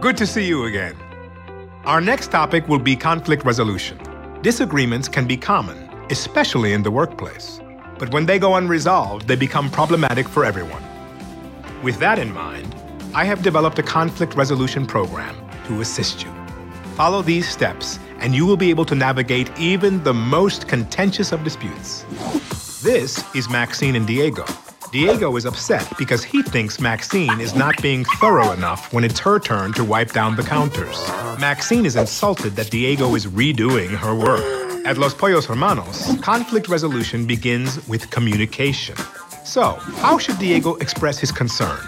Good to see you again. Our next topic will be conflict resolution. Disagreements can be common, especially in the workplace. But when they go unresolved, they become problematic for everyone. With that in mind, I have developed a conflict resolution program to assist you. Follow these steps, and you will be able to navigate even the most contentious of disputes. This is Maxine and Diego. Diego is upset because he thinks Maxine is not being thorough enough when it's her turn to wipe down the counters. Maxine is insulted that Diego is redoing her work. At Los Pollos Hermanos, conflict resolution begins with communication. So, how should Diego express his concern?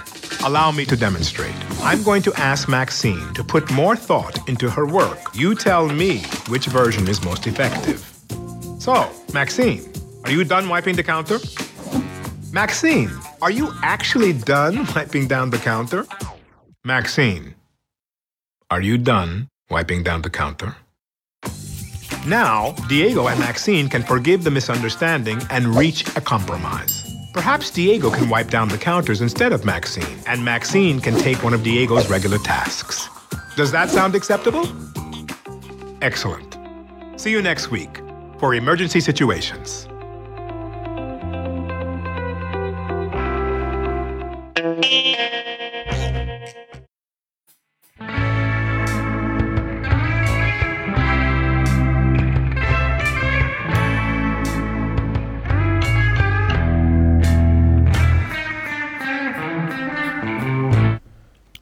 Allow me to demonstrate. I'm going to ask Maxine to put more thought into her work. You tell me which version is most effective. So, Maxine, are you done wiping the counter? Maxine, are you actually done wiping down the counter? Maxine, are you done wiping down the counter? Now, Diego and Maxine can forgive the misunderstanding and reach a compromise. Perhaps Diego can wipe down the counters instead of Maxine, and Maxine can take one of Diego's regular tasks. Does that sound acceptable? Excellent. See you next week for emergency situations.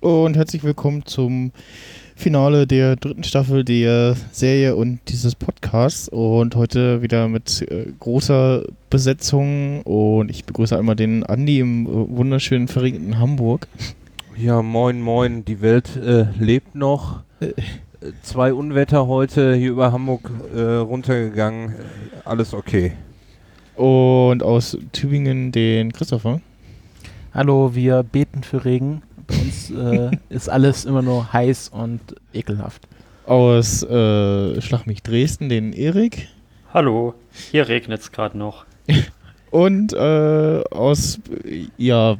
Und herzlich willkommen zum Finale der dritten Staffel der Serie und dieses Podcasts. Und heute wieder mit äh, großer Besetzung. Und ich begrüße einmal den Andi im äh, wunderschönen, verregneten Hamburg. Ja, moin, moin. Die Welt äh, lebt noch. Äh, Zwei Unwetter heute hier über Hamburg äh, runtergegangen. Alles okay. Und aus Tübingen den Christopher. Hallo, wir beten für Regen. Bei uns äh, ist alles immer nur heiß und ekelhaft. Aus äh, Schlag mich Dresden den Erik. Hallo, hier regnet es gerade noch. Und äh, aus, ja,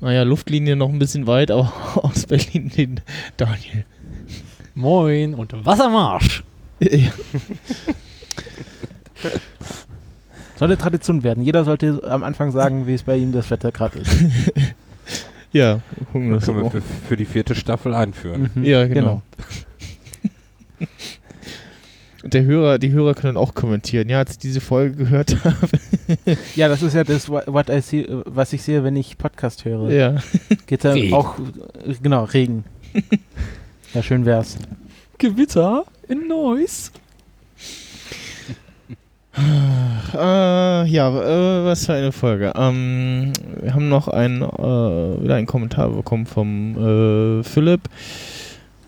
naja, Luftlinie noch ein bisschen weit, aber aus Berlin den Daniel. Moin und Wassermarsch. Ja. Sollte Tradition werden. Jeder sollte am Anfang sagen, wie es bei ihm das Wetter gerade ist. Ja, gucken wir Das das können wir für, für die vierte Staffel einführen. Mhm, Ja, genau. Und der Hörer, die Hörer können auch kommentieren. Ja, als ich diese Folge gehört habe. Ja, das ist ja das, what I see, was ich sehe, wenn ich Podcast höre. ja. Geht ja Regen. auch, genau, Regen. ja, schön wär's. Gewitter in Neuss. Äh, ja, äh, was für eine Folge. Ähm, wir haben noch einen, äh, wieder einen Kommentar bekommen vom äh, Philipp,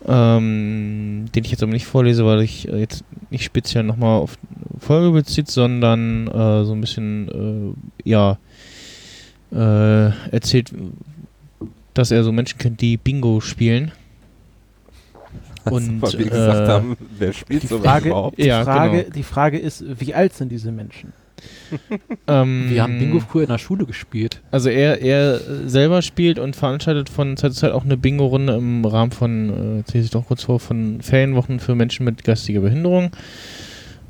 ähm, den ich jetzt aber nicht vorlese, weil ich äh, jetzt nicht speziell nochmal auf Folge bezieht, sondern äh, so ein bisschen, ja, äh, erzählt, dass er so Menschen kennt, die Bingo spielen. Und, Weil wir gesagt äh, haben, wer spielt Die sowas Frage, überhaupt? die, Ja, Frage, genau. die Frage ist, wie alt sind diese Menschen? Ähm, Wir haben Bingo früher in der Schule gespielt. Also er, er selber spielt und veranstaltet von Zeit zu Zeit auch eine Bingo-Runde im Rahmen von, äh, ich doch kurz vor, von Ferienwochen für Menschen mit geistiger Behinderung.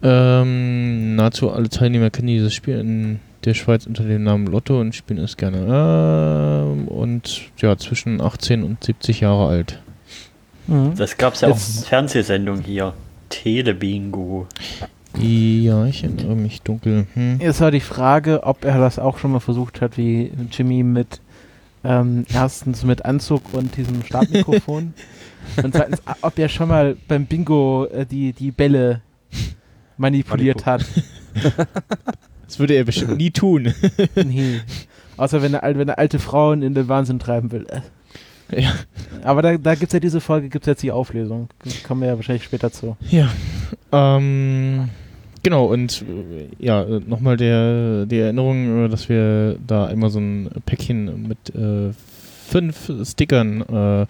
Ähm, nahezu alle Teilnehmer kennen dieses Spiel in der Schweiz unter dem Namen Lotto und spielen es gerne. Ähm, und ja, zwischen 18 und 70 Jahre alt. Das gab es ja auch in Fernsehsendung hier. Telebingo. Ja, ich erinnere mich dunkel. Hm. Jetzt war die Frage, ob er das auch schon mal versucht hat, wie Jimmy mit ähm, erstens mit Anzug und diesem Startmikrofon und zweitens, ob er schon mal beim Bingo äh, die, die Bälle manipuliert hat. Das würde er bestimmt nie tun. nee. Außer wenn er, wenn er alte Frauen in den Wahnsinn treiben will. Ja. Aber da, da gibt es ja diese Folge, gibt es jetzt die Auflösung. Kommen wir ja wahrscheinlich später zu. Ja, ähm, genau, und äh, ja, nochmal der, die Erinnerung, äh, dass wir da immer so ein Päckchen mit äh, fünf Stickern äh,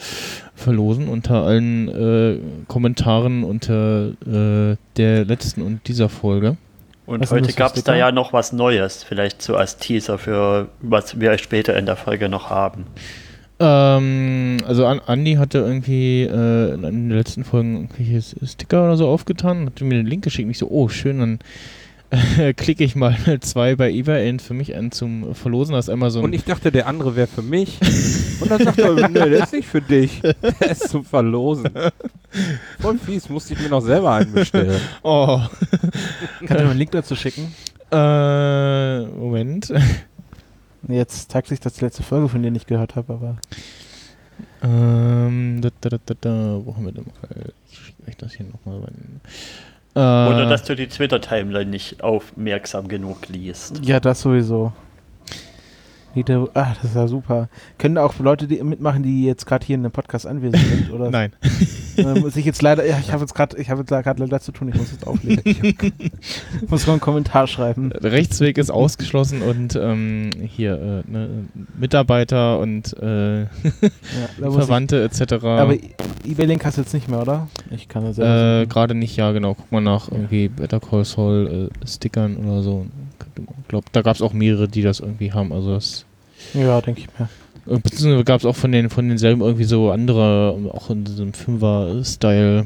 verlosen unter allen äh, Kommentaren unter äh, der letzten und dieser Folge. Und Was heute gab es da ja noch was Neues, vielleicht so als Teaser für was wir später in der Folge noch haben. Ähm, also An Andi hatte irgendwie äh, in den letzten Folgen irgendwelche Sticker oder so aufgetan, hat mir den Link geschickt und ich so, oh schön, dann äh, klicke ich mal zwei bei eBay für mich an zum Verlosen. Das ist einmal so ein Und ich dachte, der andere wäre für mich. Und dann sagt er, nee, der ist nicht für dich. Der ist zum Verlosen. Voll fies, musste ich mir noch selber einen bestellen. Oh. Kannst du mir einen Link dazu schicken? Äh, Moment. Jetzt zeigt sich das die letzte Folge, von der ich gehört habe, aber. Ähm, da, da, da, da, da, wo haben wir denn mal? Ich das hier nochmal rein. Äh, Oder dass du die Twitter-Timeline nicht aufmerksam genug liest. Ja, das sowieso. Nieder ah, das ist ja super. Können auch Leute die mitmachen, die jetzt gerade hier in dem Podcast anwesend sind? Oder Nein. Äh, muss ich jetzt leider, ja, ich habe jetzt gerade, ich habe jetzt gerade leider zu tun, ich muss jetzt auflegen. Ich muss noch einen Kommentar schreiben. Der Rechtsweg ist ausgeschlossen und ähm, hier äh, ne, Mitarbeiter und äh, Ja, muss ich, Verwandte etc. aber eBay-Link hast du jetzt nicht mehr, oder? Ich kann das äh, selber Gerade nicht, ja genau. Guck mal nach irgendwie Better Call Saul äh, Stickern oder so. Ich glaube, da gab es auch mehrere, die das irgendwie haben. Also das. Ja, denke ich mir. Äh, Beziehungsweise gab es auch von den von denselben irgendwie so andere, auch in diesem Fünfer-Style.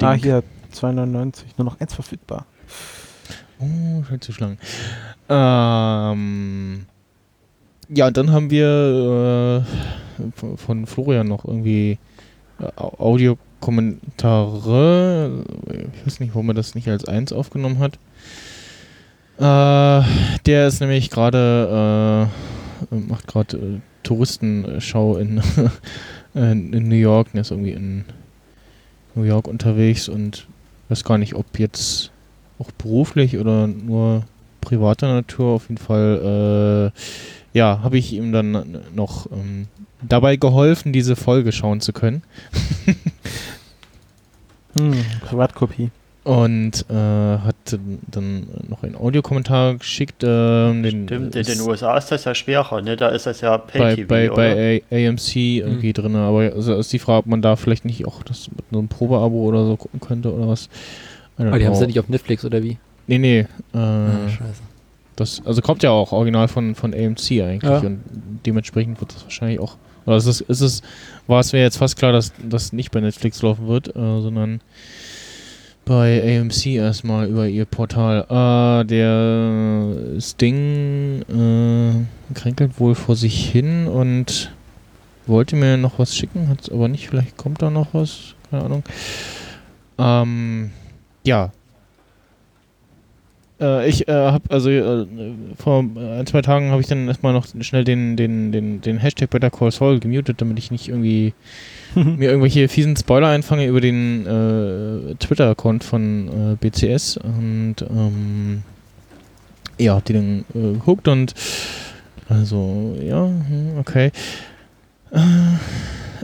Ah, hier 2,99, nur noch eins verfügbar. Oh, scheint zu schlagen. Ähm, ja, und dann haben wir äh, von- Florian noch irgendwie äh, Au- Audiokommentare. Ich weiß nicht, warum er das nicht als eins aufgenommen hat. Äh, der ist nämlich gerade, äh, macht gerade äh, Touristenschau in, in, in New York. Der ist irgendwie in New York unterwegs und weiß gar nicht, ob jetzt auch beruflich oder nur privater Natur. Auf jeden Fall, äh, ja, habe ich ihm dann noch ähm, dabei geholfen, diese Folge schauen zu können. Hm, Privatkopie. Und äh, hat dann noch einen Audiokommentar geschickt. Ähm, den, Stimmt, in den USA ist das ja schwerer, ne? Da ist das ja bei, Pay-TV, bei, oder? bei A AMC irgendwie drin. Aber also ist die Frage, ob man da vielleicht nicht auch das mit so einem Probeabo oder so gucken könnte oder was. Aber die haben es ja nicht auf Netflix oder wie? Nee, nee. Äh, Ah, scheiße. Das, also kommt ja auch original von, von AMC eigentlich Ja. und dementsprechend wird das wahrscheinlich auch. Oder ist es, ist es, war es mir jetzt fast klar, dass das nicht bei Netflix laufen wird, äh, sondern bei AMC erstmal über ihr Portal. Äh, der Sting äh, kränkelt wohl vor sich hin und wollte mir noch was schicken, hat es aber nicht. Vielleicht kommt da noch was, keine Ahnung. Ähm, ja, äh, ich äh, habe also äh, vor ein, zwei Tagen habe ich dann erstmal noch schnell den, den, den, den Hashtag Better Call Saul gemutet, damit ich nicht irgendwie mir irgendwelche fiesen Spoiler einfange über den äh, Twitter-Account von äh, BCS und ähm, ja, hab die dann äh, geguckt und also, ja, hm, okay.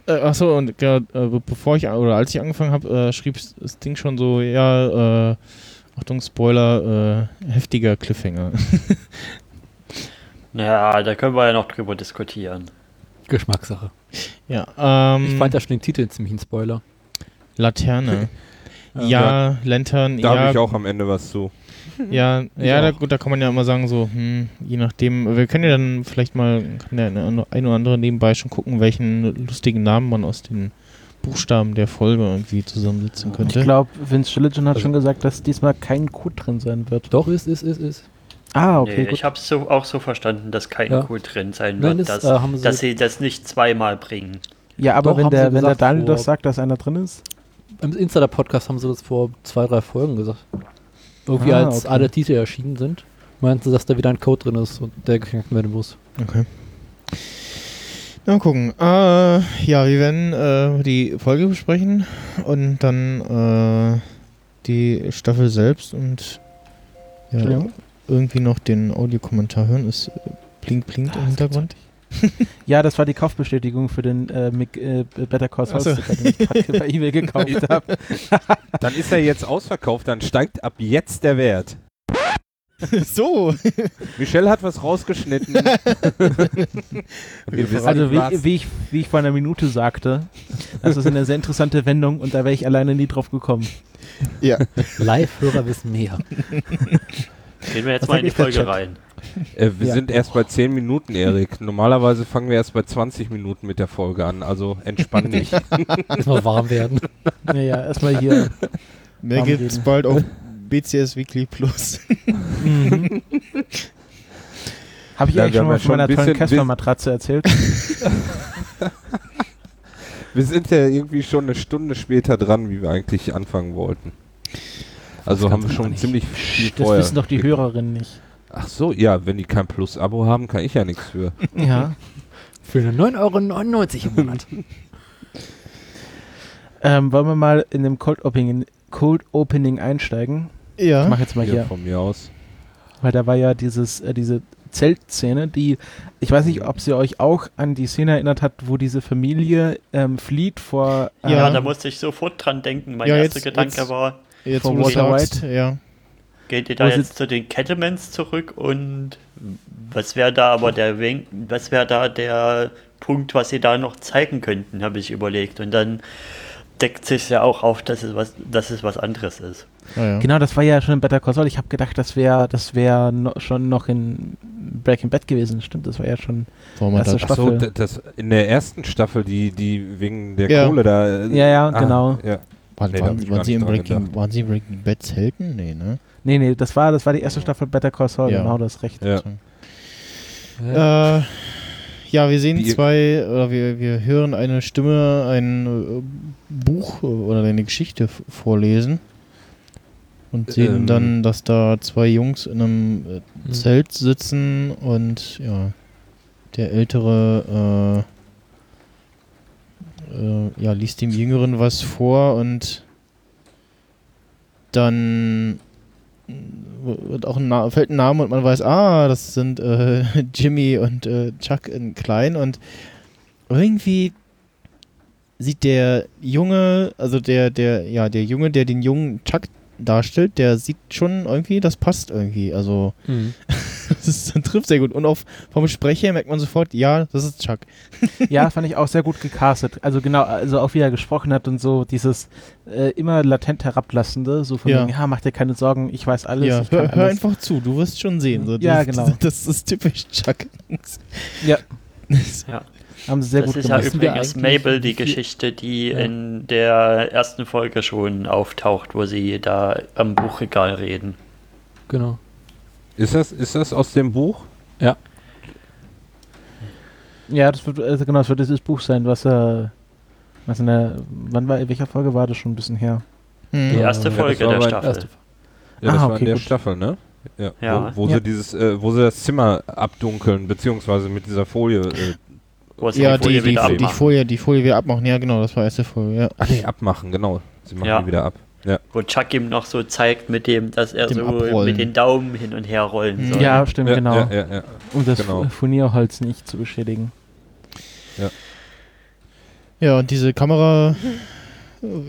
Äh, achso, und ja, äh, be- bevor ich, oder als ich angefangen habe, äh, schrieb das Ding schon so, ja, äh, Achtung, Spoiler, äh, heftiger Cliffhanger. Ja, da können wir ja noch drüber diskutieren. Geschmackssache. ja, ähm, Ich fand ja schon den Titel ziemlich ein Spoiler. Laterne. Ja. ja, Lantern, Da ja, habe ich auch am Ende was zu. ja, Ich ja, da, gut, da kann man ja immer sagen, so, hm, je nachdem, wir können ja dann vielleicht mal, kann der eine, ein oder andere nebenbei schon gucken, welchen lustigen Namen man aus den Buchstaben der Folge irgendwie zusammensetzen könnte. Ich glaube, Vince Gilligan hat Also- schon gesagt, dass diesmal kein Code drin sein wird. Doch, ist, ist, ist, ist. Ah, okay, nee, gut. ich habe es so, auch so verstanden, dass kein Ja. Code drin sein Nein, wird, das, dass, äh, haben sie- dass sie das nicht zweimal bringen. Ja, aber Doch, wenn der, wenn der Daniel das sagt, dass einer drin ist. Im Insider-Podcast haben sie das vor zwei, drei Folgen gesagt. Irgendwie Ah, als okay. alle Titel erschienen sind, meinten sie, dass da wieder ein Code drin ist und der geknackt werden muss. Okay. Na, Mal gucken. Äh, ja, wir werden äh, die Folge besprechen und dann äh, die Staffel selbst und ja, irgendwie noch den Audiokommentar hören. Es blinkt, blinkt im Ah, Hintergrund. Ja, das war die Kaufbestätigung für den äh, Mick, äh, Better Call Saul so. Den ich bei eBay gekauft habe. Dann ist er jetzt ausverkauft, dann steigt ab jetzt der Wert. so. Michelle hat was rausgeschnitten. Also wie, was. wie, ich, wie ich vor einer Minute sagte, das ist eine sehr interessante Wendung und da wäre ich alleine nie drauf gekommen. ja. Live-Hörer wissen mehr. Gehen wir jetzt Was mal in die ich Folge rein. Äh, wir Ja. sind erst bei 10 Minuten, Erik. Normalerweise fangen wir erst bei 20 Minuten mit der Folge an. Also entspann dich. Erstmal warm werden. Naja, erstmal hier. Mehr Warm gibt's reden. bald auf BCS Weekly Plus. Mhm. Habe ich Ja, eigentlich schon mal von schon meiner ein tollen Casper-Matratze erzählt? wir sind ja irgendwie schon eine Stunde später dran, wie wir eigentlich anfangen wollten. Also haben wir schon ziemlich viel Das vorher. wissen doch die Hörerinnen nicht. Ach so, ja, wenn die kein Plus-Abo haben, kann ich ja nichts für. Ja. Für eine 9,99 Euro im Monat. Ähm, wollen wir mal in dem Cold Opening, Cold Opening einsteigen? Ich Ja. mach jetzt mal Ja, hier, von mir aus. weil da war ja dieses, äh, diese Zeltszene, die, ich weiß nicht, ob sie euch auch an die Szene erinnert hat, wo diese Familie ähm, flieht vor, äh, Ja, da musste ich sofort dran denken. Mein Ja, erster jetzt- Gedanke jetzt- war, Jetzt, du Walter sagst, ja. geht ihr da Wo jetzt zu den Kettlemans zurück und was wäre da aber der Wink, was wäre da der Punkt, was sie da noch zeigen könnten, habe ich überlegt. Und dann deckt sich ja auch auf, dass es was, dass es was anderes ist. Ja, ja. Genau, das war ja schon in Better Call Saul. Ich habe gedacht, das wäre das wär no, schon noch in Breaking Bad gewesen. Stimmt, das war ja schon. Warum Erste da, Ach so, Staffel. d- das in der ersten Staffel, die, die wegen der Ja. Kohle da. äh, Ja, ja, ah, genau. Ja. waren, Nee, waren, waren, sie Breaking, waren sie im Breaking Bad Zelten? Nee, ne? Nee, nee, das war, das war die erste Staffel Better Call Saul, Ja. genau, das recht. Ja. Äh, ja, wir sehen zwei, oder wir, wir hören eine Stimme ein äh, Buch oder eine Geschichte vorlesen. Und sehen Ähm. dann, dass da zwei Jungs in einem äh, Mhm. Zelt sitzen und ja, der Ältere äh, äh, ja, liest dem Jüngeren was vor und dann wird auch ein fällt ein Name und man weiß, ah, das sind äh, Jimmy und äh, Chuck in klein und irgendwie sieht der Junge, also der, der, ja, der Junge, der den jungen Chuck darstellt, der sieht schon irgendwie, das passt irgendwie. Also Mhm. das, ist, das trifft sehr gut. Und auf vom Sprecher merkt man sofort, ja, das ist Chuck. Ja, fand ich auch sehr gut gecastet. Also genau, also auch wie er gesprochen hat und so dieses äh, immer latent herablassende, so von Ja. wegen, ja, mach dir keine Sorgen, ich weiß alles, ja, hör, hör alles. einfach zu, du wirst schon sehen. So, Ja, das, genau. Das, ist typisch Chuck. Ja. Das- Haben sie sehr das gut ist ja gemacht. Wir übrigens Mabel, die Geschichte, die Ja. in der ersten Folge schon auftaucht, wo sie da am Buchregal reden. Genau. Ist das, ist das aus dem Buch? Ja, das wird, also genau, das wird dieses Buch sein, was er, was in der, wann war, in welcher Folge war das schon ein bisschen her? Hm. Die erste das Folge war der Staffel. Erste. Ja, das Ah, war in okay, der gut. Staffel, ne? Ja. Ja. Wo, wo Ja. sie dieses, äh, wo sie das Zimmer abdunkeln, beziehungsweise mit dieser Folie. Äh, Wo sie Ja, die Folie die, die, wieder die, abmachen. Folie, die Folie wieder abmachen, ja genau, das war erste Folge, ja. ach nee, abmachen, genau. Sie machen Ja. die wieder ab. Ja. Wo Chuck ihm noch so zeigt, mit dem, dass er Dem so Abrollen. mit den Daumen hin und her rollen Mhm. soll. Ja, stimmt, ja, genau. Ja, ja, ja. Um das genau. Fu- Furnierholz nicht zu beschädigen. Ja, und diese Kamera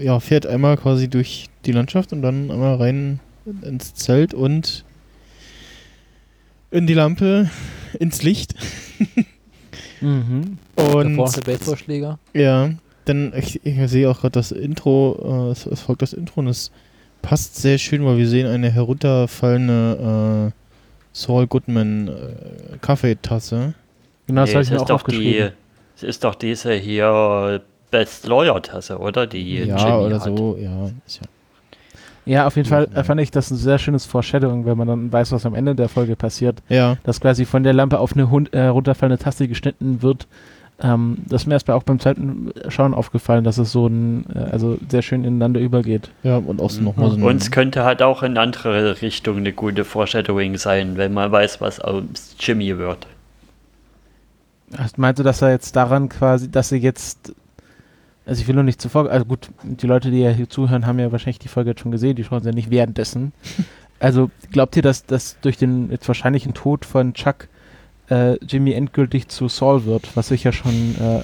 ja, fährt einmal quasi durch die Landschaft und dann einmal rein ins Zelt und in die Lampe, ins Licht. Mhm. Und Davor der Baseballschläger. ja, dann, ich, ich sehe auch gerade das Intro, äh, es, es folgt das Intro und es passt sehr schön, weil wir sehen eine herunterfallende äh, Saul Goodman äh, Kaffeetasse. Genau, das Nee, habe es ich mir ist auch doch die, aufgeschrieben. es ist doch diese hier Best Lawyer Tasse, oder? Die ja, Jimmy oder hat. so, ja. Ist ja Ja, auf jeden Fall äh, fand ich das ein sehr schönes Foreshadowing, wenn man dann weiß, was am Ende der Folge passiert. ja. Dass quasi von der Lampe auf eine Hund, äh, runterfallende Taste geschnitten wird. Ähm, das ist mir erst auch beim zweiten Schauen aufgefallen, dass es so ein, äh, also sehr schön ineinander übergeht. Ja, und auch so Mhm. nochmal so ein. Und es könnte halt auch in andere Richtung eine gute Foreshadowing sein, wenn man weiß, was aus Jimmy wird. Ach, Meinst du, dass er jetzt daran quasi, dass er jetzt, also ich will nur nicht zuvor, also gut, die Leute, die ja hier zuhören, haben ja wahrscheinlich die Folge jetzt schon gesehen, die schauen sie ja nicht währenddessen. Also glaubt ihr, dass das durch den jetzt wahrscheinlichen Tod von Chuck äh, Jimmy endgültig zu Saul wird, was ich ja schon äh,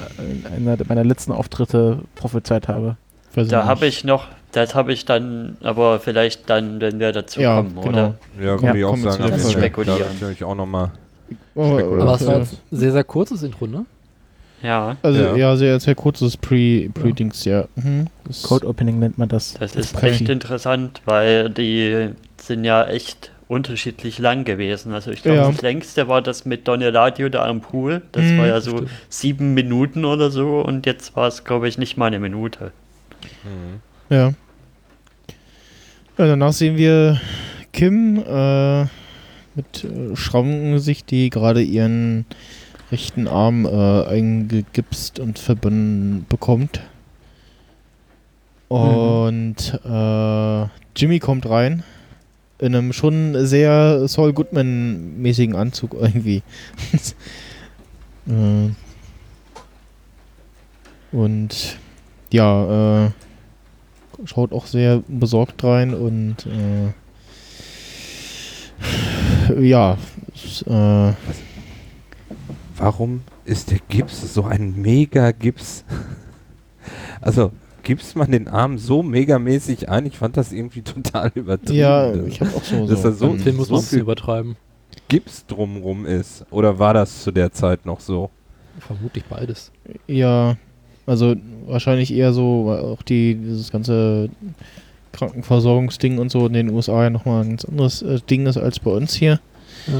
in einer meiner letzten Auftritte prophezeit habe? Da habe ich noch, das habe ich dann, aber vielleicht dann, wenn wir dazu Ja, kommen, genau. oder? Ja, Ja, würde ich auch kommen wir sagen. Folge. Fall. Spekulieren. Da natürlich auch nochmal. Oh, Spekulation. Aber es war jetzt ein sehr, sehr kurzes Intro, ne? Ja, Also Ja. ja, sehr, sehr kurzes Pre- Pre-Dings, ja. Mhm. Code Opening nennt man das. das Das ist kann echt interessant, weil die sind ja echt unterschiedlich lang gewesen. Also ich glaube, Ja. das längste war das mit Don Eladio da am Pool. Das Mhm, war ja so sieben Minuten oder so und jetzt war es, glaube ich, nicht mal eine Minute. Ja. Ja, danach sehen wir Kim äh, mit äh, Schrammen im Gesicht, die gerade ihren rechten Arm äh, eingegipst und verbunden bekommt. Und äh, Jimmy kommt rein in einem schon sehr Saul Goodman-mäßigen Anzug irgendwie. äh, und ja, äh, schaut auch sehr besorgt rein und äh, ja, äh, Warum ist der Gips so ein Mega-Gips? Also, gibst man den Arm so megamäßig ein? Ich fand das irgendwie total übertrieben. ja, ich habe auch so, Dass er so- Den muss so viel- übertreiben. Gips drumrum ist. Oder war das zu der Zeit noch so? Vermutlich beides. Ja, also wahrscheinlich eher so, weil auch die, dieses ganze Krankenversorgungsding und so in den USA ja nochmal ein ganz anderes äh, Ding ist als bei uns hier. Ja.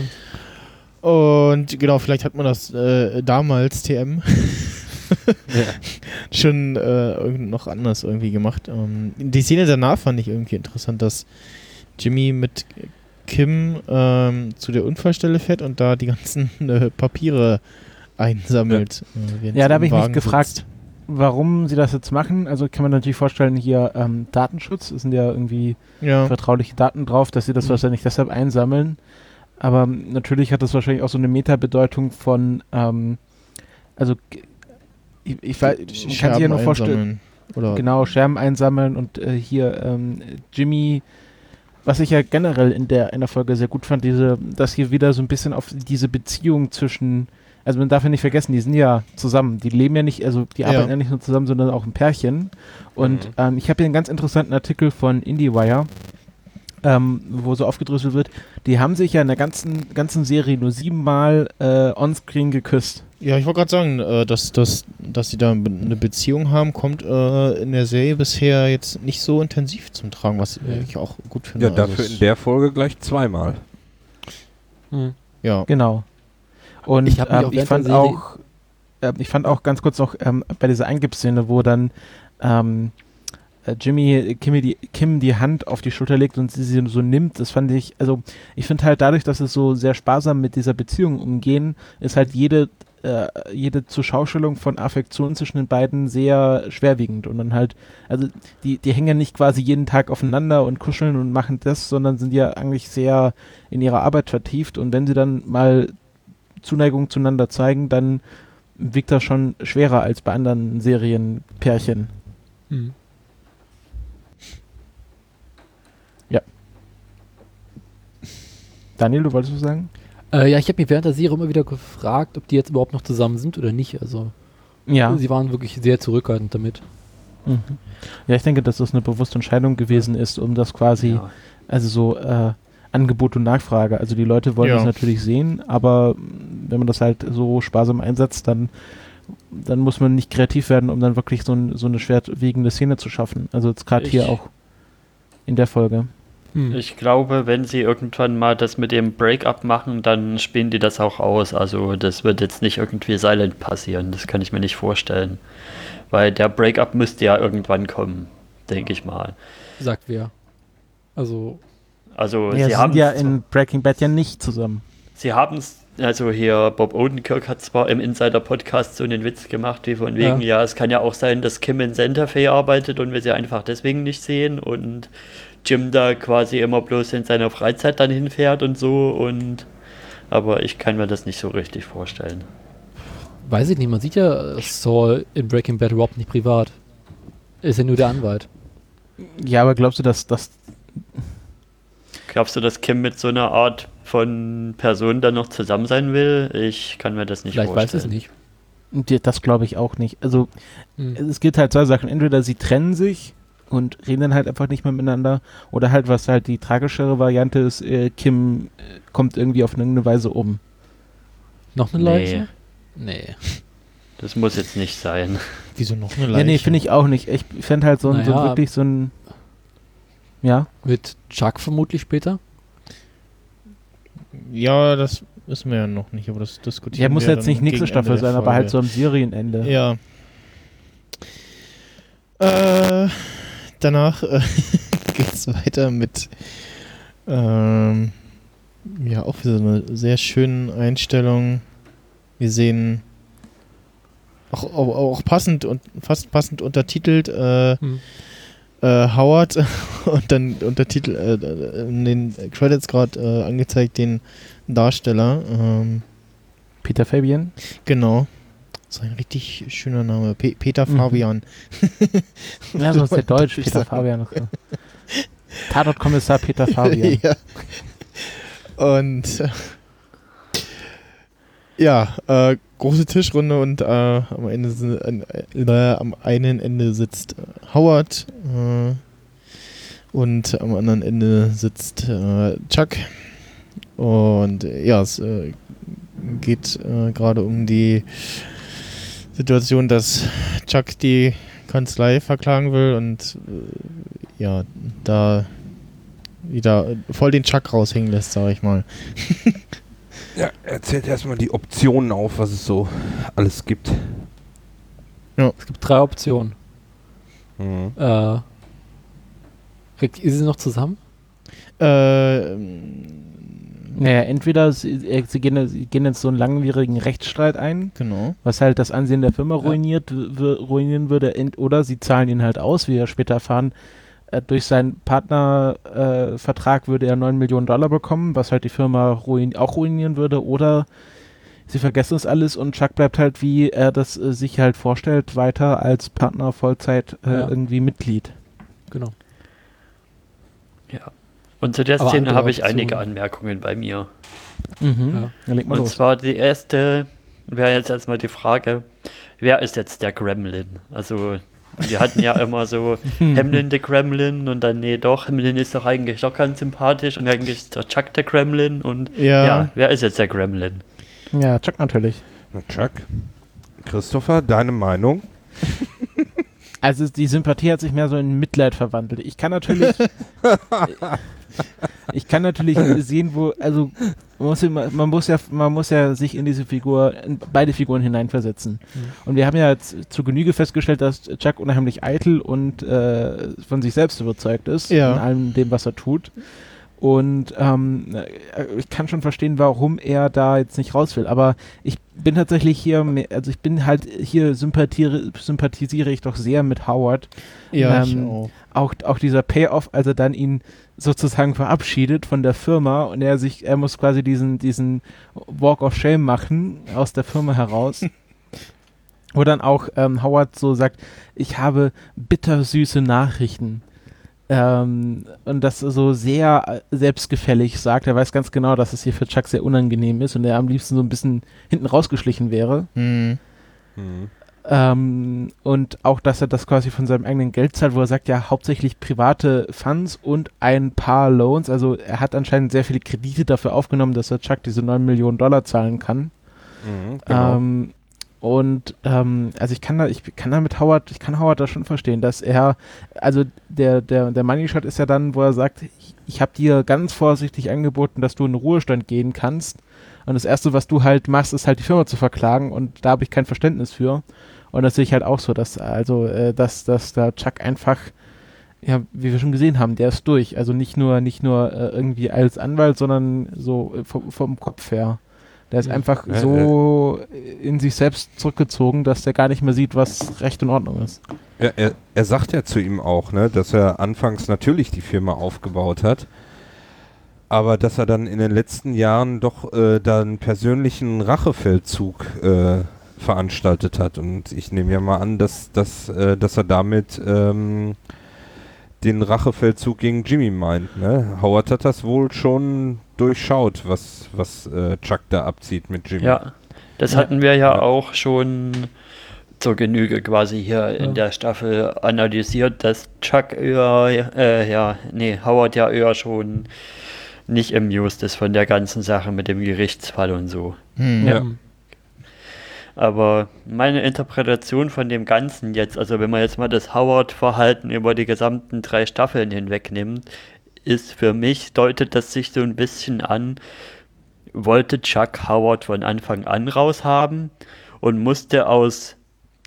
Und genau, vielleicht hat man das äh, damals TM schon äh, irgend- noch anders irgendwie gemacht. Ähm, die Szene danach fand ich irgendwie interessant, dass Jimmy mit Kim ähm, zu der Unfallstelle fährt und da die ganzen äh, Papiere einsammelt. äh, während Ja, da habe ich mich Wagen gefragt, sitzt. warum sie das jetzt machen. Also kann man natürlich vorstellen, hier ähm, Datenschutz, es sind ja irgendwie Ja, vertrauliche Daten drauf, dass sie das Mhm. wahrscheinlich deshalb einsammeln. Aber natürlich hat das wahrscheinlich auch so eine Metabedeutung von, ähm, also ich, ich, weiß- man kann sich ja nur vorstellen, genau, Scherben einsammeln und äh, hier ähm, Jimmy, was ich ja generell in der einer Folge sehr gut fand, diese, dass hier wieder so ein bisschen auf diese Beziehung zwischen, also man darf ja nicht vergessen, die sind ja zusammen, die leben ja nicht, also die Ja. arbeiten ja nicht nur zusammen, sondern auch ein Pärchen. Und Mhm. ähm, ich habe hier einen ganz interessanten Artikel von IndieWire, ähm, wo so aufgedröselt wird, die haben sich ja in der ganzen, ganzen Serie nur siebenmal äh, onscreen geküsst. Ja, ich wollte gerade sagen, äh, dass, dass, dass sie da eine Beziehung haben, kommt äh, in der Serie bisher jetzt nicht so intensiv zum Tragen, was Nee. ich auch gut finde. Ja, dafür es- in der Folge gleich zweimal. Hm. Ja, Genau. Und Ich ähm, auch ich fand auch, äh, ich fand auch ganz kurz noch ähm, bei dieser Eingibszene, wo dann ähm, äh, Jimmy Kim die, Kim die Hand auf die Schulter legt und sie sie so nimmt, das fand ich, also ich finde halt dadurch, dass es so sehr sparsam mit dieser Beziehung umgehen, ist halt jede äh, jede Zuschaustellung von Affektion zwischen den beiden sehr schwerwiegend und dann halt, also die, die hängen nicht quasi jeden Tag aufeinander und kuscheln und machen das, sondern sind ja eigentlich sehr in ihrer Arbeit vertieft und wenn sie dann mal Zuneigung zueinander zeigen, dann wiegt das schon schwerer als bei anderen Serienpärchen. Hm. Daniel, du wolltest was sagen? Äh, ja, ich habe mich während der Serie immer wieder gefragt, ob die jetzt überhaupt noch zusammen sind oder nicht. Also Ja. sie waren wirklich sehr zurückhaltend damit. Mhm. Ja, ich denke, dass das eine bewusste Entscheidung gewesen ist, um das quasi, Ja. also so äh, Angebot und Nachfrage. Also die Leute wollen Ja. das natürlich sehen, aber wenn man das halt so sparsam einsetzt, dann, dann muss man nicht kreativ werden, um dann wirklich so, ein, so eine schwerwiegende Szene zu schaffen. Also jetzt gerade hier auch in der Folge. Hm. Ich glaube, wenn sie irgendwann mal das mit dem Breakup machen, dann spielen die das auch aus. Also das wird jetzt nicht irgendwie silent passieren. Das kann ich mir nicht vorstellen. Weil der Breakup müsste ja irgendwann kommen, denke ich mal. Sagt wer. Also, Also Ja, sie sie haben sind ja in Breaking Bad ja nicht zusammen. sie haben es, also hier Bob Odenkirk hat zwar im Insider-Podcast so einen Witz gemacht, wie von wegen, ja. es kann ja auch sein, dass Kim in Santa Fe arbeitet und wir sie einfach deswegen nicht sehen und Jim da quasi immer bloß in seiner Freizeit dann hinfährt und so und aber ich kann mir das nicht so richtig vorstellen. weiß ich nicht, man sieht ja Saul in Breaking Bad überhaupt nicht privat. Ist ja nur der Anwalt. Ja, aber glaubst du, dass das Glaubst du, dass Kim mit so einer Art von Person dann noch zusammen sein will? Ich kann mir das nicht Vielleicht weiß vorstellen. es nicht. Das glaube ich auch nicht. Also Hm. es gibt halt zwei Sachen. Entweder sie trennen sich und reden dann halt einfach nicht mehr miteinander. Oder halt, was halt die tragischere Variante ist, äh, Kim äh, kommt irgendwie auf irgendeine Weise um. Noch eine Nee. Leiche? Nee. Das muss jetzt nicht sein. wieso noch eine Leiche? Ja, nee, finde ich auch nicht. Ich fände halt so, ein, so Naja. wirklich so ein. Ja. Mit Chuck vermutlich später? Ja, das wissen wir ja noch nicht, aber das diskutieren Ja, muss wir jetzt nicht nächste Staffel sein, aber halt so am Serienende. Ja. Äh, danach äh, geht's weiter mit ähm, ja auch wieder so eine sehr schönen Einstellung. Wir sehen auch, auch, auch passend und fast passend untertitelt äh, Hm. äh, Howard und dann Untertitel äh, in den Credits gerade äh, angezeigt den Darsteller. Ähm, Peter Fabian. genau. So ein richtig schöner Name. Pe Peter Mhm. Fabian. Ja, sonst der Deutsch, Peter sag- Fabian. Tatortkommissar Peter Fabian. ja. Und äh, ja, äh, große Tischrunde und äh, am Ende si- äh, am einen Ende sitzt äh, Howard äh, und am anderen Ende sitzt äh, Chuck. Und äh, ja, es äh, geht äh, gerade um die Situation, dass Chuck die Kanzlei verklagen will und äh, ja, da wieder voll den Chuck raushängen lässt, sag ich mal. Ja, erzählt erstmal die Optionen auf, was es so alles gibt. Es gibt drei Optionen. Mhm. Äh, ihr sie noch zusammen? Äh, Naja, entweder sie, äh, sie, gehen, sie gehen jetzt so einen langwierigen Rechtsstreit ein, genau. was halt das Ansehen der Firma ruiniert, ruinieren würde, ent- oder sie zahlen ihn halt aus, wie wir später erfahren. Äh, durch seinen Partnervertrag äh, würde er 9 Millionen Dollar bekommen, was halt die Firma ruin auch ruinieren würde, oder sie vergessen es alles und Chuck bleibt halt, wie er das äh, sich halt vorstellt, weiter als Partner Vollzeit äh, Ja. irgendwie Mitglied. Genau. Und zu der Aber Szene habe ich einige. Anmerkungen bei mir. Mhm. Ja. Dann leg mal Und los. zwar die erste wäre jetzt erstmal die Frage, wer ist jetzt der Gremlin? Also wir hatten ja immer so Hamlin der Gremlin und dann, nee doch, Hamlin ist doch eigentlich doch ganz sympathisch und eigentlich ist der Chuck der Gremlin und Ja. ja, wer ist jetzt der Gremlin? Ja, Chuck natürlich. Na, Chuck. Christopher, deine Meinung? Also die Sympathie hat sich mehr so in Mitleid verwandelt. Ich kann natürlich, ich kann natürlich sehen, wo, also man muss, man muss ja, man muss ja sich in diese Figur, in beide Figuren hineinversetzen. Mhm. Und wir haben ja jetzt zu Genüge festgestellt, dass Chuck unheimlich eitel und äh, von sich selbst überzeugt ist Ja. in allem dem, was er tut. Und ähm, äh, ich kann schon verstehen, warum er da jetzt nicht raus will. Aber ich bin tatsächlich hier, mehr- also ich bin halt hier sympathiere, sympathisiere ich doch sehr mit Howard. Ja, Ähm, auch. Auch, auch dieser Payoff, als er dann ihn sozusagen verabschiedet von der Firma und er sich, er muss quasi diesen, diesen Walk of Shame machen aus der Firma heraus. Wo dann auch ähm, Howard so sagt, ich habe bittersüße Nachrichten. Ähm, und das so sehr äh, selbstgefällig sagt. Er weiß ganz genau, dass es hier für Chuck sehr unangenehm ist und er am liebsten so ein bisschen hinten rausgeschlichen wäre. Hm. Mhm. Ähm, und auch, dass er das quasi von seinem eigenen Geld zahlt, wo er sagt, ja, hauptsächlich private Funds und ein paar Loans. Also er hat anscheinend sehr viele Kredite dafür aufgenommen, dass er Chuck diese 9 Millionen Dollar zahlen kann. Mhm, genau. Ähm, und ähm, also ich kann da, ich kann da mit Howard, ich kann Howard da schon verstehen, dass er, also der, der, der Money Shot ist ja dann, wo er sagt, ich, ich habe dir ganz vorsichtig angeboten, dass du in den Ruhestand gehen kannst. Und das Erste, was du halt machst, ist halt die Firma zu verklagen und da habe ich kein Verständnis für. Und das sehe ich halt auch so, dass, also, äh, dass, dass da Chuck einfach, ja, wie wir schon gesehen haben, der ist durch. Also nicht nur, nicht nur äh, irgendwie als Anwalt, sondern so äh, vom, vom Kopf her. Der ist Ja. einfach so in sich selbst zurückgezogen, dass der gar nicht mehr sieht, was Recht und Ordnung ist. Ja, er, er sagt ja zu ihm auch, ne, dass er anfangs natürlich die Firma aufgebaut hat, aber dass er dann in den letzten Jahren doch äh, da einen persönlichen Rachefeldzug äh, veranstaltet hat. Und ich nehme ja mal an, dass, dass, äh, dass er damit ähm, den Rachefeldzug gegen Jimmy meint. Ne? Howard hat das wohl schon durchschaut, was, was äh, Chuck da abzieht mit Jimmy. Ja, das Ja. hatten wir ja Ja. auch schon zur Genüge quasi hier Ja. in der Staffel analysiert, dass Chuck eher, äh, ja, nee, Howard ja eher schon nicht amused ist von der ganzen Sache mit dem Gerichtsfall und so. Hm. Ja. Aber meine Interpretation von dem Ganzen jetzt, also wenn man jetzt mal das Howard-Verhalten über die gesamten drei Staffeln hinweg nimmt, ist für mich, deutet das sich so ein bisschen an, wollte Chuck Howard von Anfang an raushaben und musste aus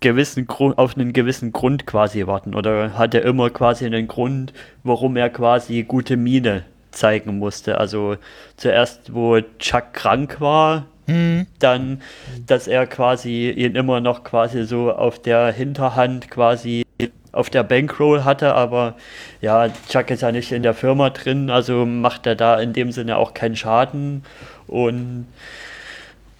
gewissen Grund, auf einen gewissen Grund quasi warten oder hatte immer quasi einen Grund, warum er quasi gute Miene zeigen musste. Also zuerst, wo Chuck krank war, Hm. dann, dass er quasi ihn immer noch quasi so auf der Hinterhand quasi auf der Bankroll hatte, aber ja, Chuck ist ja nicht in der Firma drin, also macht er da in dem Sinne auch keinen Schaden und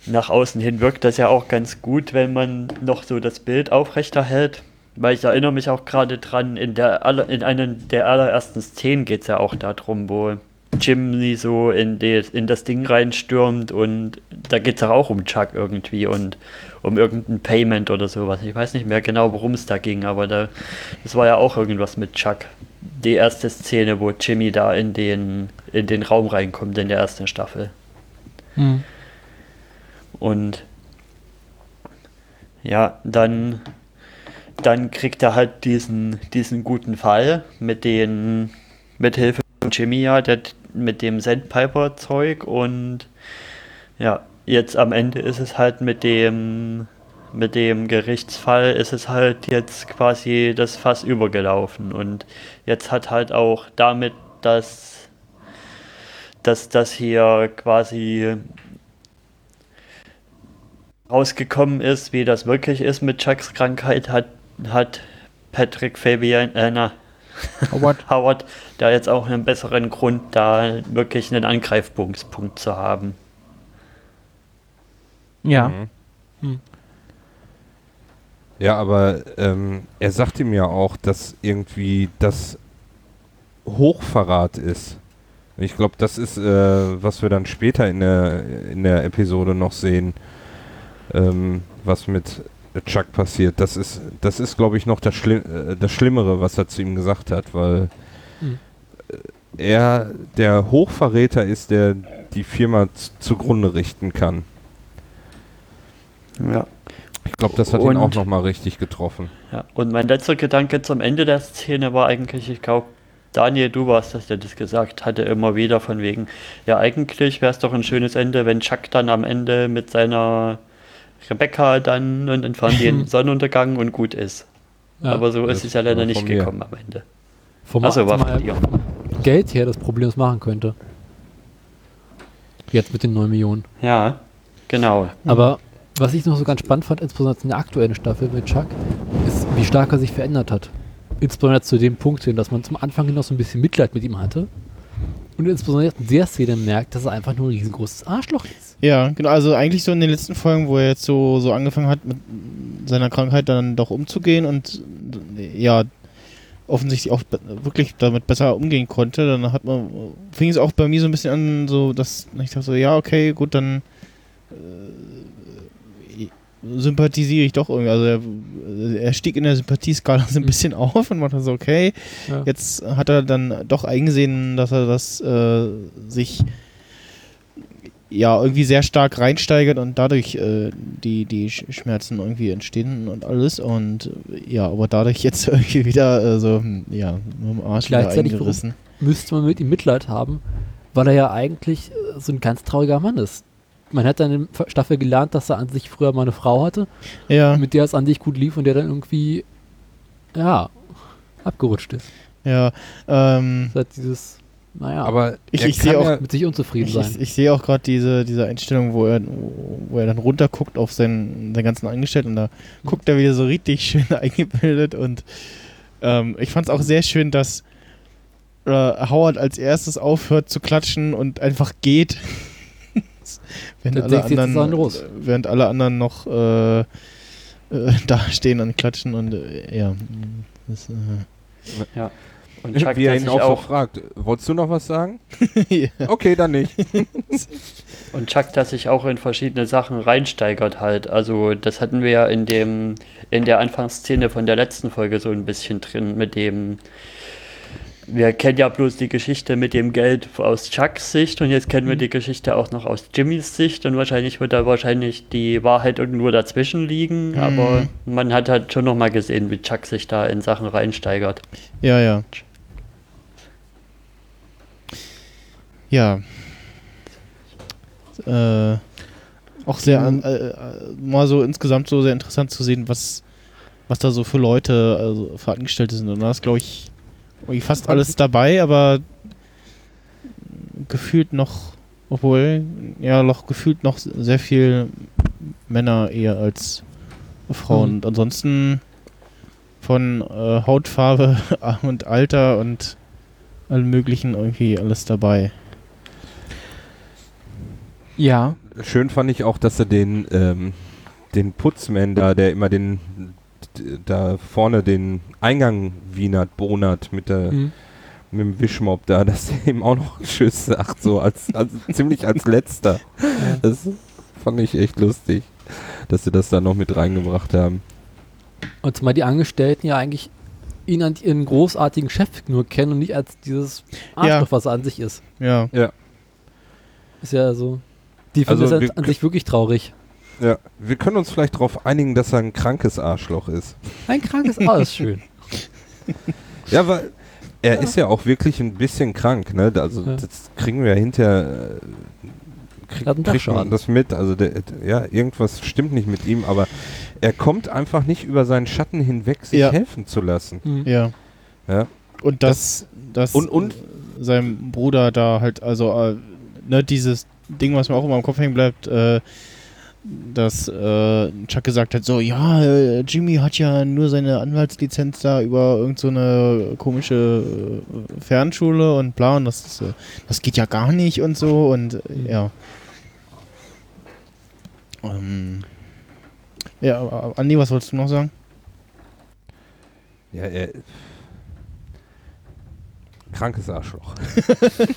nach außen hin wirkt das ja auch ganz gut, wenn man noch so das Bild aufrechterhält. Weil ich erinnere mich auch gerade dran, in, der in einer der allerersten Szenen geht es ja auch darum, wo Jimmy so in, die, in das Ding reinstürmt und da geht es auch um Chuck irgendwie und um irgendein Payment oder sowas. Ich weiß nicht mehr genau, worum es da ging, aber da, das war ja auch irgendwas mit Chuck. Die erste Szene, wo Jimmy da in den, in den Raum reinkommt in der ersten Staffel. Hm. Und ja, dann, dann kriegt er halt diesen, diesen guten Fall mit den, mit Hilfe von Jimmy ja, der, mit dem Sandpiper-Zeug und ja, jetzt am Ende ist es halt mit dem, mit dem Gerichtsfall ist es halt jetzt quasi das Fass übergelaufen und jetzt hat halt auch damit, dass, dass das hier quasi rausgekommen ist, wie das wirklich ist mit Chucks Krankheit, hat, hat Patrick Fabian, äh, na, Howard. Howard da jetzt auch einen besseren Grund, da wirklich einen Angreifpunkt zu haben. Ja. Mhm. Ja, aber ähm, er sagt ihm ja auch, dass irgendwie das Hochverrat ist. Ich glaube, das ist, äh, was wir dann später in der, in der Episode noch sehen, ähm, was mit Chuck passiert. Das ist, das ist, glaube ich, noch das, Schli äh, das Schlimmere, was er zu ihm gesagt hat, weil Mhm. Er der Hochverräter ist, der die Firma zugrunde richten kann. Ja. Ich glaube, das hat ihn Und- auch nochmal richtig getroffen. ja. Und mein letzter Gedanke zum Ende der Szene war eigentlich, ich glaube, Daniel, du warst das, der das gesagt hatte, immer wieder von wegen, ja, eigentlich wäre es doch ein schönes Ende, wenn Chuck dann am Ende mit seiner Rebecca dann und dann fahren die in den Sonnenuntergang und gut ist. Ja. Aber so ist es ja leider nicht gekommen am Ende. Vom, von dir. Geld her das Problem machen könnte. Jetzt mit den 9 Millionen. Ja, genau. Aber was ich noch so ganz spannend fand, insbesondere in der aktuellen Staffel mit Chuck, ist, wie stark er sich verändert hat. Insbesondere zu dem Punkt hin, dass man zum Anfang hin noch so ein bisschen Mitleid mit ihm hatte. Und insbesondere jetzt in der Szene merkt, dass er einfach nur ein riesengroßes Arschloch ist. Ja, genau. Also eigentlich so in den letzten Folgen, wo er jetzt so, so angefangen hat, mit seiner Krankheit dann doch umzugehen und ja, offensichtlich auch wirklich damit besser umgehen konnte, dann hat man, fing es auch bei mir so ein bisschen an, so, dass ich dachte so, ja, okay, gut, dann äh, sympathisiere ich doch irgendwie. Also er, er stieg in der Sympathieskala so ein bisschen auf und man dachte so, okay, Ja. Jetzt hat er dann doch eingesehen, dass er das äh, sich ja irgendwie sehr stark reinsteigert und dadurch äh, die, die Sch- Schmerzen irgendwie entstehen und alles. Und ja, aber dadurch jetzt irgendwie wieder äh, so, hm, ja, mit dem Arsch wieder Gleichzeitig eingerissen. Müsste man mit ihm Mitleid haben, weil er ja eigentlich äh, so ein ganz trauriger Mann ist. Man hat dann in der Staffel gelernt, dass er an sich früher mal eine Frau hatte, Ja, mit der es an sich gut lief und der dann irgendwie, ja, abgerutscht ist. ja. Ähm, Das hat dieses, naja, Aber Ich- er ich sehe auch- ja, mit sich unzufrieden ich, sein. ich, ich sehe auch gerade diese, diese Einstellung, wo er, wo er dann runterguckt auf seinen, seinen ganzen Angestellten und da guckt er wieder so richtig schön eingebildet und ähm, ich fand es auch sehr schön, dass äh, Howard als erstes aufhört zu klatschen und einfach geht. während, alle anderen, er los. während alle anderen noch äh, äh, da stehen und klatschen und äh, ja. Das, Und Chuck, wie er ihn auch, auch, fragt, wolltest du noch was sagen? ja. Okay, dann nicht. und Chuck, der sich auch in verschiedene Sachen reinsteigert halt. Also das hatten wir ja in dem, in der Anfangsszene von der letzten Folge so ein bisschen drin mit dem, wir kennen ja bloß die Geschichte mit dem Geld aus Chucks Sicht und jetzt kennen wir die Geschichte auch noch aus Jimmys Sicht und wahrscheinlich wird da wahrscheinlich die Wahrheit irgendwo dazwischen liegen, aber man hat halt schon noch mal gesehen, wie Chuck sich da in Sachen reinsteigert. Ja, ja. Ja. äh, auch sehr an, äh, äh, mal so insgesamt so sehr interessant zu sehen, was, was da so für Leute, also für Angestellte sind. Und da ist, glaube ich, fast alles dabei, aber gefühlt noch, obwohl, ja, noch gefühlt noch sehr viel Männer eher als Frauen. Mhm. Und ansonsten von äh, Hautfarbe und Alter und allem möglichen irgendwie alles dabei. Ja. Schön fand ich auch, dass er den, ähm, den Putzman da, der immer den da vorne den Eingang wienert, bonert mit der Mhm. mit dem Wischmob da, dass er ihm auch noch Tschüss sagt, so als, als ziemlich als letzter. Das fand ich echt lustig, dass sie das da noch mit reingebracht haben. Und zumal die Angestellten ja eigentlich ihn an ihren großartigen Chef nur kennen und nicht als dieses Arschloch, was er an sich ist. Ja. Ist ja so. Die Also finden wir- das an sich wirklich traurig. Ja, wir können uns vielleicht darauf einigen, dass er ein krankes Arschloch ist. Ein krankes A ist schön. Ja, weil er ist ja auch wirklich ein bisschen krank, ne? Also Ja. das kriegen wir hinter krieg, Er hat einen kriegt man Dachschaden. das mit. Also der, ja, irgendwas stimmt nicht mit ihm, aber er kommt einfach nicht über seinen Schatten hinweg, sich Ja. helfen zu lassen. Mhm. Ja. Ja. Und das, das, Und- und- sein Bruder da halt, also, äh, ne, dieses Ding, was mir auch immer im Kopf hängen bleibt, äh, dass äh, Chuck gesagt hat, so, ja, äh, Jimmy hat ja nur seine Anwaltslizenz da über irgend so komische äh, Fernschule und bla, und das, äh, das geht ja gar nicht und so und äh, ja. Ähm, ja, Andi, was wolltest du noch sagen? Ja, er. Krankes Arschloch.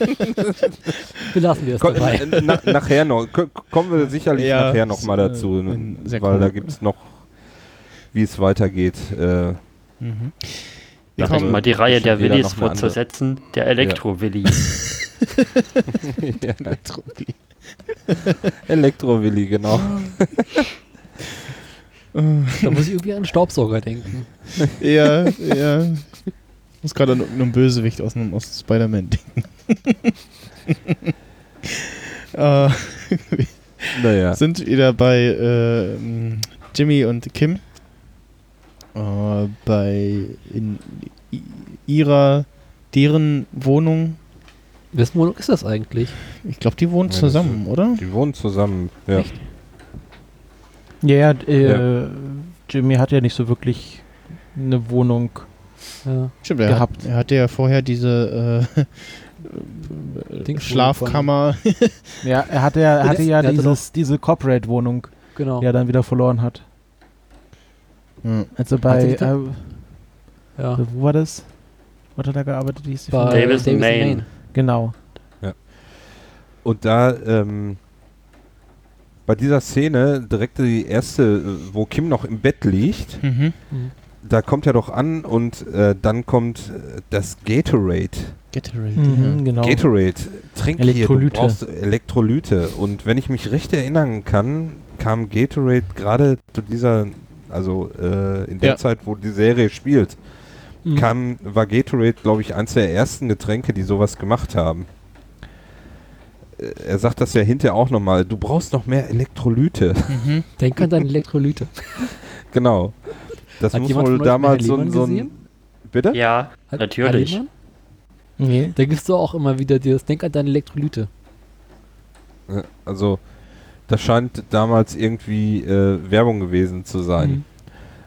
Belassen wir es Komm, dabei. na, nachher noch. Ko- Kommen wir sicherlich Ja, nachher noch mal ist, äh, dazu, ne? weil da cool. gibt es noch, wie es weitergeht. Äh, Mhm. Kommen- mal die Reihe der Willis fortzusetzen. Der Elektro-Willi. ja, Elektro-Willi, genau. Da muss ich irgendwie an einen Staubsauger denken. Ja, ja. Ich muss gerade an irgendeinen Bösewicht aus einem aus Spider-Man denken. äh, Naja. sind wieder bei äh, Jimmy und Kim. Äh, bei in ihrer, deren Wohnung. Wessen Wohnung ist das eigentlich? Ich glaube, die wohnen Ja, zusammen, oder? Die wohnen zusammen. Ja. Echt? Ja, ja, äh, Ja. Jimmy hat ja nicht so wirklich eine Wohnung. Ja. Stimmt, er, Gehabt. Hat, er hatte ja vorher diese äh, Schlafkammer. Ja, er hatte ja, er hatte ja er hatte dieses, diese Corporate-Wohnung, Genau. die er dann wieder verloren hat. Ja. Also bei, äh, ja. wo war das? Wo hat er da gearbeitet? Wie hieß die Bei Firma? Davis and Maine. Genau. Und da, ähm, bei dieser Szene, direkt die erste, äh, wo Kim noch im Bett liegt, Mhm. Da kommt er doch an und äh, dann kommt äh, das Gatorade. Gatorade. Mhm, genau. Gatorade, trink hier, du Elektrolyte. brauchst Elektrolyte. Und wenn ich mich recht erinnern kann, kam Gatorade gerade zu dieser, also äh, in der Ja. Zeit, wo die Serie spielt, Mhm. kam, war Gatorade, glaube ich, eins der ersten Getränke, die sowas gemacht haben. Äh, Er sagt das ja hinterher auch nochmal, du brauchst noch mehr Elektrolyte. Ja. Mhm. Denk an deine Elektrolyte. genau. Das Hat muss wohl damals so, so ein... Bitte? Ja, Hat- Natürlich. Nee. Da gibst du auch immer wieder dieses Denk an deine Elektrolyte. Also, das scheint damals irgendwie äh, Werbung gewesen zu sein. Mhm.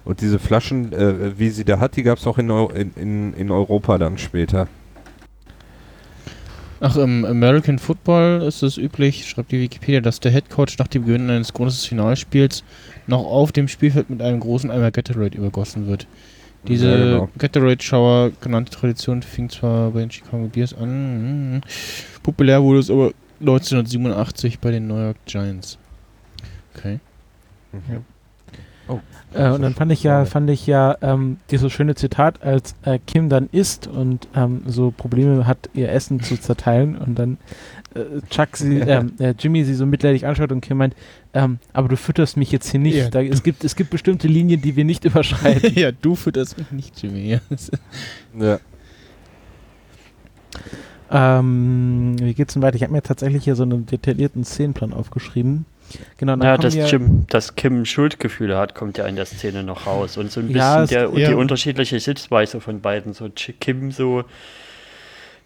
Und diese Flaschen, äh, wie sie da hat, die gab es auch in, Eu in, in, in Europa dann später. Ach, im American Football ist es üblich, schreibt die Wikipedia, dass der Head Coach nach dem Beginn eines großen Finalspiels noch auf dem Spielfeld mit einem großen Eimer Gatorade übergossen wird. Diese Ja, genau. Gatorade-Shower genannte Tradition fing zwar bei den Chicago Bears an, mm, populär wurde es aber 1987 bei den New York Giants. Okay. Äh, und dann fand ich ja, fand ich ja ähm, dieses schöne Zitat, als äh, Kim dann isst und ähm, so Probleme hat, ihr Essen zu zerteilen und dann äh, Chuck sie, ähm, äh, Jimmy sie so mitleidig anschaut und Kim meint, ähm, aber du fütterst mich jetzt hier nicht. Ja. Da, es, gibt, es gibt bestimmte Linien, die wir nicht überschreiten. ja, du fütterst mich nicht, Jimmy. Ja. Ähm, wie geht's denn weiter? Ich habe mir tatsächlich hier so einen detaillierten Szenenplan aufgeschrieben. Genau, Ja, dass, Jim, dass Kim Schuldgefühle hat, kommt ja in der Szene noch raus. Und so ein bisschen Ja, der, ja. die unterschiedliche Sichtweise von beiden. So Kim so,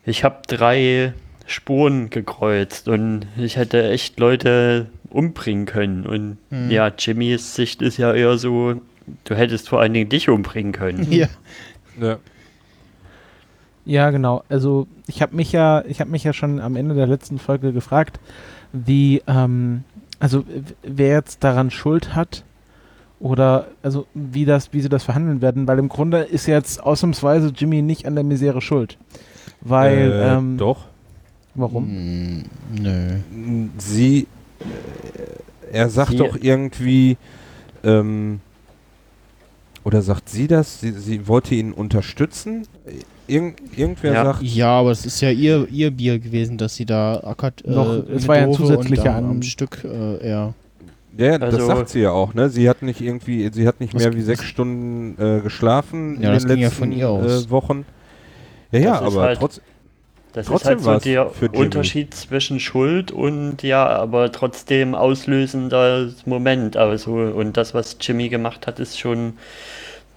ich habe drei Spuren gekreuzt und ich hätte echt Leute umbringen können. Und Mhm. ja, Jimmys Sicht ist ja eher so, du hättest vor allen Dingen dich umbringen können. Ja. Ja. Ja, genau. Also ich habe mich ja, ich habe mich ja schon am Ende der letzten Folge gefragt, wie, ähm, also wer jetzt daran Schuld hat oder also wie das, wie sie das verhandeln werden, weil im Grunde ist jetzt ausnahmsweise Jimmy nicht an der Misere schuld, weil äh, ähm, doch. Warum? Mm, nö. Sie, äh, er sagt Sie- doch irgendwie, ähm, oder sagt sie das? Sie, sie wollte ihn unterstützen? Irgend, irgendwer Ja. sagt, Ja, aber es ist ja ihr, ihr Bier gewesen, dass sie da ackert. Äh, Noch- es war ja ein zusätzlicher und am, An- am Stück, äh, ja. ja, ja, das Also- sagt sie ja auch, ne? Sie hat nicht irgendwie, sie hat nicht mehr wie sechs Stunden äh, geschlafen Ja, in das den ging ja letzten von ihr aus. Äh, Wochen. Ja, ja, aber halt- trotz, Das Trotzdem ist halt so der. Unterschied zwischen Schuld und ja, aber trotzdem auslösender Moment. Also, und das, was Jimmy gemacht hat, ist schon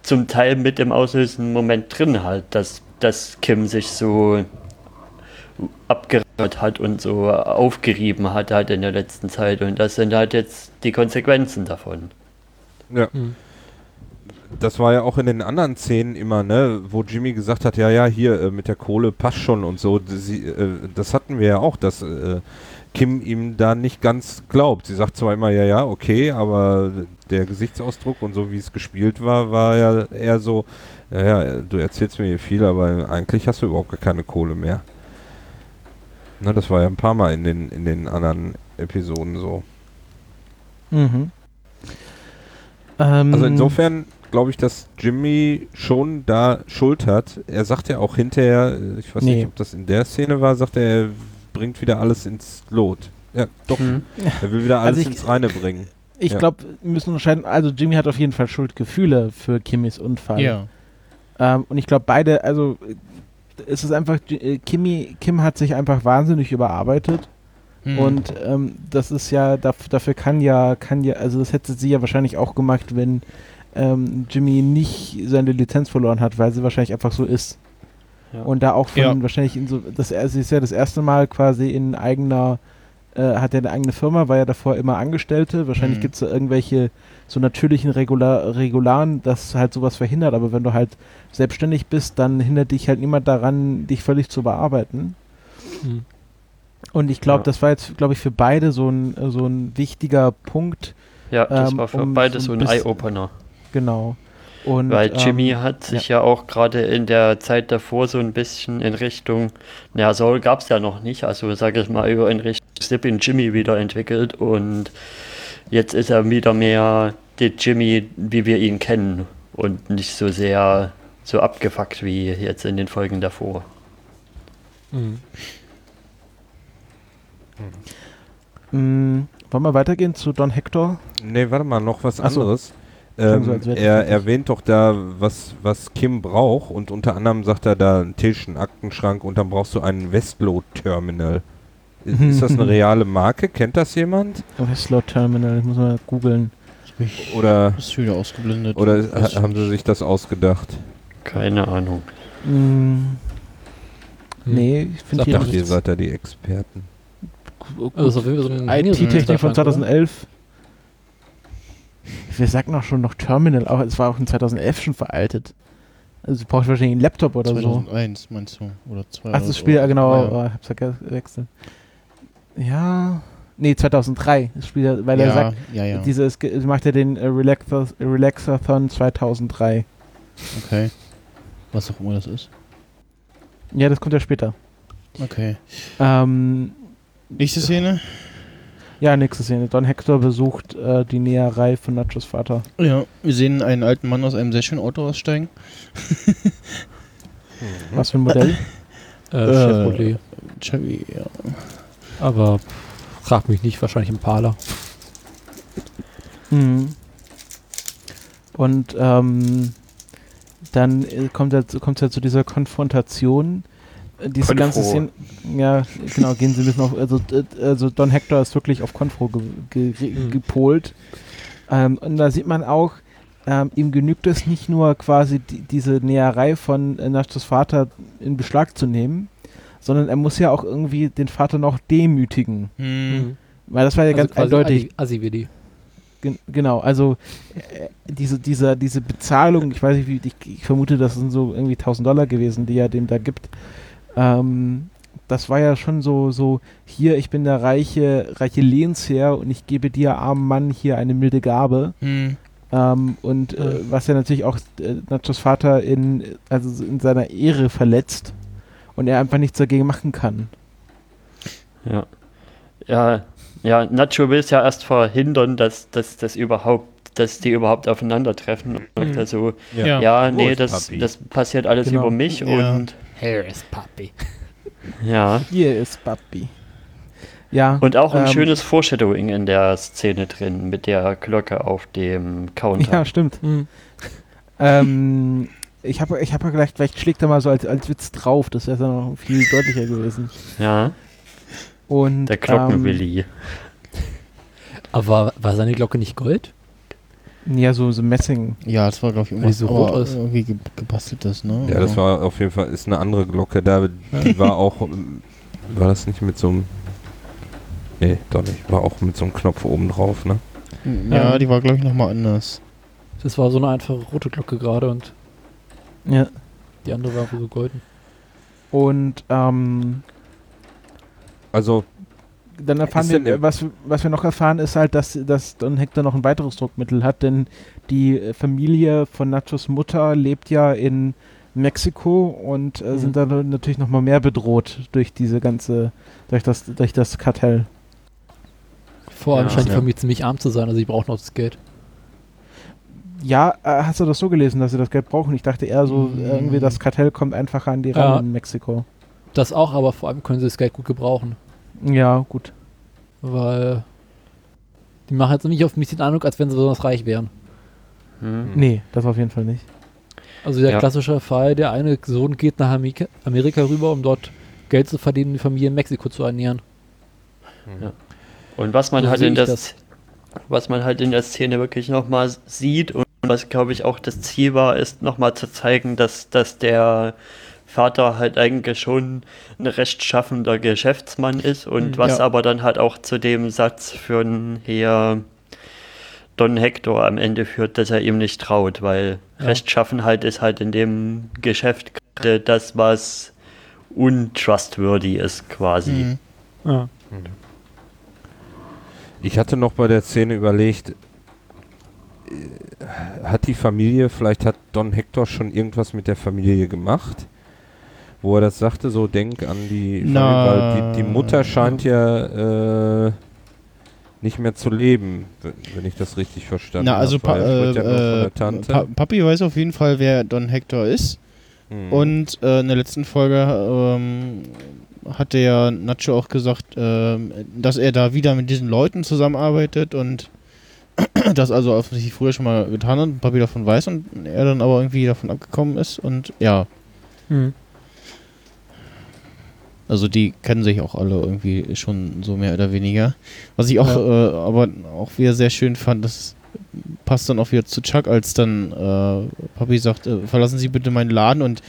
zum Teil mit dem auslösenden Moment drin halt, dass, dass Kim sich so abgerührt hat und so aufgerieben hat halt in der letzten Zeit. Und das sind halt jetzt die Konsequenzen davon. Ja. Hm. Das war ja auch in den anderen Szenen immer, ne, wo Jimmy gesagt hat, ja, ja, hier äh, mit der Kohle passt schon und so. Sie, äh, das hatten wir ja auch, dass äh, Kim ihm da nicht ganz glaubt. Sie sagt zwar immer, ja, ja, okay, aber der Gesichtsausdruck und so wie es gespielt war, war ja eher so, ja, ja, du erzählst mir hier viel, aber eigentlich hast du überhaupt gar keine Kohle mehr. Ne, das war ja ein paar Mal in den, in den anderen Episoden so. Mhm. Ähm, Also insofern glaube ich, dass Jimmy schon da Schuld hat. Er sagt ja auch hinterher, äh, ich weiß Nee. nicht, ob das in der Szene war, sagt er, er bringt wieder alles ins Lot. Ja, doch. Hm. Er will wieder alles Also ich- ins Reine bringen. Ich Ja. glaube, wir müssen unterscheiden. Also Jimmy hat auf jeden Fall Schuldgefühle für Kimmys Unfall. Ja. Ähm, und ich glaube, beide, also es ist einfach, äh, Kimmy, Kim hat sich einfach wahnsinnig überarbeitet. Hm. Und ähm, das ist ja, daf dafür kann ja, kann ja, also das hätte sie ja wahrscheinlich auch gemacht, wenn ähm, Jimmy nicht seine Lizenz verloren hat, weil sie wahrscheinlich einfach so ist. Ja. Und da auch von Ja. wahrscheinlich in so, das er- sie ist ja das erste Mal quasi in eigener, äh, hat ja eine eigene Firma, war ja davor immer Angestellte. Wahrscheinlich Mhm. gibt es da irgendwelche so natürlichen Regular Regularen, das halt sowas verhindert. Aber wenn du halt selbstständig bist, dann hindert dich halt niemand daran, dich völlig zu bearbeiten. Hm. Und ich glaube, Ja. das war jetzt, glaube ich, für beide so ein, so ein wichtiger Punkt. Ja, das Ähm, war für um beide so so ein bisschen- Eye-Opener. Genau. Und, Weil Jimmy ähm, hat sich ja. auch gerade in der Zeit davor so ein bisschen in Richtung, naja, Soul gab es ja noch nicht, also sage ich mal, über in Richtung Slippin' Jimmy wieder entwickelt und jetzt ist er wieder mehr der Jimmy, wie wir ihn kennen und nicht so sehr so abgefuckt wie jetzt in den Folgen davor. Hm. mh, wollen wir weitergehen zu Don Hector? Nee, warte mal, noch was Ach so. anderes. So, Ähm, das er erwähnt doch da, was, was Kim braucht und unter anderem sagt er da einen Tisch, einen Aktenschrank und dann brauchst du einen Westload-Terminal. Ist, ist das eine reale Marke? Kennt das jemand? Westlaw Terminal, ich muss mal googeln. Oder, ist wieder ausgeblendet. oder ha- haben sie sich das ausgedacht? Keine Ahnung. Mh, Hm. nee, ich finde Ich dachte, ihr seid da die Experten. Also so ein IT-Technik von Hängeren- 2011. Wir sagten auch schon noch Terminal, aber es war auch in 2011 schon veraltet. Also du brauchst wahrscheinlich einen Laptop oder so. 2001 meinst du? Oder 2 Ach, das Spiel, ja, genau, Ja. oh, hab's ja gewechselt. Ja, nee, 2003. Das Spiel, ja- weil er ja, sagt, ja, ja. dieses, macht er den äh, Relaxer, Relaxathon 2003. Okay. Was auch immer das ist. Ja, das kommt ja später. Okay. Ähm, Nächste Szene? Ja, nächste Szene. Don Hector besucht äh, die Näherei von Nachos Vater. Ja, wir sehen einen alten Mann aus einem sehr schönen Auto aussteigen. Was für ein Modell? Äh, Äh, Chevrolet. Chevy, ja. Aber frag mich nicht, wahrscheinlich Impala. Mhm. Und ähm, dann äh, kommt es ja, zu dieser Konfrontation, diese ganze Konfro. Szene, ja, genau, gehen sie ein bisschen auf, also, äh, also Don Hector ist wirklich auf Konfro ge, ge, Mhm. gepolt. Ähm, und da sieht man auch, ähm, ihm genügt es nicht nur quasi die, diese Näherei von äh, Nachtos Vater in Beschlag zu nehmen, sondern er muss ja auch irgendwie den Vater noch demütigen. Hm. Weil das war ja Also ganz quasi eindeutig. Assi- Assi-Willi. Gen genau, also äh, diese, diese, diese Bezahlung, ich weiß nicht, wie, ich, ich vermute, das sind so irgendwie 1000 Dollar gewesen, die er dem da gibt. Ähm, das war ja schon so, so, hier, ich bin der reiche, reiche Lehnsherr und ich gebe dir, armen Mann, hier eine milde Gabe. Hm. Ähm, und äh, Ja. was ja natürlich auch äh, Nachos Vater in, also in seiner Ehre verletzt und er einfach nichts dagegen machen kann. Ja. Ja, ja, Nacho will es ja erst verhindern, dass, dass das überhaupt, dass die überhaupt aufeinandertreffen. Und Mhm. also, Ja. ja, nee, das, das passiert alles Genau. über mich Ja. und Here is Puppy. ja. Hier ist Papi. Ja. Und auch ein ähm, schönes Foreshadowing in der Szene drin mit der Glocke auf dem Counter. Ja, stimmt. Mhm. Ähm, ich habe ich hab ja gleich, vielleicht schlägt er mal so als, als Witz drauf, das wäre dann noch viel deutlicher gewesen. Ja, Und, der Glockenwilli. Aber war, war seine Glocke nicht Gold? Ähm, ja, so, so Messing. Ja, das war, glaube ich, irgendwas so aber rot ist. irgendwie ge gebasteltes, ne? Ja, das war auf jeden Fall, ist eine andere Glocke. Da, die war auch, ähm, war das nicht mit so einem, nee, doch nicht, war auch mit so einem Knopf oben drauf, ne? Ja, die war, glaube ich, nochmal anders. Das war so eine einfache rote Glocke gerade und Ja. die andere war so golden. Und ähm, Also, dann erfahren Ist wir, denn was, was wir noch erfahren, ist halt, dass, dass Don Hector noch ein weiteres Druckmittel hat, denn die äh, Familie von Nachos Mutter lebt ja in Mexiko und äh, Mhm. sind dann natürlich noch mal mehr bedroht durch diese ganze, durch das, durch das Kartell. Vor allem Ja. scheint die Ja. Familie ziemlich arm zu sein, also die brauchen noch das Geld. Ja, äh, hast du das so gelesen, dass sie das Geld brauchen? Ich dachte eher so, Mm. irgendwie das Kartell kommt einfacher an die ran Ja. in Mexiko. Das auch, aber vor allem können sie das Geld gut gebrauchen. Ja, gut. Weil die machen jetzt nicht auf mich den Eindruck, als wenn sie besonders reich wären. Hm. Nee, das auf jeden Fall nicht. Also der Ja. klassische Fall, der eine Sohn geht nach Amerika, Amerika rüber, um dort Geld zu verdienen, die Familie in Mexiko zu ernähren. Und was man So halt in ich das, was man halt in der Szene wirklich nochmal sieht und was glaube ich auch das Ziel war, ist nochmal zu zeigen, dass, dass der Vater halt eigentlich schon ein rechtschaffender Geschäftsmann ist und Mhm. was Ja. aber dann halt auch zu dem Satz für einen Herr Don Hector am Ende führt, dass er ihm nicht traut, weil Ja. Rechtschaffen halt ist halt in dem Geschäft gerade das, was untrustworthy ist quasi. Mhm. Ja. ich hatte noch bei der Szene überlegt, äh, hat die Familie, vielleicht hat Don Hector schon irgendwas mit der Familie gemacht? Wo er das sagte, so denk an die Na. Familie, weil die, die Mutter scheint ja äh, nicht mehr zu leben, wenn ich das richtig verstanden Na, also habe. pa nur von äh, pa Papi weiß auf jeden Fall, wer Don Hector ist. Hm. Und äh, in der letzten Folge ähm, hatte ja Nacho auch gesagt, ähm, dass er da wieder mit diesen Leuten zusammenarbeitet und das also offensichtlich früher schon mal getan hat und Papi davon weiß und er dann aber irgendwie davon abgekommen ist und ja, Hm. Also die kennen sich auch alle irgendwie schon so mehr oder weniger. Was ich auch Ja. äh, aber auch wieder sehr schön fand, das passt dann auch wieder zu Chuck, als dann äh, Papi sagt, äh, verlassen Sie bitte meinen Laden und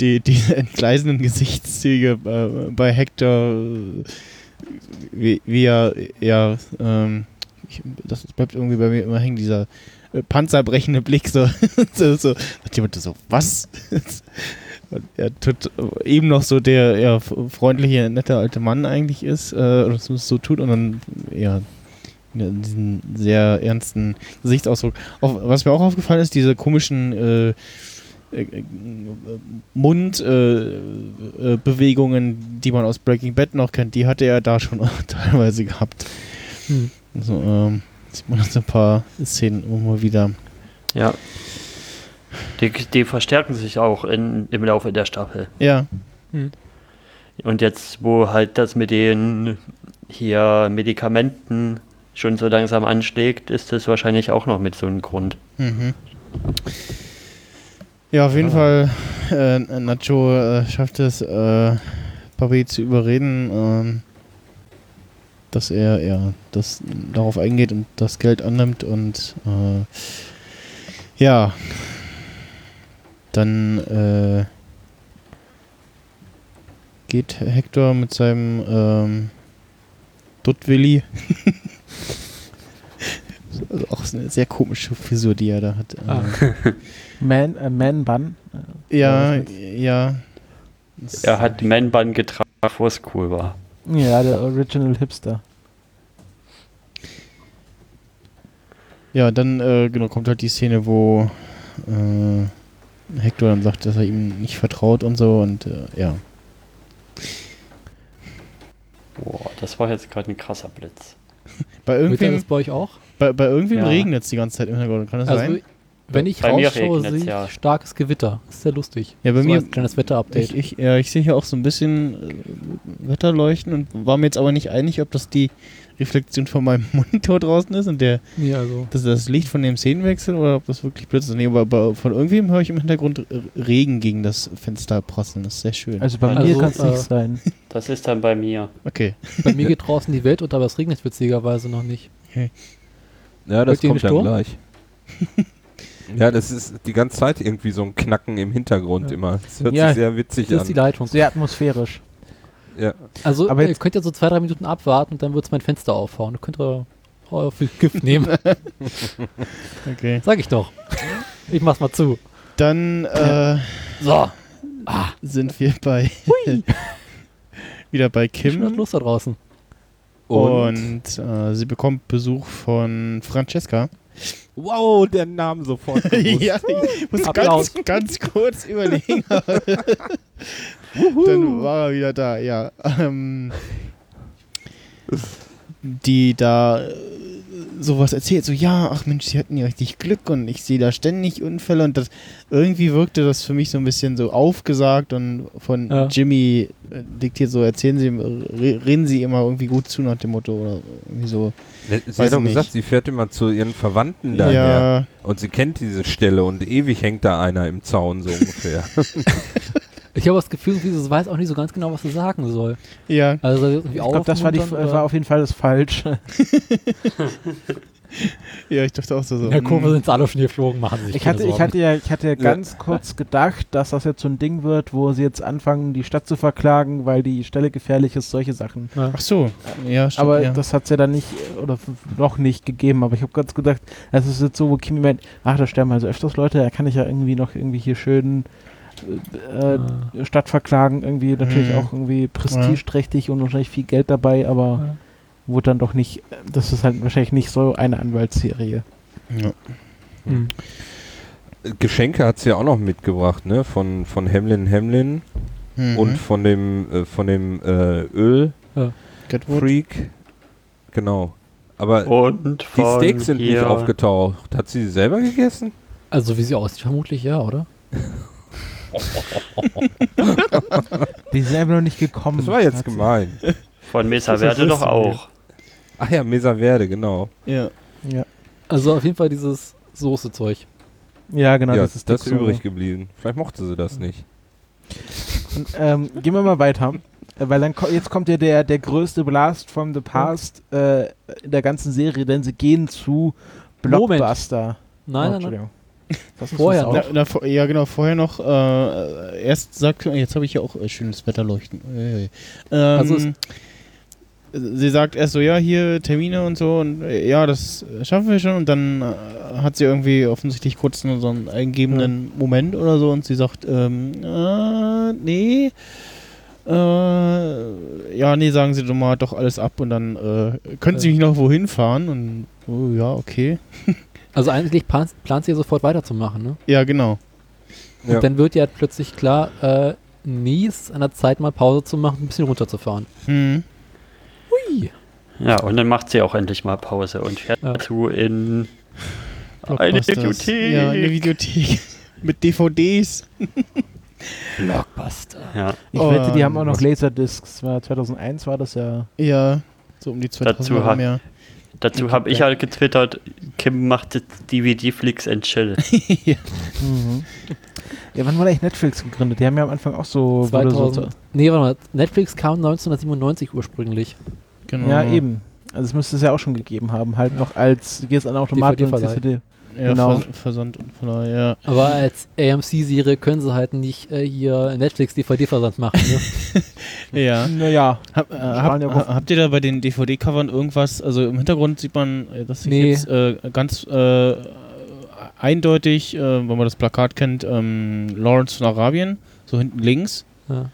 die, die entgleisenden Gesichtszüge äh, bei Hector, wie, wie er, ja, ähm, ich, das bleibt irgendwie bei mir immer hängen, dieser äh, panzerbrechende Blick, so, so, so, so, was? Er tut äh, eben noch so der ja, freundliche, nette alte Mann eigentlich ist, äh, oder so tut und dann, ja, ja, diesen sehr ernsten Gesichtsausdruck. Auch, was mir auch aufgefallen ist, diese komischen äh, äh, Mundbewegungen, äh, die man aus Breaking Bad noch kennt, die hatte er da schon teilweise gehabt. Hm. Also, ähm, sieht man jetzt ein paar Szenen immer wieder. Ja. Die, die verstärken sich auch in, im Laufe der Staffel. Ja, Und jetzt, wo halt das mit den hier Medikamenten schon so langsam anschlägt, ist das wahrscheinlich auch noch mit so einem Grund. mhm. Ja, auf jeden Fall, äh, Nacho äh, schafft es, äh, Papi zu überreden, ähm, dass er ja das darauf eingeht und das Geld annimmt und äh, ja, dann äh, geht Hector mit seinem ähm, Duttwilli. also auch eine sehr komische Frisur, die er da hat. Ah. Äh, Man, äh, Man Bun. ja, Ja, ja. Er hat Man-Bun getragen, bevor es cool war. Ja, der Original Hipster. Ja, dann äh, genau kommt halt die Szene, wo äh, Hector dann sagt, dass er ihm nicht vertraut und so und äh, ja. Boah, das war jetzt gerade ein krasser Blitz. Bei irgendwem, das bei euch auch? bei, bei irgendwem Ja. regnet es die ganze Zeit im Hintergrund. Kann das Also, sein? wenn ich Bei rausschaue, sehe ich ja. starkes Gewitter. Das ist sehr lustig. Ja, bei so mir- Als kleines Wetterupdate. Ich, ich, ja, ich sehe hier auch so ein bisschen äh, Wetterleuchten und war mir jetzt aber nicht einig, ob das die Reflexion von meinem Monitor draußen ist und der ja, also. das, ist das Licht von dem Szenenwechsel oder ob das wirklich Blitz ist. Nee, aber, von irgendwem höre ich im Hintergrund Regen gegen das Fenster prasseln. Das ist sehr schön. Also bei Also, mir kann es äh, nicht sein. Das ist dann bei mir. okay. Bei mir geht draußen die Welt unter, aber es regnet witzigerweise noch nicht. Ja, das Hört kommt dann Sturm? gleich. ja, das ist die ganze Zeit irgendwie so ein Knacken im Hintergrund Ja. immer. Das hört Ja, sich sehr witzig Das ist die an. Leitung. Sehr atmosphärisch. Ja. Also, Aber ihr jetzt- könnt ja so zwei, drei Minuten abwarten und dann wird es mein Fenster aufhauen. Da könnt ihr euer Gift nehmen. okay. Sag ich doch. Ich mach's mal zu. Dann äh, So. sind wir bei wieder bei Kim. Was los da draußen? Und, und äh, sie bekommt Besuch von Francesca. Wow, der Name sofort ja, ich muss Applaus. ganz, ganz kurz überlegen. Dann war er wieder da, ja. Ähm, die da äh, sowas erzählt, so ja, ach Mensch, sie hatten ja richtig Glück und ich sehe da ständig Unfälle und das irgendwie wirkte das für mich so ein bisschen so aufgesagt und von Ja. Jimmy äh, diktiert so, erzählen sie, re- reden sie immer irgendwie gut zu nach dem Motto oder irgendwie so. Sie hat doch gesagt, sie fährt immer zu ihren Verwandten daher. Ja, Und sie kennt diese Stelle und ewig hängt da einer im Zaun so ungefähr. Ich habe das Gefühl, sie weiß auch nicht so ganz genau, was sie sagen soll. ja, Also irgendwie Ich glaube, das war, die, war auf jeden Fall das Falsche. ja, ich dachte auch so. so In der Kurve mm. sind alle schon geflogen, machen sich Ich hatte, ich hatte ja, ich hatte ja ganz kurz gedacht, dass das jetzt so ein Ding wird, wo sie jetzt anfangen, die Stadt zu verklagen, weil die Stelle gefährlich ist, solche Sachen. Ach so, ja, stimmt, Aber ja. das hat es ja dann nicht, oder noch nicht gegeben. Aber ich habe ganz gedacht, das ist jetzt so, wo Kimi meint, ach, da sterben also öfters Leute, da kann ich ja irgendwie noch irgendwie hier schön äh, Ah. Stadt verklagen. Irgendwie natürlich Mhm. auch irgendwie prestigeträchtig und wahrscheinlich viel Geld dabei, aber Ja. wurde dann doch nicht, das ist halt wahrscheinlich nicht so eine Anwaltsserie. ja. Hm. Geschenke hat sie ja auch noch mitgebracht, ne? Von, von Hamlin Hamlin Mhm. und von dem, äh, von dem äh, Öl? Freak. Genau. Aber Und die Steaks sind nicht aufgetaucht. Hat sie sie selber gegessen? Also wie sie aussieht, vermutlich ja, oder? Die sind einfach noch nicht gekommen. Das war jetzt gemein. Von Mesa Verde doch auch. Ach ja, Mesa Verde, genau. Ja. Ja. Also auf jeden Fall dieses Soße-Zeug. Ja, genau. ja, das ist das übrig geblieben. Vielleicht mochte sie das nicht. Und, ähm, gehen wir mal weiter. Weil dann ko jetzt kommt ja der, der größte Blast from the past äh, in der ganzen Serie, denn sie gehen zu Moment. Blockbuster. Nein, Oh, nein, nein. Vorher noch. auch? Na, na, ja, genau, vorher noch, äh, erst sagt, jetzt habe ich ja auch äh, schönes Wetterleuchten. Äh, ähm, Also sie sagt erst so, ja, hier Termine und so und äh, ja, das schaffen wir schon und dann äh, hat sie irgendwie offensichtlich kurz nur so einen eingebenden Moment oder so und sie sagt, ähm, äh, nee, äh, ja, nee, sagen Sie doch mal doch alles ab und dann äh, können Sie mich noch wohin fahren und oh, ja, okay. Also eigentlich plant, plant sie ja sofort weiterzumachen, ne? Ja, genau. Ja. Und dann wird ja plötzlich klar, äh, nie ist an der Zeit mal Pause zu machen, ein bisschen runterzufahren. Hm. Hui. Ja, und dann macht sie auch endlich mal Pause und fährt Ja. dazu in eine. Videothek. Ja, eine Videothek. Mit DVDs. Blockbuster. Ja, Ich Oh, wette, die haben auch noch Laserdiscs. War 2001 war das ja. Ja, so um die 2000 Dazu hat- ja. Dazu habe ich halt getwittert, Kim macht jetzt DVD-Flicks and Chill. Mhm. Ja, wann wurde eigentlich Netflix gegründet? Die haben ja am Anfang auch so. wurde 2000. Nee, warte mal. Netflix kam 1997 ursprünglich. Genau. So, ja, eben. Also es müsste es ja auch schon gegeben haben. Halt noch als, gehst an Automat und DVD-Verleih. CD. Ja, Genau. Vers Versand und Verleih, ja. Aber als AMC-Serie können sie halt nicht äh, hier Netflix-DVD-Versand machen. Ne? Ja. Naja. Hab, äh, ja hab, Wochen. habt ihr da bei den DVD-Covern irgendwas, also im Hintergrund sieht man, äh, dass sich Nee. jetzt äh, ganz äh, eindeutig, äh, wenn man das Plakat kennt, ähm, Lawrence von Arabien, so hinten links, ja.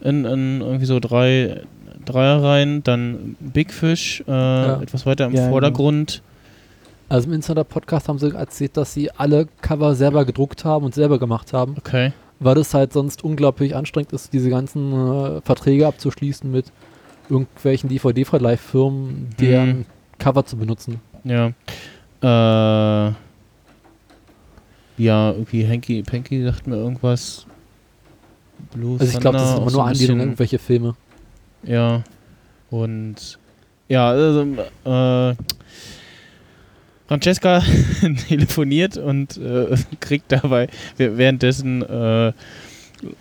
in, in irgendwie so drei Dreierreihen, dann Big Fish, äh, etwas weiter im Ja, genau. Vordergrund. Also im Insider-Podcast haben sie erzählt, dass sie alle Cover selber gedruckt haben und selber gemacht haben, Okay. weil das halt sonst unglaublich anstrengend ist, diese ganzen äh, Verträge abzuschließen mit irgendwelchen DVD-Verleihfirmen, deren Mhm. Cover zu benutzen. Ja. Äh, ja, irgendwie Hanky Panky sagt mir irgendwas. Blue Also ich glaube, das ist immer so nur ein Anlehnung an irgendwelche Filme. Ja. Und ja, also äh, Francesca telefoniert und äh, kriegt dabei wäh- währenddessen äh,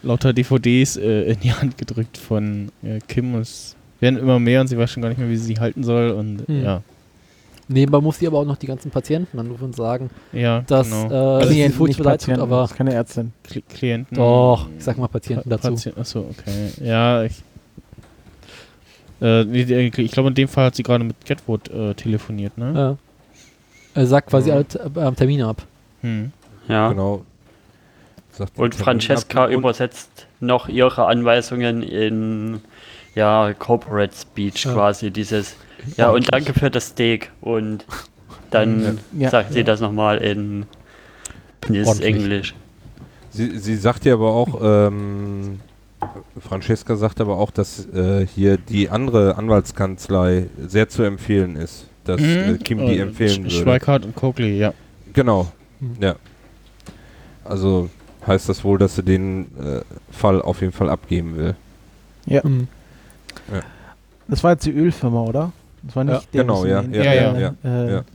lauter DVDs äh, in die Hand gedrückt von äh, Kim. Es werden immer mehr und sie weiß schon gar nicht mehr, wie sie sie halten soll. Und Hm. ja, Nebenbei muss sie aber auch noch die ganzen Patienten anrufen und sagen, ja, dass genau. äh, Also sie Klienten, nicht tut, Patienten, aber das ist keine Ärztin. Kli Klienten. doch, ich sag mal Patienten dazu. Patient, achso, okay. Ja, ich. Äh, ich glaube, in dem Fall hat sie gerade mit Catwood äh, telefoniert, ne? Ja. Er sagt quasi Ja. alle äh, Termine ab. Hm. Ja. Genau. Sagt Und Francesca und- übersetzt noch ihre Anweisungen in ja, Corporate Speech Ja. quasi, dieses Ja, und danke für das Steak. Und dann Ja. sagt sie das nochmal in ist Ordentlich. Englisch. Sie, sie sagt ja aber auch, ähm, Francesca sagt aber auch, dass äh, hier die andere Anwaltskanzlei sehr zu empfehlen ist. Dass äh, Kim die Äh, empfehlen Sch- würde. Schweikart und Coakley, ja. Genau. Mhm. Ja. Also heißt das wohl, dass sie den äh, Fall auf jeden Fall abgeben will. Mhm. Das war jetzt die Ölfirma, oder? Das war nicht Ja, der genau, bisschen ja, in- ja, ja, ja, äh, ja. Ich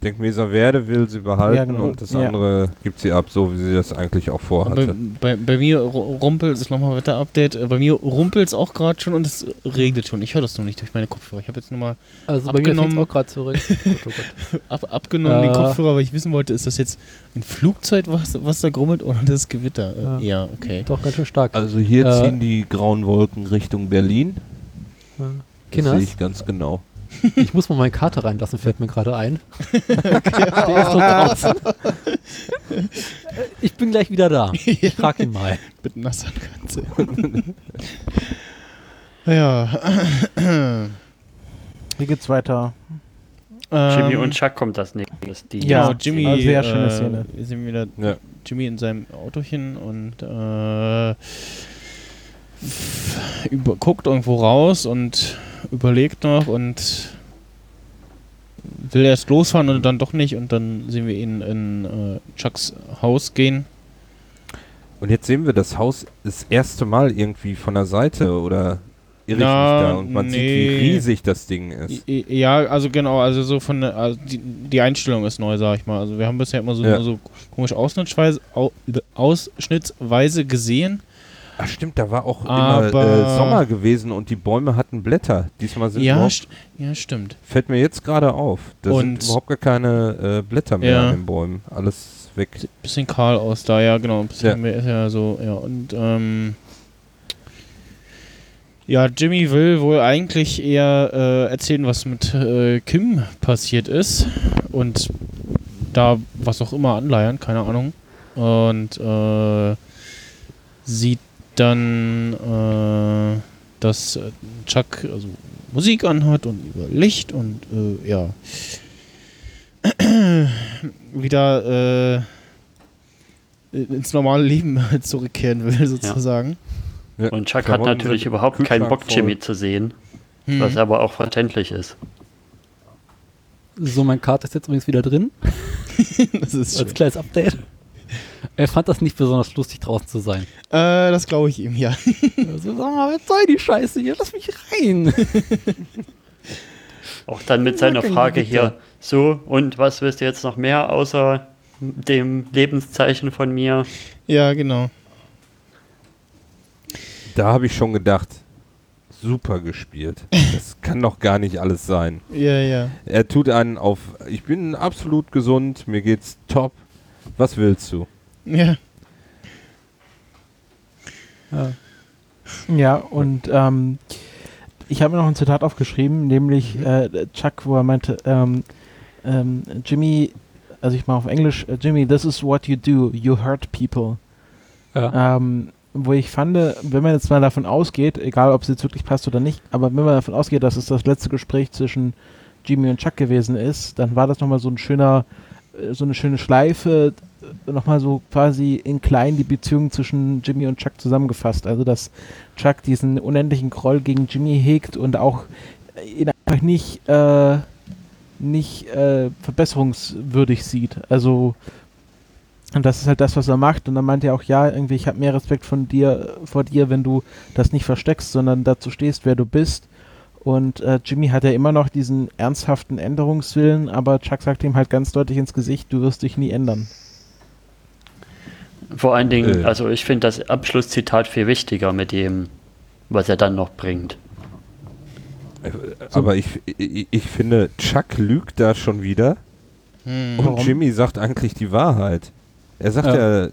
denke, Mesa will sie behalten Ja, genau. und das Ja. andere gibt sie ab, so wie sie das eigentlich auch Bei, vorhatte. bei, bei mir ru- rumpelt, das ist nochmal Wetter-Update, äh, bei mir rumpelt es auch gerade schon und es regnet schon. Ich höre das noch nicht durch meine Kopfhörer. Ich habe jetzt nochmal Also bei mir Abgenommen. auch gerade zurück. Oh oh ab, abgenommen den Äh. Kopfhörer, weil ich wissen wollte, ist das jetzt ein Flugzeug, was, was da grummelt oder das Gewitter? Äh, Ja. ja, okay. Doch ganz schön stark. Also hier Äh, ziehen die grauen Wolken Richtung Berlin. Ja. Das sehe ich ganz genau. ich muss mal meine Karte reinlassen, fällt mir gerade ein. Der ist noch draußen. ich bin gleich wieder da. Ich frag ihn mal. Mit nasser Katze. ja. Wie geht's weiter? Jimmy Ähm, und Chuck kommt das nächstes. Die Ja, Genau, Jimmy. also sehr schöne äh, Szene. Wir sehen wieder Ja. Jimmy in seinem Autochen und äh, über, guckt irgendwo raus und überlegt noch und will erst losfahren und dann doch nicht und dann sehen wir ihn in äh, Chucks Haus gehen. Und jetzt sehen wir das Haus das erste Mal irgendwie von der Seite oder irre ich Na, mich da und man sieht, wie nee. riesig das Ding ist. Ja, also genau, also so von der, also die, die Einstellung ist neu, sag ich mal. Also wir haben bisher immer so, Ja. so komisch ausschnittsweise, au, ausschnittsweise gesehen. Ach stimmt, da war auch immer Aber- äh, Sommer gewesen und die Bäume hatten Blätter. Diesmal sind Ja, st ja, stimmt. fällt mir jetzt gerade auf. Da sind Und- überhaupt gar keine äh, Blätter mehr Ja. an den Bäumen. Alles weg. Sieht bisschen kahl aus da, ja, genau. Bisschen Ja. mehr ja so, ja. Und, ähm, ja, Jimmy will wohl eigentlich eher äh, erzählen, was mit äh, Kim passiert ist. Und da was auch immer anleiern, keine Ahnung. Und äh, sieht dann, äh, dass Chuck also Musik anhat und über Licht und äh, ja. wieder äh, ins normale Leben zurückkehren will, sozusagen. Ja. Und Chuck hat natürlich überhaupt keinen Bock, voll. Jimmy zu sehen, Hm. was aber auch verständlich ist. So, mein Karte ist jetzt übrigens wieder drin. das ist Als kleines Update. Er fand das nicht besonders lustig, draußen zu sein. Äh, das glaube ich ihm, ja. Also, sag mal, was soll die Scheiße hier? Lass mich rein. Auch dann mit seiner Frage hier, so, und was willst du jetzt noch mehr außer dem Lebenszeichen von mir? Ja, genau. Da habe ich schon gedacht, super gespielt. Das kann doch gar nicht alles sein. Ja, ja. Er tut einen auf, ich bin absolut gesund, mir geht's top. Was willst du? Ja. Ja, und ähm, ich habe mir noch ein Zitat aufgeschrieben, nämlich äh, Chuck, wo er meinte, ähm, ähm, Jimmy, also ich mache auf Englisch, äh, Jimmy, this is what you do, you hurt people. Ja. Ähm, wo ich fand, wenn man jetzt mal davon ausgeht, egal ob es jetzt wirklich passt oder nicht, aber wenn man davon ausgeht, dass es das letzte Gespräch zwischen Jimmy und Chuck gewesen ist, dann war das nochmal so ein schöner, äh, so eine schöne Schleife, nochmal so quasi in klein die Beziehung zwischen Jimmy und Chuck zusammengefasst. Also dass Chuck diesen unendlichen Groll gegen Jimmy hegt und auch ihn einfach nicht, äh, nicht äh, verbesserungswürdig sieht. Also und das ist halt das, was er macht. Und dann meint er auch, ja, irgendwie, ich habe mehr Respekt von dir, vor dir, wenn du das nicht versteckst, sondern dazu stehst, wer du bist. Und äh, Jimmy hat ja immer noch diesen ernsthaften Änderungswillen, aber Chuck sagt ihm halt ganz deutlich ins Gesicht, du wirst dich nie ändern. Vor allen Dingen, Äh. also ich finde das Abschlusszitat viel wichtiger mit dem, was er dann noch bringt. Aber ich, ich, ich finde, Chuck lügt da schon wieder Hm. und Warum? Jimmy sagt eigentlich die Wahrheit. Er sagt ja. Ja.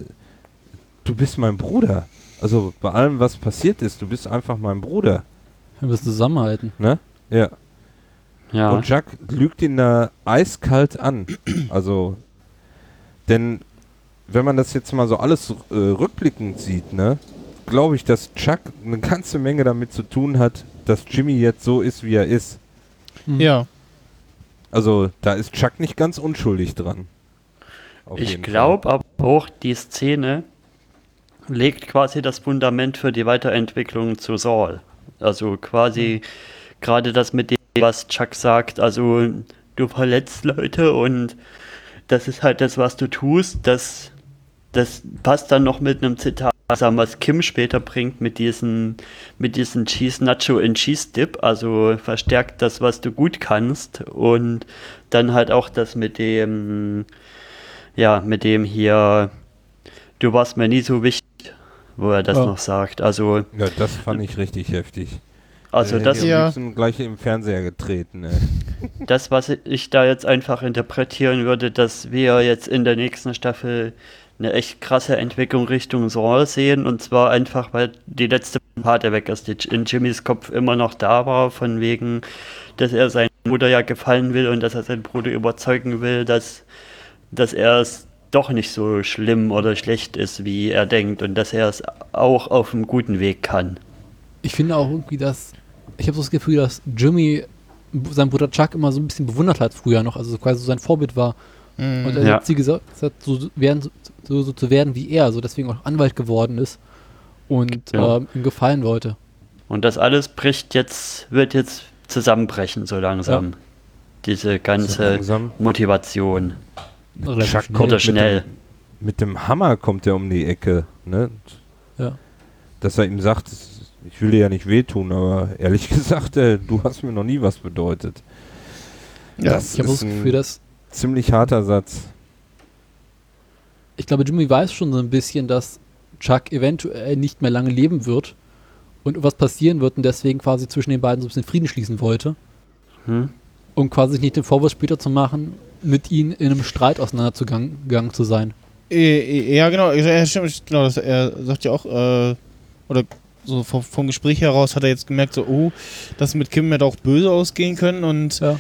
du bist mein Bruder. Also bei allem, was passiert ist, du bist einfach mein Bruder. Wir müssen zusammenhalten. Ne? Ja. Ja, Und Chuck lügt ihn da eiskalt an. Also, denn wenn man das jetzt mal so alles äh, rückblickend sieht, ne, glaube ich, dass Chuck eine ganze Menge damit zu tun hat, dass Jimmy jetzt so ist, wie er ist. Ja. Also, da ist Chuck nicht ganz unschuldig dran. Auf ich glaube aber auch, die Szene legt quasi das Fundament für die Weiterentwicklung zu Saul. Also quasi gerade das mit dem, was Chuck sagt, also du verletzt Leute und das ist halt das, was du tust, das, das passt dann noch mit einem Zitat, zusammen, was Kim später bringt mit diesen, mit diesen Cheese Nacho and Cheese Dip, also verstärkt das, was du gut kannst und dann halt auch das mit dem, ja, mit dem hier, du warst mir nie so wichtig, wo er das Ja. noch sagt. Also. Ja, das fand ich richtig heftig. also das, Ja. gleich im Fernseher getreten. Ey. das, was ich da jetzt einfach interpretieren würde, dass wir jetzt in der nächsten Staffel eine echt krasse Entwicklung Richtung Saul sehen und zwar einfach, weil die letzte Parte weg ist, die in Jimmys Kopf immer noch da war, von wegen, dass er seinen Bruder ja gefallen will und dass er seinen Bruder überzeugen will, dass, dass er es doch nicht so schlimm oder schlecht ist, wie er denkt und dass er es auch auf einem guten Weg kann. Ich finde auch irgendwie, dass. Ich habe so das Gefühl, dass Jimmy seinen Bruder Chuck immer so ein bisschen bewundert hat früher noch, also quasi so sein Vorbild war. Hm. Und er Ja. hat sie gesagt, gesagt, so, so werden, so, so zu werden wie er, so deswegen auch Anwalt geworden ist und Ja. ähm, ihm gefallen wollte. Und das alles bricht jetzt, wird jetzt zusammenbrechen, so langsam. Diese So ganze langsam. Motivation. Chuck schnell. kommt mit schnell. Dem, mit dem Hammer kommt er um die Ecke. Ne? Ja. Dass er ihm sagt, ich will dir ja nicht wehtun, aber ehrlich gesagt, äh, du hast mir noch nie was bedeutet. Ja, das Ich habe das Gefühl, dass ziemlich harter Satz. ich glaube, Jimmy weiß schon so ein bisschen, dass Chuck eventuell nicht mehr lange leben wird und was passieren wird und deswegen quasi zwischen den beiden so ein bisschen Frieden schließen wollte, Hm? um quasi nicht den Vorwurf später zu machen, mit ihnen in einem Streit auseinandergegangen gegangen zu sein. Äh, äh, Ja, genau, ja, stimmt, genau, das, er sagt ja auch, äh, oder so vom, vom Gespräch heraus hat er jetzt gemerkt, so, oh, das mit Kim hätte auch böse ausgehen können und Ja.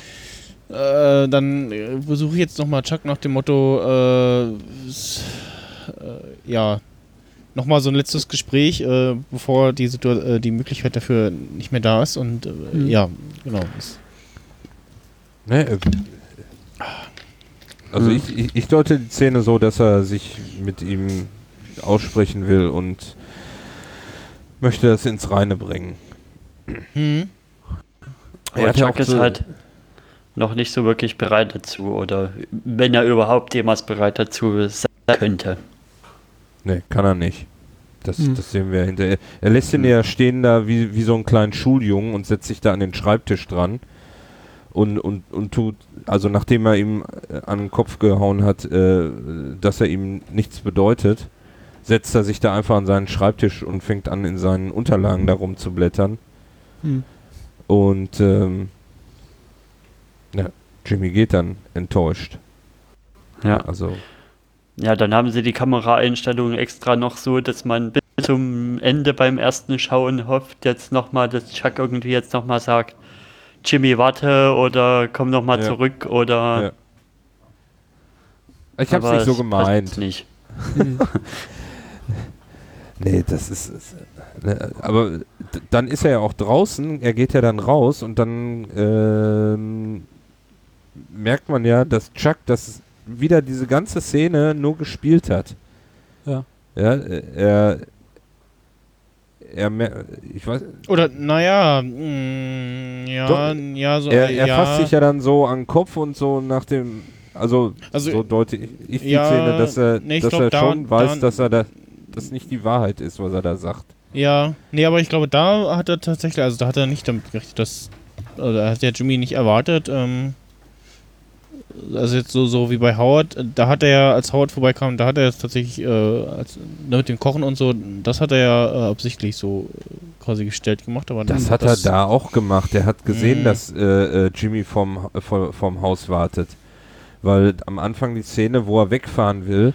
Äh, dann äh, besuche ich jetzt nochmal Chuck nach dem Motto, äh, äh, ja, nochmal so ein letztes Gespräch, äh, bevor die, Situa äh, die Möglichkeit dafür nicht mehr da ist und äh, Mhm. ja, genau. Das- Ne, äh, also Mhm. ich, ich, ich deute die Szene so, dass er sich mit ihm aussprechen will und möchte das ins Reine bringen. Mhm. Er hat ja Chuck auch ist so- halt noch nicht so wirklich bereit dazu. Oder wenn er überhaupt jemals bereit dazu sein könnte. Ne, kann er nicht. Das, Hm. das sehen wir hinterher. Er lässt ihn ja stehen da wie, wie so einen kleinen Schuljungen und setzt sich da an den Schreibtisch dran. und, und, und tut, also nachdem er ihm äh, an den Kopf gehauen hat, äh, dass er ihm nichts bedeutet, setzt er sich da einfach an seinen Schreibtisch und fängt an, in seinen Unterlagen darum zu blättern. Hm. Und ähm, Jimmy geht dann enttäuscht. Ja. Also, Ja, dann haben sie die Kameraeinstellungen extra noch so, dass man bis zum Ende beim ersten Schauen hofft, jetzt nochmal, dass Chuck irgendwie jetzt nochmal sagt, Jimmy, warte oder komm nochmal Ja. zurück oder. Ja. ich hab's aber nicht so gemeint. Nicht. Nee, das ist. ist ne, aber dann ist er ja auch draußen, er geht ja dann raus und dann ähm, merkt man ja, dass Chuck das wieder diese ganze Szene nur gespielt hat. Ja. Ja, er. Er, ich weiß, Oder, naja, mh, ja, Doch, ja, so, er, er ja. fasst sich ja dann so an den Kopf und so nach dem, also, Also, so deute ich, ich die ja, Szene, dass er, nee, dass glaub, er da- schon weiß, da- dass er da, das nicht die Wahrheit ist, was er da sagt. Ja, nee, aber ich glaube, da hat er tatsächlich, also da hat er nicht damit gerechnet, dass, also da hat der Jimmy nicht erwartet, ähm, also jetzt so, so wie bei Howard, da hat er ja, als Howard vorbeikam, da hat er jetzt tatsächlich, äh, als, ne, mit dem Kochen und so, das hat er ja äh, absichtlich so äh, quasi gestellt gemacht, aber Das hat er da auch gemacht. Er hat gesehen, Mhm. dass äh, äh, Jimmy vom, vom, vom Haus wartet. Weil am Anfang die Szene, wo er wegfahren will,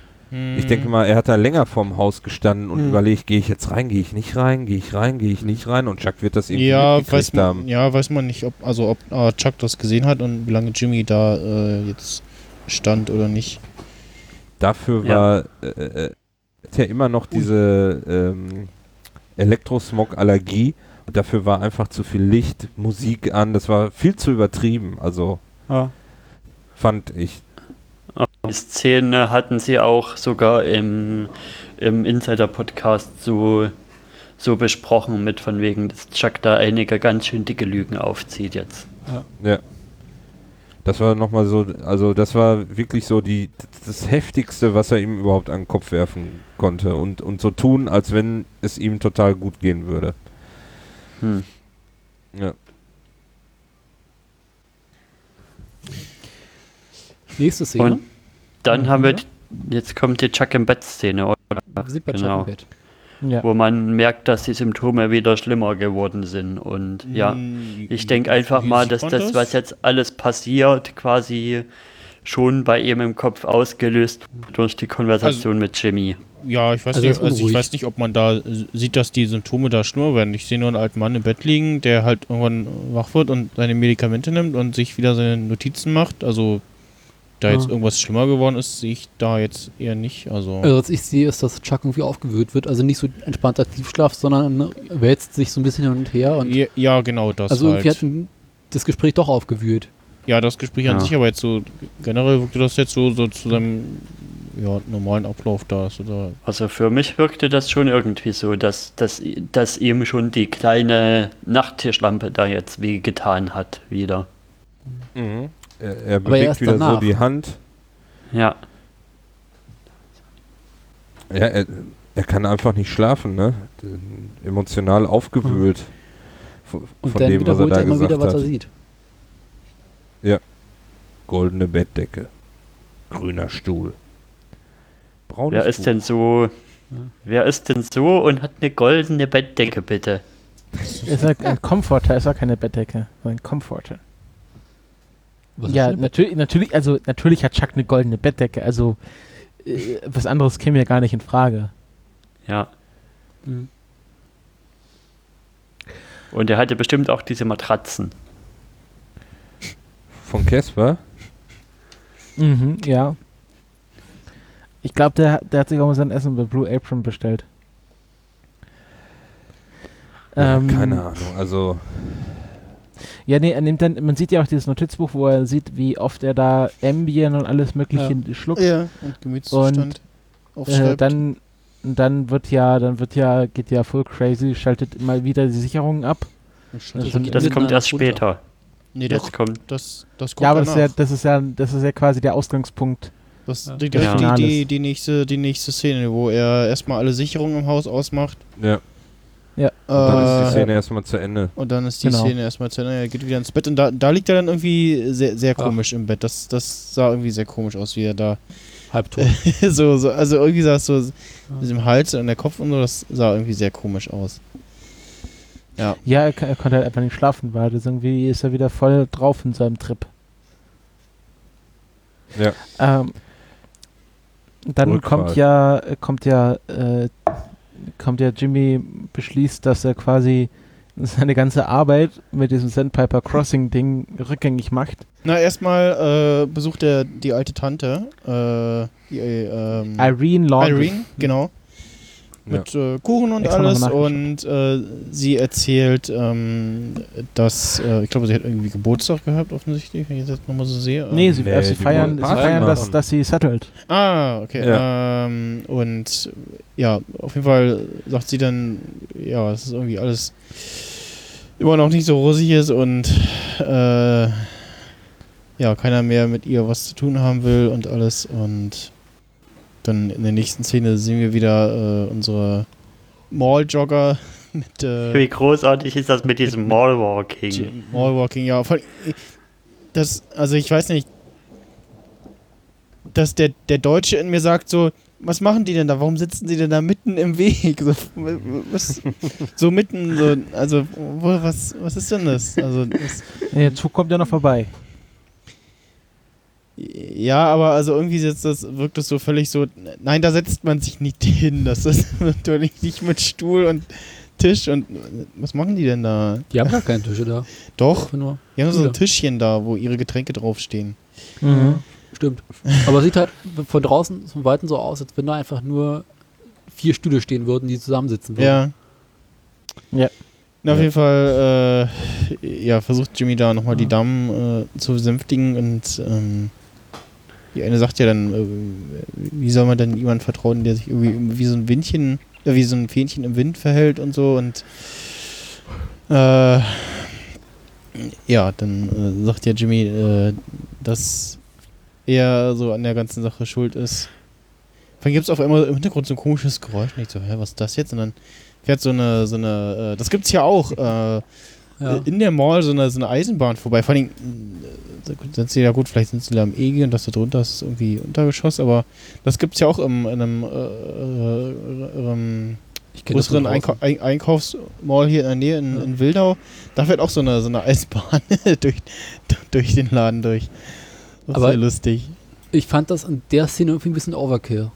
ich denke Hm. mal, er hat da länger vorm Haus gestanden und Mhm. überlegt, gehe ich jetzt rein, gehe ich nicht rein, gehe ich rein, gehe ich nicht rein und Chuck wird das irgendwie ja, weiß man, haben. ja, weiß man nicht, ob, also ob äh, Chuck das gesehen hat und wie lange Jimmy da äh, jetzt stand oder nicht. Dafür Ja. war äh, äh, hat ja immer noch diese ähm, Elektrosmog-Allergie und dafür war einfach zu viel Licht, Musik an, das war viel zu übertrieben, also Ja. fand ich. Die Szene hatten sie auch sogar im, im Insider-Podcast so, so besprochen, mit von wegen, dass Chuck da einige ganz schön dicke Lügen aufzieht jetzt. Ja. Das war nochmal so, also das war wirklich so die das heftigste, was er ihm überhaupt an den Kopf werfen konnte und, und so tun, als wenn es ihm total gut gehen würde. Hm. Ja. Nächste Szene. Und dann haben wir, jetzt kommt die Chuck im Bett-Szene, oder? Bei genau. Chuck im Bett. Ja. wo man merkt, dass die Symptome wieder schlimmer geworden sind. Und ja, Hm, ich denke einfach mal, dass das, was jetzt alles passiert, quasi schon bei ihm im Kopf ausgelöst durch die Konversation mit Jimmy. Ja, ich weiß, Also nicht, also ich weiß nicht, ob man da sieht, dass die Symptome da schlimmer werden. Ich sehe nur einen alten Mann im Bett liegen, der halt irgendwann wach wird und seine Medikamente nimmt und sich wieder seine Notizen macht. Also, da Ja. jetzt irgendwas schlimmer geworden ist, sehe ich da jetzt eher nicht. Also, Also, was ich sehe, ist, dass Chuck irgendwie aufgewühlt wird. Also nicht so entspannter Tiefschlaf, sondern wälzt sich so ein bisschen hin und her. Und ja, ja, genau das. also irgendwie halt. hat das Gespräch doch aufgewühlt. Ja, das Gespräch an Ja. sich, aber jetzt so generell wirkte das jetzt so, so zu seinem ja, normalen Ablauf da. So da Also für mich wirkte das schon irgendwie so, dass, dass, dass ihm schon die kleine Nachttischlampe da jetzt wehgetan hat wieder. Mhm. Er, er bewegt wieder so danach. die Hand. Ja, Ja, er, er kann einfach nicht schlafen, ne? Emotional aufgewühlt. Von, Und von dann dem, was er wiederholt da er immer gesagt wieder, was er sieht. Goldene Bettdecke. Grüner Stuhl. Braunes wer ist denn so, wer ist denn so und hat eine goldene Bettdecke bitte? Er sagt, ein Komforter ist auch keine Bettdecke, sondern ein Komforter. Was Ja, natürlich, natürlich, also natürlich hat Chuck eine goldene Bettdecke, also äh, was anderes käme ja gar nicht in Frage. Ja. Mhm. Und er hatte bestimmt auch diese Matratzen. Von Casper? Mhm, ja. Ich glaube, der, der hat sich auch mal sein Essen bei Blue Apron bestellt. Ja, Ähm, keine Ahnung. Also, Ja, nee, er nimmt dann, man sieht ja auch dieses Notizbuch, wo er sieht, wie oft er da Ambien und alles mögliche schluckt. ja, und Gemütszustand Äh, dann, dann wird ja, dann wird ja, geht ja full crazy, schaltet immer wieder die Sicherungen ab. das, das- Und Das kommt erst Schulter. später. nee, Das das, kommt. das, das kommt Ja, aber das ist ja, das ist ja, das ist ja quasi der Ausgangspunkt. Das, Ja. die, die, Ja. die, die, Finales. die, nächste, die nächste Szene, wo er erstmal alle Sicherungen im Haus ausmacht. ja. Äh, Dann ist die Szene erstmal zu Ende. Und dann ist die Genau. Szene erstmal zu Ende, er geht wieder ins Bett und da, da liegt er dann irgendwie sehr, sehr Ach. komisch im Bett. Das, das sah irgendwie sehr komisch aus, wie er da Halbtot. so, so, also irgendwie sah es so mit dem Hals und der Kopf und so, das sah irgendwie sehr komisch aus. Ja. Ja, er, er konnte halt einfach nicht schlafen, weil das irgendwie ist er wieder voll drauf in seinem Trip. Ja. Ähm, dann Rückfahrt. kommt ja, äh, kommt ja, äh, kommt ja Jimmy beschließt, dass er quasi seine ganze Arbeit mit diesem Sandpiper Crossing Ding rückgängig macht. Na, erstmal äh, besucht er die alte Tante, äh, die, ähm, Irene Laundrie. Irene, genau. Ja. Mit äh, Kuchen und Extra alles und äh, sie erzählt, ähm, dass, äh, ich glaube, sie hat irgendwie Geburtstag gehabt, offensichtlich, wenn ich das jetzt nochmal so sehe. Nee, sie, Nee, äh, sie feiern, sie Party feiern dass, dass sie settelt. Ah, okay. Ja. Ähm, und ja, auf jeden Fall sagt sie dann, ja, es ist irgendwie alles immer noch nicht so rosig ist und äh, ja, keiner mehr mit ihr was zu tun haben will und alles. Und dann in der nächsten Szene sehen wir wieder äh, unsere Mall-Jogger mit äh, Wie großartig ist das mit diesem Mallwalking? Mallwalking, ja. Voll, das, also ich weiß nicht, dass der, der Deutsche in mir sagt so, was machen die denn da? Warum sitzen sie denn da mitten im Weg? So, was, so mitten, so, also, wo, was, was ist denn das? Also, das, Der Zug kommt ja noch vorbei. Ja, aber also irgendwie jetzt das, wirkt das so völlig so, nein, da setzt man sich nicht hin. Das ist natürlich nicht mit Stuhl und Tisch und was machen die denn da? Die haben gar keine Tische da. Doch, Nur. die haben so ein Ja. Tischchen da, wo ihre Getränke draufstehen. Mhm. Stimmt. Aber es sieht halt von draußen, von Weitem so aus, als wenn da einfach nur vier Stühle stehen würden, die zusammensitzen würden. Ja. Ja. Na, auf Ja. jeden Fall äh, ja, versucht Jimmy da nochmal die Damen äh, zu besänftigen und ähm, die eine sagt ja dann, äh, wie soll man denn jemandem vertrauen, der sich irgendwie wie so ein Windchen, äh, wie so ein Fähnchen im Wind verhält und so und äh, ja, dann äh, sagt ja Jimmy, äh, dass er so an der ganzen Sache schuld ist. Dann gibt es auf einmal im Hintergrund so ein komisches Geräusch. Und ich so, hä, was ist das jetzt? Und dann fährt so eine, so eine, äh, das gibt's ja auch, äh, Ja. in der Mall so eine, so eine Eisenbahn vorbei. Vor allem, äh, sind sie ja gut, vielleicht sind sie da am EG und das da drunter ist irgendwie Untergeschoss, aber das gibt's ja auch im, in einem äh, äh, größeren Einkau. Ein Einkaufsmall hier in der Nähe in, Ja. in Wildau. Da fährt auch so eine, so eine Eisenbahn durch, durch den Laden durch. Das ist Aber- sehr lustig. Ich fand das in der Szene irgendwie ein bisschen Overkill.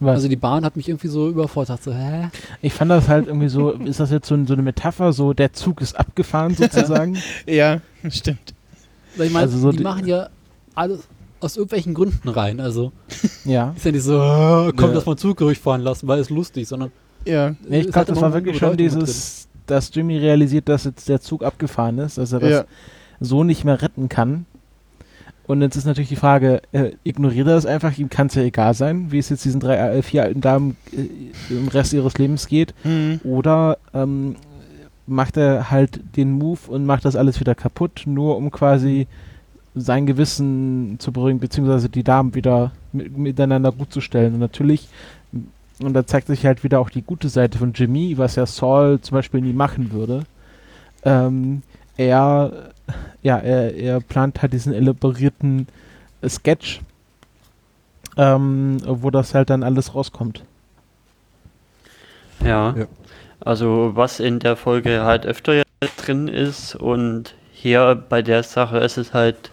Was? Also die Bahn hat mich irgendwie so überfordert. So, hä? ich fand das halt irgendwie so, ist das jetzt so, so eine Metapher, so der Zug ist abgefahren sozusagen? Ja, stimmt. Weil Ich meine, Also so die die- machen ja alles aus irgendwelchen Gründen rein. Also ja. ist ja nicht so, äh, komm, Ja. lass mal einen Zug durchfahren lassen, weil es lustig, sondern Ja. Nee, ich glaube, das war wirklich schon dieses, dass Jimmy realisiert, dass jetzt der Zug abgefahren ist, dass er das Ja. so nicht mehr retten kann. Und jetzt ist natürlich die Frage, äh, ignoriert er das einfach, ihm kann es ja egal sein, wie es jetzt diesen drei, äh, vier alten Damen äh, im Rest ihres Lebens geht. Hm. Oder ähm, macht er halt den Move und macht das alles wieder kaputt, nur um quasi sein Gewissen zu beruhigen, beziehungsweise die Damen wieder mit, miteinander gut zu stellen. Und natürlich, und da zeigt sich halt wieder auch die gute Seite von Jimmy, was ja Saul zum Beispiel nie machen würde. Ähm, er, ja, er, er plant halt diesen elaborierten äh, Sketch, ähm, wo das halt dann alles rauskommt. Ja. Ja. Also was in der Folge halt öfter drin ist und hier bei der Sache ist es halt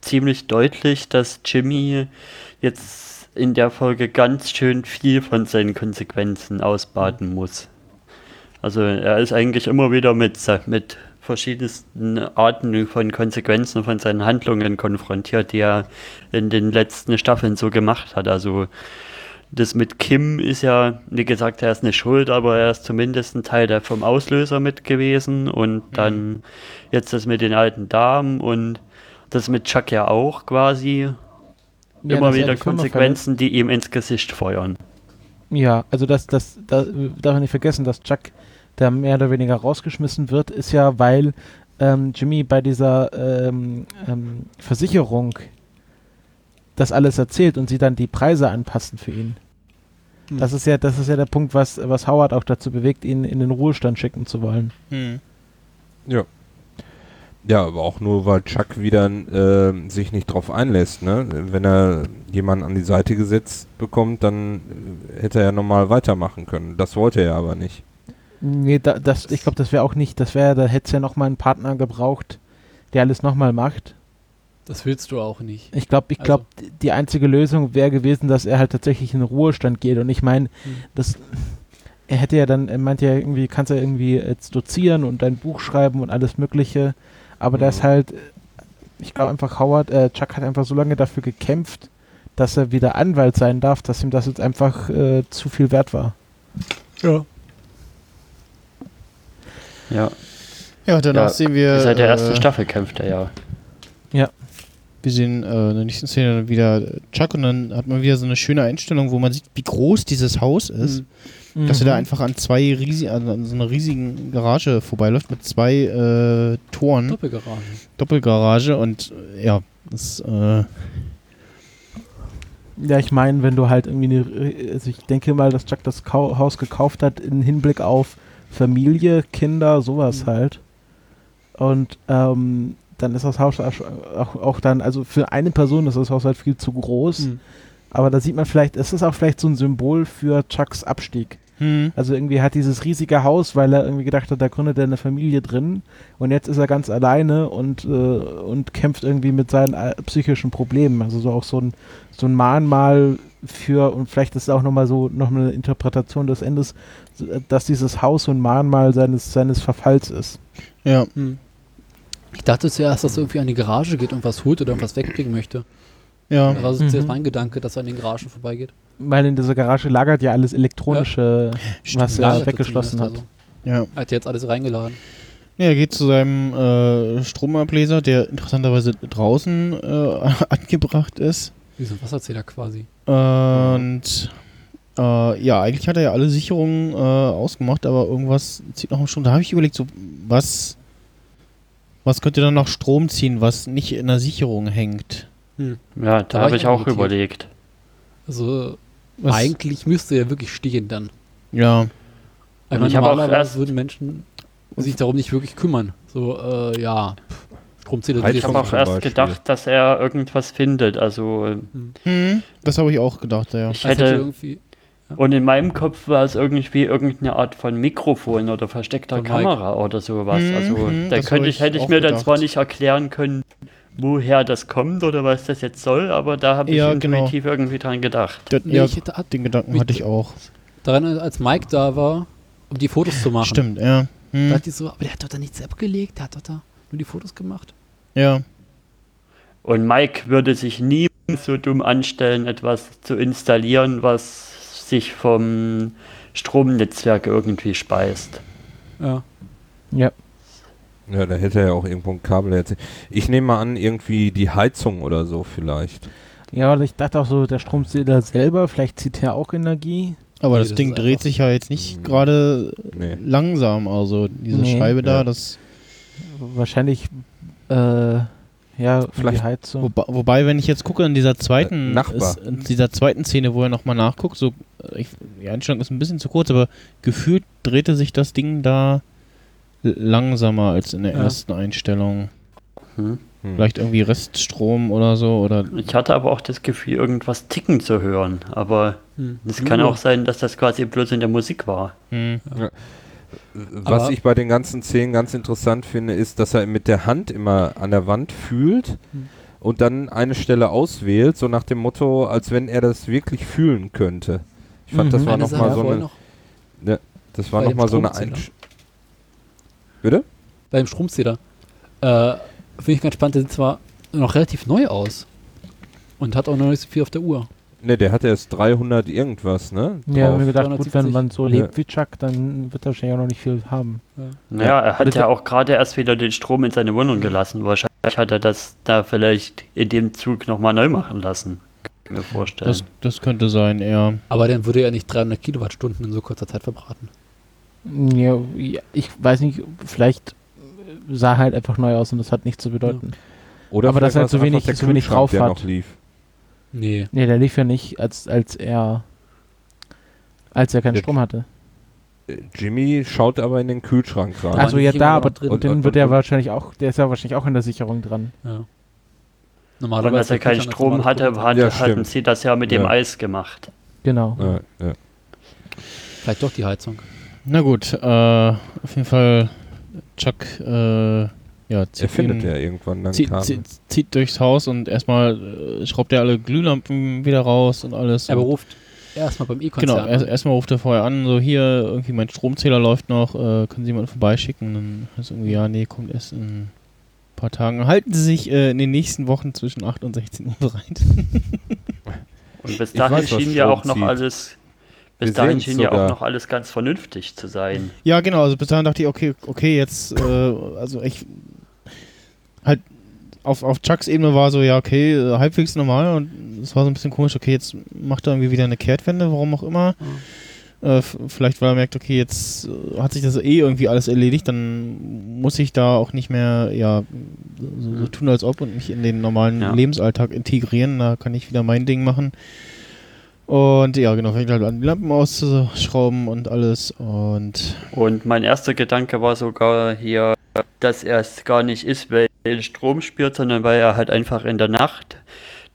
ziemlich deutlich, dass Jimmy jetzt in der Folge ganz schön viel von seinen Konsequenzen ausbaden muss. Also er ist eigentlich immer wieder mit, mit verschiedensten Arten von Konsequenzen von seinen Handlungen konfrontiert, die er in den letzten Staffeln so gemacht hat. Also das mit Kim ist ja, wie gesagt, er ist eine Schuld, aber er ist zumindest ein Teil der vom Auslöser mit gewesen. Und dann jetzt das mit den alten Damen und das mit Chuck ja auch quasi. Ja, immer er wieder Konsequenzen, die ihm ins Gesicht feuern. Ja, also das, das, da darf man nicht vergessen, dass Chuck da mehr oder weniger rausgeschmissen wird, ist ja, weil ähm, Jimmy bei dieser ähm, ähm, Versicherung das alles erzählt und sie dann die Preise anpassen für ihn. Hm. Das ist ja, das ist ja der Punkt, was, was Howard auch dazu bewegt, ihn in den Ruhestand schicken zu wollen. Hm. Ja. Ja, aber auch nur, weil Chuck wieder äh, sich nicht drauf einlässt, ne? Wenn er jemanden an die Seite gesetzt bekommt, dann hätte er ja normal weitermachen können. Das wollte er aber nicht. Nee, da, das, ich glaube, das wäre auch nicht, das wäre, da hätte es ja nochmal einen Partner gebraucht, der alles nochmal macht. Das willst du auch nicht. Ich glaube, ich Also- glaube, die einzige Lösung wäre gewesen, dass er halt tatsächlich in den Ruhestand geht. Und ich meine, Hm. das, er hätte ja dann, er meint ja irgendwie, kannst ja irgendwie jetzt dozieren und dein Buch schreiben und alles Mögliche. Aber da ist Mhm. halt, ich glaube einfach, Howard, äh, Chuck hat einfach so lange dafür gekämpft, dass er wieder Anwalt sein darf, dass ihm das jetzt einfach äh, zu viel wert war. Ja. Ja, Ja, danach Ja, sehen wir. seit der ersten äh, Staffel kämpft er ja. Wir sehen äh, in der nächsten Szene dann wieder Chuck und dann hat man wieder so eine schöne Einstellung, wo man sieht, wie groß dieses Haus ist. Dass er da einfach an zwei riesigen, also an so einer riesigen Garage vorbeiläuft mit zwei äh, Toren, Doppelgarage. Doppelgarage und ja, das äh, Ja, ich meine, wenn du halt irgendwie eine, also ich denke mal, dass Chuck das Kau Haus gekauft hat im Hinblick auf Familie, Kinder, sowas Mhm. halt. Und ähm, dann ist das Haus auch, auch, dann, also für eine Person ist das Haus halt viel zu groß. Hm. Aber da sieht man vielleicht, es ist auch vielleicht so ein Symbol für Chucks Abstieg. hm, Also irgendwie hat dieses riesige Haus, weil er irgendwie gedacht hat, da gründet er eine Familie drin und jetzt ist er ganz alleine und, äh, und kämpft irgendwie mit seinen äh, psychischen Problemen. Also so auch so ein, so ein Mahnmal für, und vielleicht ist es auch nochmal so, noch eine Interpretation des Endes, äh, dass dieses Haus so ein Mahnmal seines, seines Verfalls ist. ja. Hm. Ich dachte zuerst, dass er irgendwie an die Garage geht und was holt oder irgendwas wegbringen möchte. Ja, Das war so Mhm. zuerst mein Gedanke, dass er an den Garagen vorbeigeht. Weil in dieser Garage lagert ja alles elektronische, was er weggeschlossen hat. ja. Also. Er hat jetzt alles reingeladen. Ja, er geht zu seinem äh, Stromableser, der interessanterweise draußen äh, angebracht ist. Wie so ein Wasserzähler quasi. Und äh, ja, eigentlich hat er ja alle Sicherungen äh, ausgemacht, aber irgendwas zieht noch einen Strom. Da habe ich überlegt, so was, was könnte dann noch Strom ziehen, was nicht in der Sicherung hängt? Ja, Da da habe ich ich auch irritiert. überlegt. Also Was, eigentlich müsste er wirklich stehen dann. Ja, Einmal ich habe auch normalerweise erst- würden Menschen sich darum nicht wirklich kümmern. So, äh, ja, pff, Heizung Ich habe auch erst gedacht, dass er irgendwas findet. Also, hm, das habe ich auch gedacht, ja. ich hätte. Und in meinem Kopf war es irgendwie irgendeine Art von Mikrofon oder versteckter Von Mike. Kamera oder sowas. Mhm, also mhm, da könnte ich, ich hätte ich mir dann gedacht. zwar nicht erklären können, woher das kommt oder was das jetzt soll, aber da habe ich Ja, genau. intuitiv irgendwie dran gedacht. Das, Nee, ja, ich hat den Gedanken hatte ich auch. daran, als Mike da war, um die Fotos zu machen. Stimmt, ja. Da Hm, dachte ich so, aber der hat doch da nichts abgelegt, der hat doch da nur die Fotos gemacht. Ja. Und Mike würde sich nie so dumm anstellen, etwas zu installieren, was sich vom Stromnetzwerk irgendwie speist. Ja. Ja. Ja, da hätte er ja auch irgendwo ein Kabel erzählt. Ich nehme mal an, irgendwie die Heizung oder so vielleicht. Ja, und ich dachte auch so, der Stromzähler selber, vielleicht zieht er auch Energie. Aber Nee, das das Ding dreht sich ja jetzt nicht Mhm. gerade Nee. langsam. Also diese Nee. Scheibe da, Ja. das. Wahrscheinlich, äh, ja, Vielleicht- Heizung. Wobei, wobei, wenn ich jetzt gucke in dieser zweiten, Äh, ist- in dieser zweiten Szene, wo er nochmal nachguckt, so äh, ich, die Einstellung ist ein bisschen zu kurz, aber gefühlt drehte sich das Ding da langsamer als in der Ja. ersten Einstellung. Hm. Hm. Vielleicht irgendwie Reststrom oder so oder Ich hatte aber auch das Gefühl, irgendwas ticken zu hören. Aber Hm. es kann auch sein, dass das quasi bloß in der Musik war. hm, Was Aber- ich bei den ganzen Szenen ganz interessant finde, ist, dass er mit der Hand immer an der Wand fühlt Hm. und dann eine Stelle auswählt, so nach dem Motto, als wenn er das wirklich fühlen könnte. Ich fand, das Mhm. war Eine nochmal so eine, noch das war bei noch dem mal so eine. Einsch Bitte? beim Stromzähler. Äh, Finde ich ganz spannend, der sieht zwar noch relativ neu aus und hat auch noch nicht so viel auf der Uhr. Ne, der hat erst 300 irgendwas, ne? Ja, drauf. mir gedacht, gut, 370. wenn man so Ja. lebt wie Chuck, dann wird er wahrscheinlich auch noch nicht viel haben. Naja, er hat Bitte. ja auch gerade erst wieder den Strom in seine Wohnung gelassen. Wahrscheinlich hat er das da vielleicht in dem Zug nochmal neu machen lassen. Kann ich mir vorstellen. das, das könnte sein, eher. Aber dann würde er nicht 300 Kilowattstunden in so kurzer Zeit verbraten. Ja, ja, ich weiß nicht, vielleicht sah halt einfach neu aus und das hat nichts zu bedeuten. Oder Aber dass er zu einfach wenig- zu wenig drauf der hat. noch lief. Nee. Nee, der lief ja nicht, als, als er Als er keinen Ja. Strom hatte. Äh, Jimmy schaut aber in den Kühlschrank rein. Also ja, da, aber drin. Und- dann und- wird er und- wahrscheinlich auch, der ist ja wahrscheinlich auch in der Sicherung dran. Ja. Und Normalerweise als er keinen Strom hatte, hatte Ja, hatten sie das ja mit dem Ja. Eis gemacht. Genau. Ja, ja. Vielleicht doch die Heizung. Na gut, äh, auf jeden Fall Chuck, äh, ja, Er zieht, findet ihn- ja irgendwann dann zieht, zieht, zieht durchs Haus und erstmal äh, schraubt er alle Glühlampen wieder raus und alles. Er beruft erstmal beim Genau, E-Konzern. erst, an. erstmal ruft er vorher an, so hier, irgendwie mein Stromzähler läuft noch, äh, können Sie jemanden vorbeischicken? Dann heißt irgendwie, ja, nee, kommt erst in ein paar Tagen. Halten Sie sich äh, in den nächsten Wochen zwischen 8 und 16 Uhr bereit. Und bis dahin weiß, schien ja auch noch zieht. alles. Bis Wir dahin schien ja auch noch alles ganz vernünftig zu sein. ja, genau, also bis dahin dachte ich, okay, okay, jetzt, äh, also ich, halt, auf, auf Chucks Ebene war so, ja, okay, äh, halbwegs normal und es war so ein bisschen komisch, okay, jetzt macht er irgendwie wieder eine Kehrtwende, warum auch immer. Äh, f- vielleicht, weil er merkt, okay, jetzt äh, hat sich das eh irgendwie alles erledigt, dann muss ich da auch nicht mehr, ja, so, so tun als ob und mich in den normalen Ja. Lebensalltag integrieren. Da kann ich wieder mein Ding machen. Und ja, genau, fängt halt an, die Lampen auszuschrauben und alles. Und Und mein erster Gedanke war sogar hier, dass er es gar nicht ist, weil den Strom spürt, sondern weil er halt einfach in der Nacht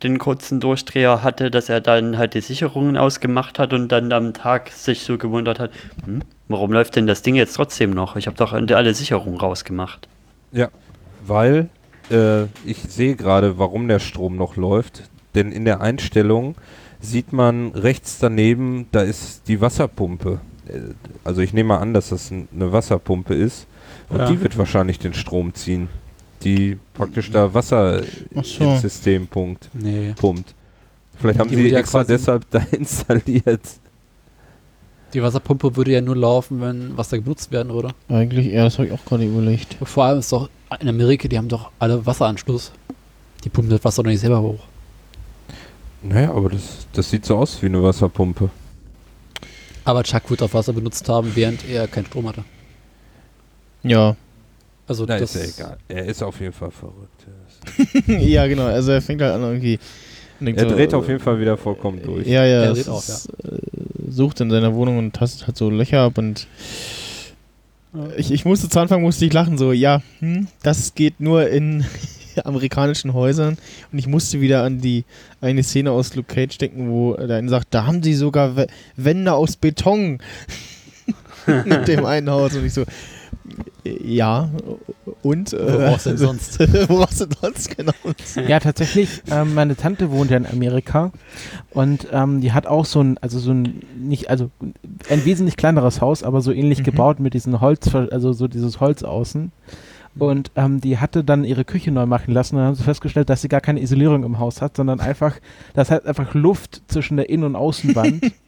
den kurzen Durchdreher hatte, dass er dann halt die Sicherungen ausgemacht hat und dann am Tag sich so gewundert hat, hm, warum läuft denn das Ding jetzt trotzdem noch? Ich habe doch alle Sicherungen rausgemacht. Ja, weil äh, ich sehe gerade, warum der Strom noch läuft. Denn in der Einstellung sieht man rechts daneben, da ist die Wasserpumpe. Äh, Also ich nehme mal an, dass das eine Wasserpumpe ist. Und Ja. die wird wahrscheinlich den Strom ziehen. Die praktisch da Wasser so. ins System pumpt. Nee. pumpt. Vielleicht haben Die sie ja extra quasi- deshalb da installiert. Die Wasserpumpe würde ja nur laufen, wenn Wasser benutzt werden würde. eigentlich, ja, das habe ich auch gerade überlegt. Vor allem ist doch in Amerika, die haben doch alle Wasseranschluss. Die pumpen das Wasser doch nicht selber hoch. Naja, aber das, das sieht so aus wie eine Wasserpumpe. Aber Chuck wird auch Wasser benutzt haben, während er keinen Strom hatte. Ja. Also Na, das ist ja egal. Er ist auf jeden Fall verrückt. ja, genau, also er fängt halt an irgendwie. Er so, dreht äh, auf jeden Fall wieder vollkommen durch. Ja, ja, Er dreht auf, ist, äh, sucht in seiner Wohnung und tastet halt so Löcher ab und ich, ich musste zu Anfang musste ich lachen, so, ja, hm, das geht nur in amerikanischen Häusern und ich musste wieder an die eine Szene aus Luke Cage denken, wo der eine sagt, da haben sie sogar Wände aus Beton mit dem einen Haus und ich so, äh, ja, und? Äh, Wo brauchst du denn sonst? wo brauchst du sonst, genau. Ja, tatsächlich, ähm, meine Tante wohnt ja in Amerika und ähm, die hat auch so ein, also so ein, nicht, also ein wesentlich kleineres Haus, aber so ähnlich Mhm. gebaut mit diesen Holz, also so dieses Holz außen. Und ähm, die hatte dann ihre Küche neu machen lassen und dann haben sie festgestellt, dass sie gar keine Isolierung im Haus hat, sondern einfach, das hat einfach Luft zwischen der Innen- und Außenwand.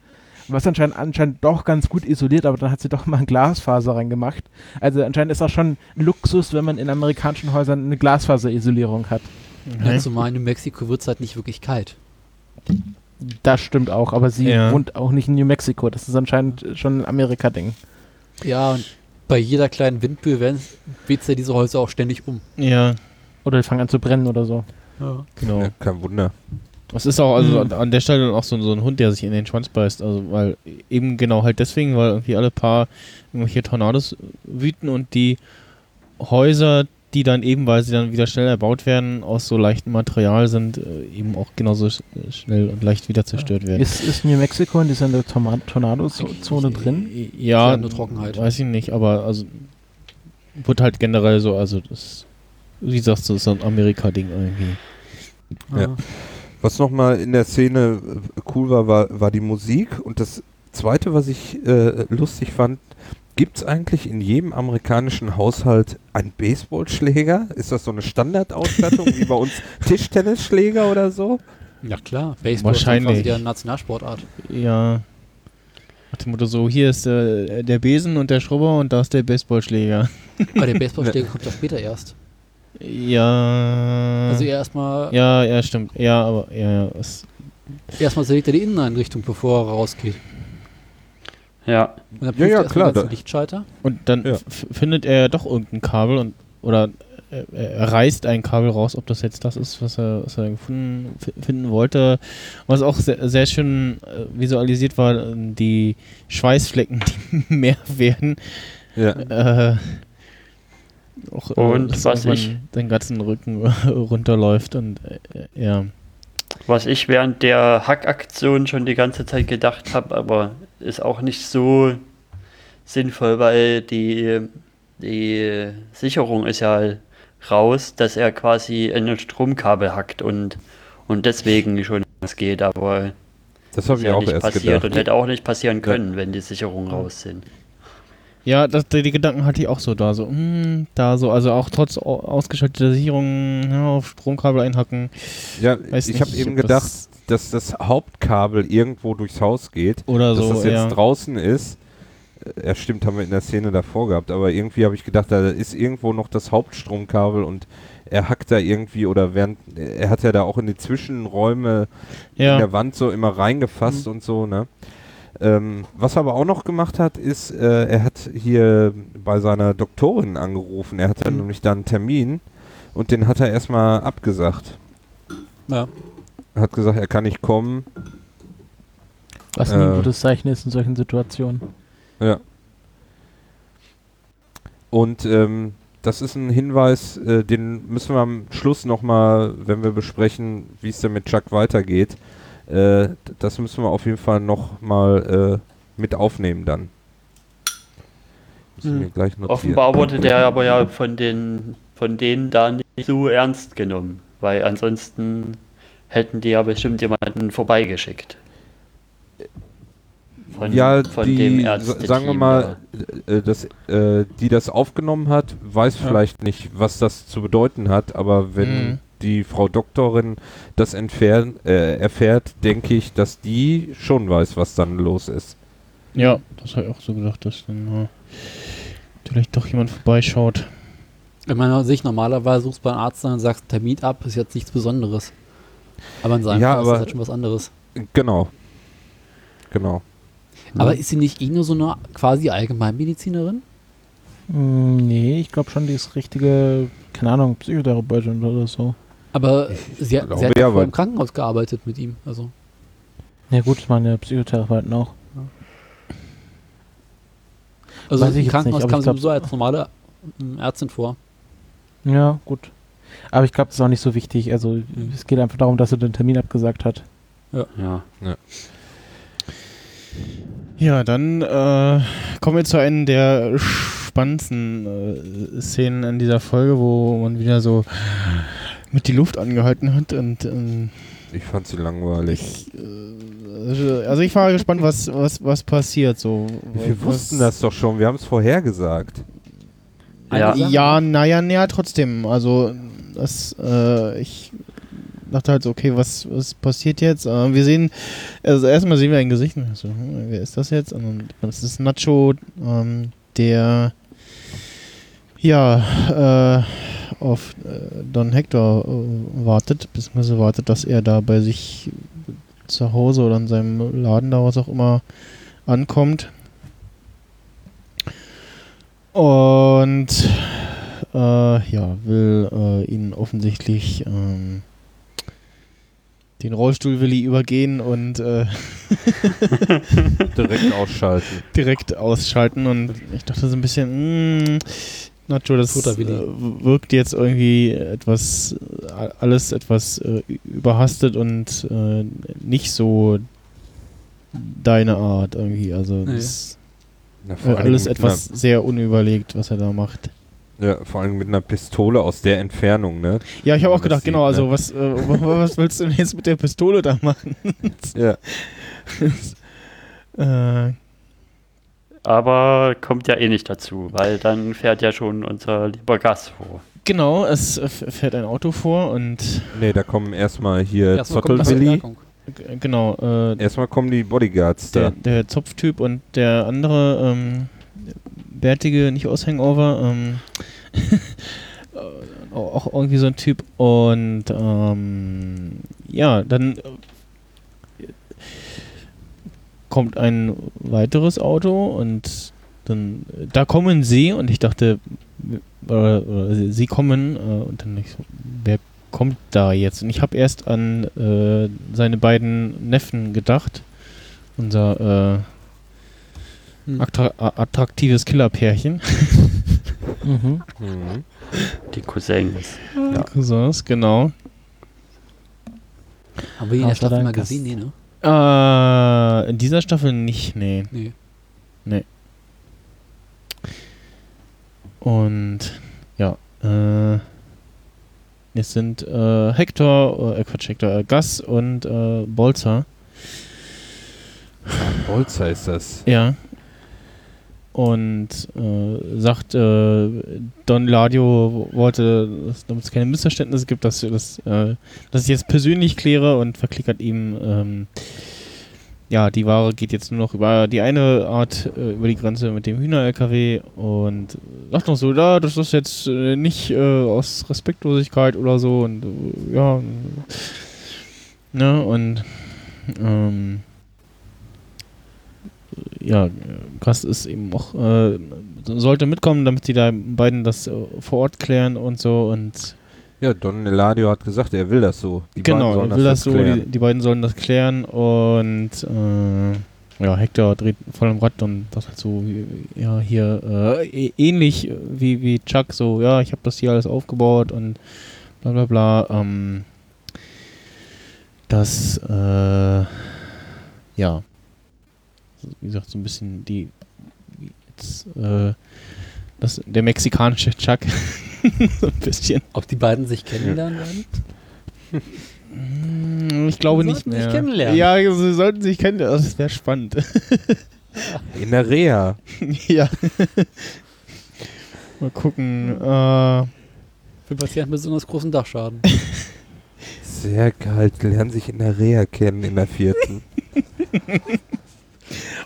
Was anscheinend, anscheinend doch ganz gut isoliert, aber dann hat sie doch mal ein Glasfaser reingemacht. Also anscheinend ist das schon Luxus, wenn man in amerikanischen Häusern eine Glasfaserisolierung hat. Ja, zumal in New Mexico wird es halt nicht wirklich kalt. Das stimmt auch, aber sie Ja. wohnt auch nicht in New Mexico. Das ist anscheinend schon ein Amerika-Ding. Ja, und bei jeder kleinen Windböe weht ja diese Häuser auch ständig um. Ja, Oder die fangen an zu brennen oder so. Ja. genau. Ja, kein Wunder. Es ist auch also Mhm. an, der Stelle dann auch so, so ein Hund, der sich in den Schwanz beißt. Also weil eben genau halt deswegen, weil irgendwie alle paar irgendwelche Tornados wüten und die Häuser, die dann eben, weil sie dann wieder schnell erbaut werden, aus so leichtem Material sind, äh, eben auch genauso sch schnell und leicht wieder zerstört werden. Ist, ist New Mexico in dieser Tornado-Zone drin? Ja, Ja, nur Trockenheit. weiß ich nicht, aber also wird halt generell so, also das, wie sagst du, ist so ein Amerika-Ding irgendwie. Ja. Was nochmal in der Szene äh, cool war, war, war die Musik. Und das Zweite, was ich äh, lustig fand, gibt es eigentlich in jedem amerikanischen Haushalt einen Baseballschläger? Ist das so eine Standardausstattung wie bei uns Tischtennisschläger oder so? ja klar, Baseball Wahrscheinlich. ist quasi der Nationalsportart. Ja. Nach dem Motto so, hier ist äh, der Besen und der Schrubber und da ist der Baseballschläger. Aber der Baseballschläger kommt ja später erst. Ja. Also erstmal ja, ja, stimmt. Ja, aber ja, ja. Erstmal zerlegt er die Inneneinrichtung, bevor er rausgeht. Ja, Und dann Ja, ja, er erstmal klar, da- Lichtschalter. und dann Ja. findet er doch irgendein Kabel und oder er, er reißt ein Kabel raus, ob das jetzt das ist, was er, was er gefunden finden wollte. Was auch sehr, sehr schön äh, visualisiert war, äh, die Schweißflecken, die mehr werden. Ja. Äh, auch, Und dass was ich- den ganzen Rücken runterläuft und äh, ja. Was ich während der Hackaktion schon die ganze Zeit gedacht habe, aber ist auch nicht so sinnvoll, weil die, die Sicherung ist ja raus, dass er quasi in ein Stromkabel hackt und, und deswegen schon was geht, aber Das habe ist ich ja auch nicht erst passiert gedacht. und hätte auch nicht passieren können, wenn die Sicherungen raus sind. Ja, das, die, die Gedanken hatte ich auch so da, so, hm, da so, also auch trotz au- ausgeschalteter Sicherung ja, auf Stromkabel einhacken. Ja, Weiß ich habe eben gedacht, das- dass das Hauptkabel irgendwo durchs Haus geht. Oder dass so, das jetzt ja. draußen ist. Äh, Ja, stimmt, haben wir in der Szene davor gehabt. Aber irgendwie habe ich gedacht, da ist irgendwo noch das Hauptstromkabel und er hackt da irgendwie oder während, er hat ja da auch in die Zwischenräume in Ja, der Wand so immer reingefasst und so, ne? Ähm, was er aber auch noch gemacht hat, ist, äh, er hat hier bei seiner Doktorin angerufen. Er hatte nämlich da einen Termin und den hat er erstmal abgesagt. Ja. Er hat gesagt, er kann nicht kommen. Was nie ein Äh. gutes Zeichen ist in solchen Situationen. Ja. Und ähm, das ist ein Hinweis, äh, den müssen wir am Schluss nochmal, wenn wir besprechen, wie es denn mit Chuck weitergeht, äh, das müssen wir auf jeden Fall nochmal äh, mit aufnehmen dann. Hm. Offenbar wurde der aber ja von den von denen da nicht so ernst genommen, weil ansonsten hätten die ja bestimmt jemanden vorbeigeschickt. Von, ja, von die, dem Ärzte sagen wir mal, äh, das, äh, die das aufgenommen hat, weiß Ja. vielleicht nicht, was das zu bedeuten hat, aber wenn Mhm. Die Frau Doktorin das entfern, äh, erfährt, denke ich, dass die schon weiß, was dann los ist. ja, das habe ich auch so gedacht, dass dann äh, vielleicht doch jemand vorbeischaut. Wenn man sich normalerweise suchst beim Arzt an und sagst, Termin ab, ist jetzt nichts Besonderes. Aber in seinem Ja, Fall ist das halt schon was anderes. Genau. Genau. Aber ist sie nicht eh nur so eine quasi Allgemeinmedizinerin? Mm, nee, ich glaube schon, die ist richtige, keine Ahnung, Psychotherapeutin oder so. Aber sie, hat- sie hat ja, ja im Krankenhaus gearbeitet mit ihm. Also Ja gut, das waren ja Psychotherapeuten auch. Also Weiß ich im Krankenhaus nicht, kam sie sowieso als normale ähm, Ärztin vor. Ja, gut. Aber ich glaube, das ist auch nicht so wichtig. Also es geht einfach darum, dass er den Termin abgesagt hat. ja. Ja, dann äh, kommen wir zu einer der spannendsten äh, Szenen in dieser Folge, wo man wieder so mit die Luft angehalten hat und ähm, Ich fand sie langweilig. ich, äh, also ich war gespannt, was, was, was passiert. So. Wir was, wussten das doch schon, wir haben es vorhergesagt. Ja. Ja, naja, naja, trotzdem. Also das, äh, ich dachte halt so, okay, was, was passiert jetzt? Äh, wir sehen, also erstmal sehen wir ein Gesicht. und ich So, hm, wer ist das jetzt? Und das ist Nacho, ähm, der ja äh, auf äh, Don Hector äh, wartet, beziehungsweise wartet, dass er da bei sich zu Hause oder in seinem Laden da was auch immer ankommt. Und äh, ja, will äh, ihn offensichtlich ähm, den Rollstuhl will ich übergehen und äh, Direkt ausschalten. direkt ausschalten. Und ich dachte so ein bisschen, mh, Nacho, das Toter Willi. äh, wirkt jetzt irgendwie etwas, äh, alles etwas äh, überhastet und äh, nicht so deine Art irgendwie. Also Nee. das Na, alles etwas sehr unüberlegt, was er da macht. Ja, vor allem mit einer Pistole aus der Entfernung, ne? Ja, ich habe auch gedacht, sieht, genau, also ne? was, äh, was willst du denn jetzt mit der Pistole da machen? Ja. äh, Aber kommt ja eh nicht dazu, weil dann fährt ja schon unser lieber Gas vor. genau, es äh, fährt ein Auto vor und Nee, da kommen erstmal hier Erstmal Zottelwilli. Genau, äh, Erstmal kommen die Bodyguards der, da. der Zopftyp und der andere ähm, bärtige, nicht aus Hangover, ähm, äh, auch irgendwie so ein Typ und ähm, ja, dann äh, kommt ein weiteres Auto und dann äh, da kommen sie und ich dachte, oder, oder sie kommen äh, und dann ich so, wer kommt da jetzt? Und ich habe erst an äh, seine beiden Neffen gedacht. Unser äh, Hm. attraktives Killerpärchen. Mhm. Mhm. Die Cousins. Die Cousins, genau. Haben wir ihn dein mal gesehen? Nee, ne? Äh, in dieser Staffel nicht, nee. Nee. Und ja, äh, es sind äh, Hector, äh, Quatsch, Hector, äh, Gus und äh, Bolzer. Bolzer ist das. Ja. Und äh, sagt, äh, Don Ladio wollte, damit es keine Missverständnisse gibt, dass, dass, äh, dass ich jetzt persönlich kläre und verklickert ihm, ähm, ja, die Ware geht jetzt nur noch über die eine Art, äh, über die Grenze mit dem Hühner-LKW und sagt noch so, ja, das ist jetzt äh, nicht äh, aus Respektlosigkeit oder so und ja, ne, und ähm, ja, Gast ist eben auch, äh, sollte mitkommen, damit die da beiden das äh, vor Ort klären und so und Ja, Don Eladio hat gesagt, er will das so. Die genau, sollen will das jetzt so, die, die beiden sollen das klären und äh, ja, Hector dreht voll am Rad und das halt so, ja, hier äh, ä- ähnlich wie, wie Chuck, so, ja, ich habe das hier alles aufgebaut und bla bla bla, ähm, das, äh, ja, wie gesagt, so ein bisschen die, jetzt, äh, das, der mexikanische Chuck, so ein bisschen. Ob die beiden sich kennenlernen werden? Hm, Ich glaube Sie nicht sollten sich mehr. kennenlernen. Ja, sie sollten sich kennenlernen. Das wäre spannend. In der Reha. ja. Mal gucken. Äh, Für Patienten mit besonders großen Dachschaden. Sehr. Die lernen sich in der Reha kennen, in der vierten.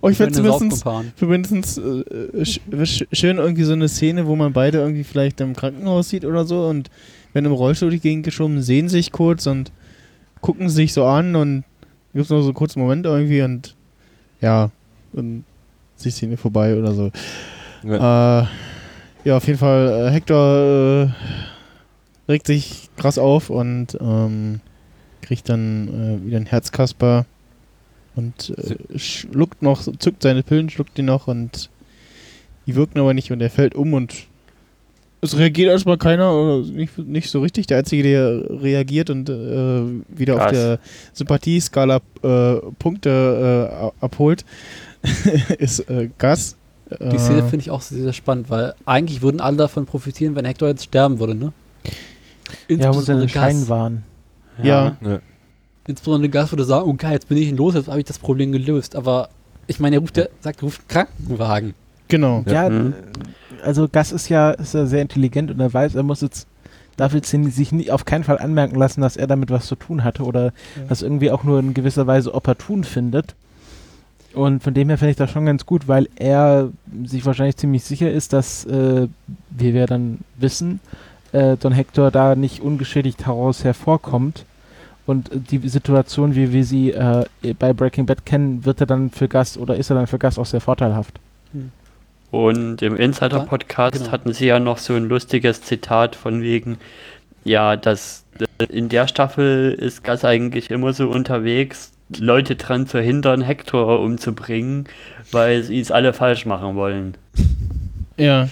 Oh, ich finde zumindest, Saufkumpan. zumindest äh, sch sch schön irgendwie so eine Szene, wo man beide irgendwie vielleicht im Krankenhaus sieht oder so und wenn im Rollstuhl die Gegend geschoben, sehen sich kurz und gucken sich so an und gibt es noch so einen kurzen Moment irgendwie und ja, und sich Szene vorbei oder so. Ja. Äh, ja, auf jeden Fall, äh, Hector äh, regt sich krass auf und ähm, kriegt dann äh, wieder ein Herzkasper und äh, schluckt noch, zückt seine Pillen, schluckt die noch und die wirken aber nicht und er fällt um und es reagiert erstmal keiner oder nicht, nicht so richtig. Der Einzige, der reagiert und äh, wieder auf Krass. der Sympathieskala äh, Punkte äh, abholt, ist äh, Gas. Die Szene finde ich auch sehr, sehr spannend, weil eigentlich würden alle davon profitieren, wenn Hector jetzt sterben würde, ne? Ja, wo seine Gas. Schein waren. Ja. Ja. Insbesondere Gas würde sagen, okay, jetzt bin ich los, jetzt habe ich das Problem gelöst. Aber ich meine, er ruft, der sagt, er ruft einen Krankenwagen. Genau. Ja, Mhm. also Gas ist ja, ist ja sehr intelligent und er weiß, er muss jetzt, darf jetzt sich nie, auf keinen Fall anmerken lassen, dass er damit was zu tun hatte oder das irgendwie auch nur in gewisser Weise opportun findet. Und von dem her finde ich das schon ganz gut, weil er sich wahrscheinlich ziemlich sicher ist, dass, äh, wie wir dann wissen, äh, Don Hector da nicht ungeschädigt heraus hervorkommt. Und die Situation, wie wir sie äh, bei Breaking Bad kennen, wird er dann für Gast oder ist er dann für Gast auch sehr vorteilhaft. Und im Insider-Podcast Genau. hatten sie ja noch so ein lustiges Zitat von wegen, ja, dass äh, in der Staffel ist Gas eigentlich immer so unterwegs, Leute dran zu hindern, Hector umzubringen, weil sie es alle falsch machen wollen. Ja,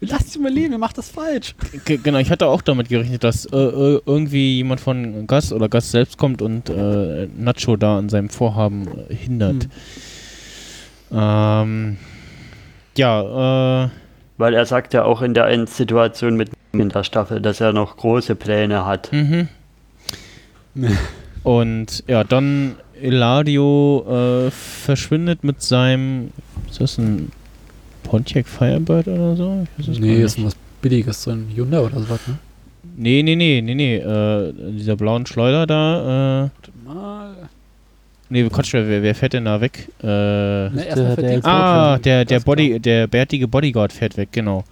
Lass ihn mal leben, er macht das falsch. G genau. Ich hatte auch damit gerechnet, dass äh, äh, irgendwie jemand von Gas oder Gas selbst kommt und äh, Nacho da an seinem Vorhaben äh, hindert. Hm. Ähm, ja, äh, Weil er sagt ja auch in der einen Situation mit in der Staffel, dass er noch große Pläne hat. mhm. Und ja, dann Eladio äh, verschwindet mit seinem, ist das ein Pontiac Firebird oder so? Ich weiß es gar Nee, nicht. ist was Billiges, so ein Hyundai oder sowas, ne? Nee, nee, nee, nee, nee. Äh, dieser blauen Schleuder da. Äh, Warte mal. nee, Quatsch, wer, wer fährt denn da weg? Äh, Ne, der- erstmal der- verdient- ah, der, der, Body, der bärtige Bodyguard fährt weg, genau.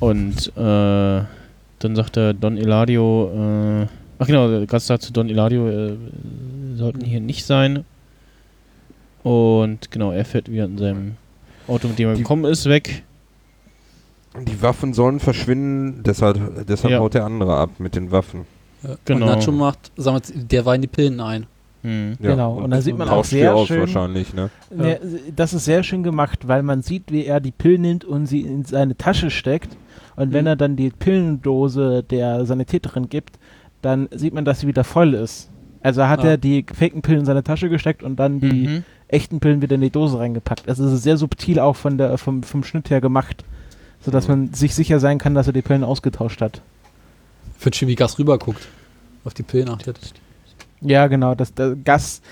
Und äh, dann sagt der Don Eladio, äh, ach genau, ganz dazu Don Eladio äh, sollten hier nicht sein. Und genau, er fährt wieder in seinem Auto, mit dem er Die- gekommen ist, weg. Die Waffen sollen verschwinden, deshalb, deshalb Ja. haut der andere ab mit den Waffen. Ja. Genau. Und Nacho macht, sagen wir jetzt, der Wein die Pillen ein. Hm. Genau, und dann sieht man auch tauscht die sehr aus schön- wahrscheinlich, ne? Ne, das ist sehr schön gemacht, weil man sieht, wie er die Pillen nimmt und sie in seine Tasche steckt. Und wenn Mhm. er dann die Pillendose der Sanitäterin gibt, dann sieht man, dass sie wieder voll ist. Also hat Ah. er die faken Pillen in seine Tasche gesteckt und dann die Mhm. Echten Pillen wieder in die Dose reingepackt. Also es ist sehr subtil auch von der, vom, vom Schnitt her gemacht, sodass Mhm. man sich sicher sein kann, dass er die Pillen ausgetauscht hat. Für Chimie Gas rüberguckt. Auf die Pillen achtet. Ja, genau. Das, der Gas,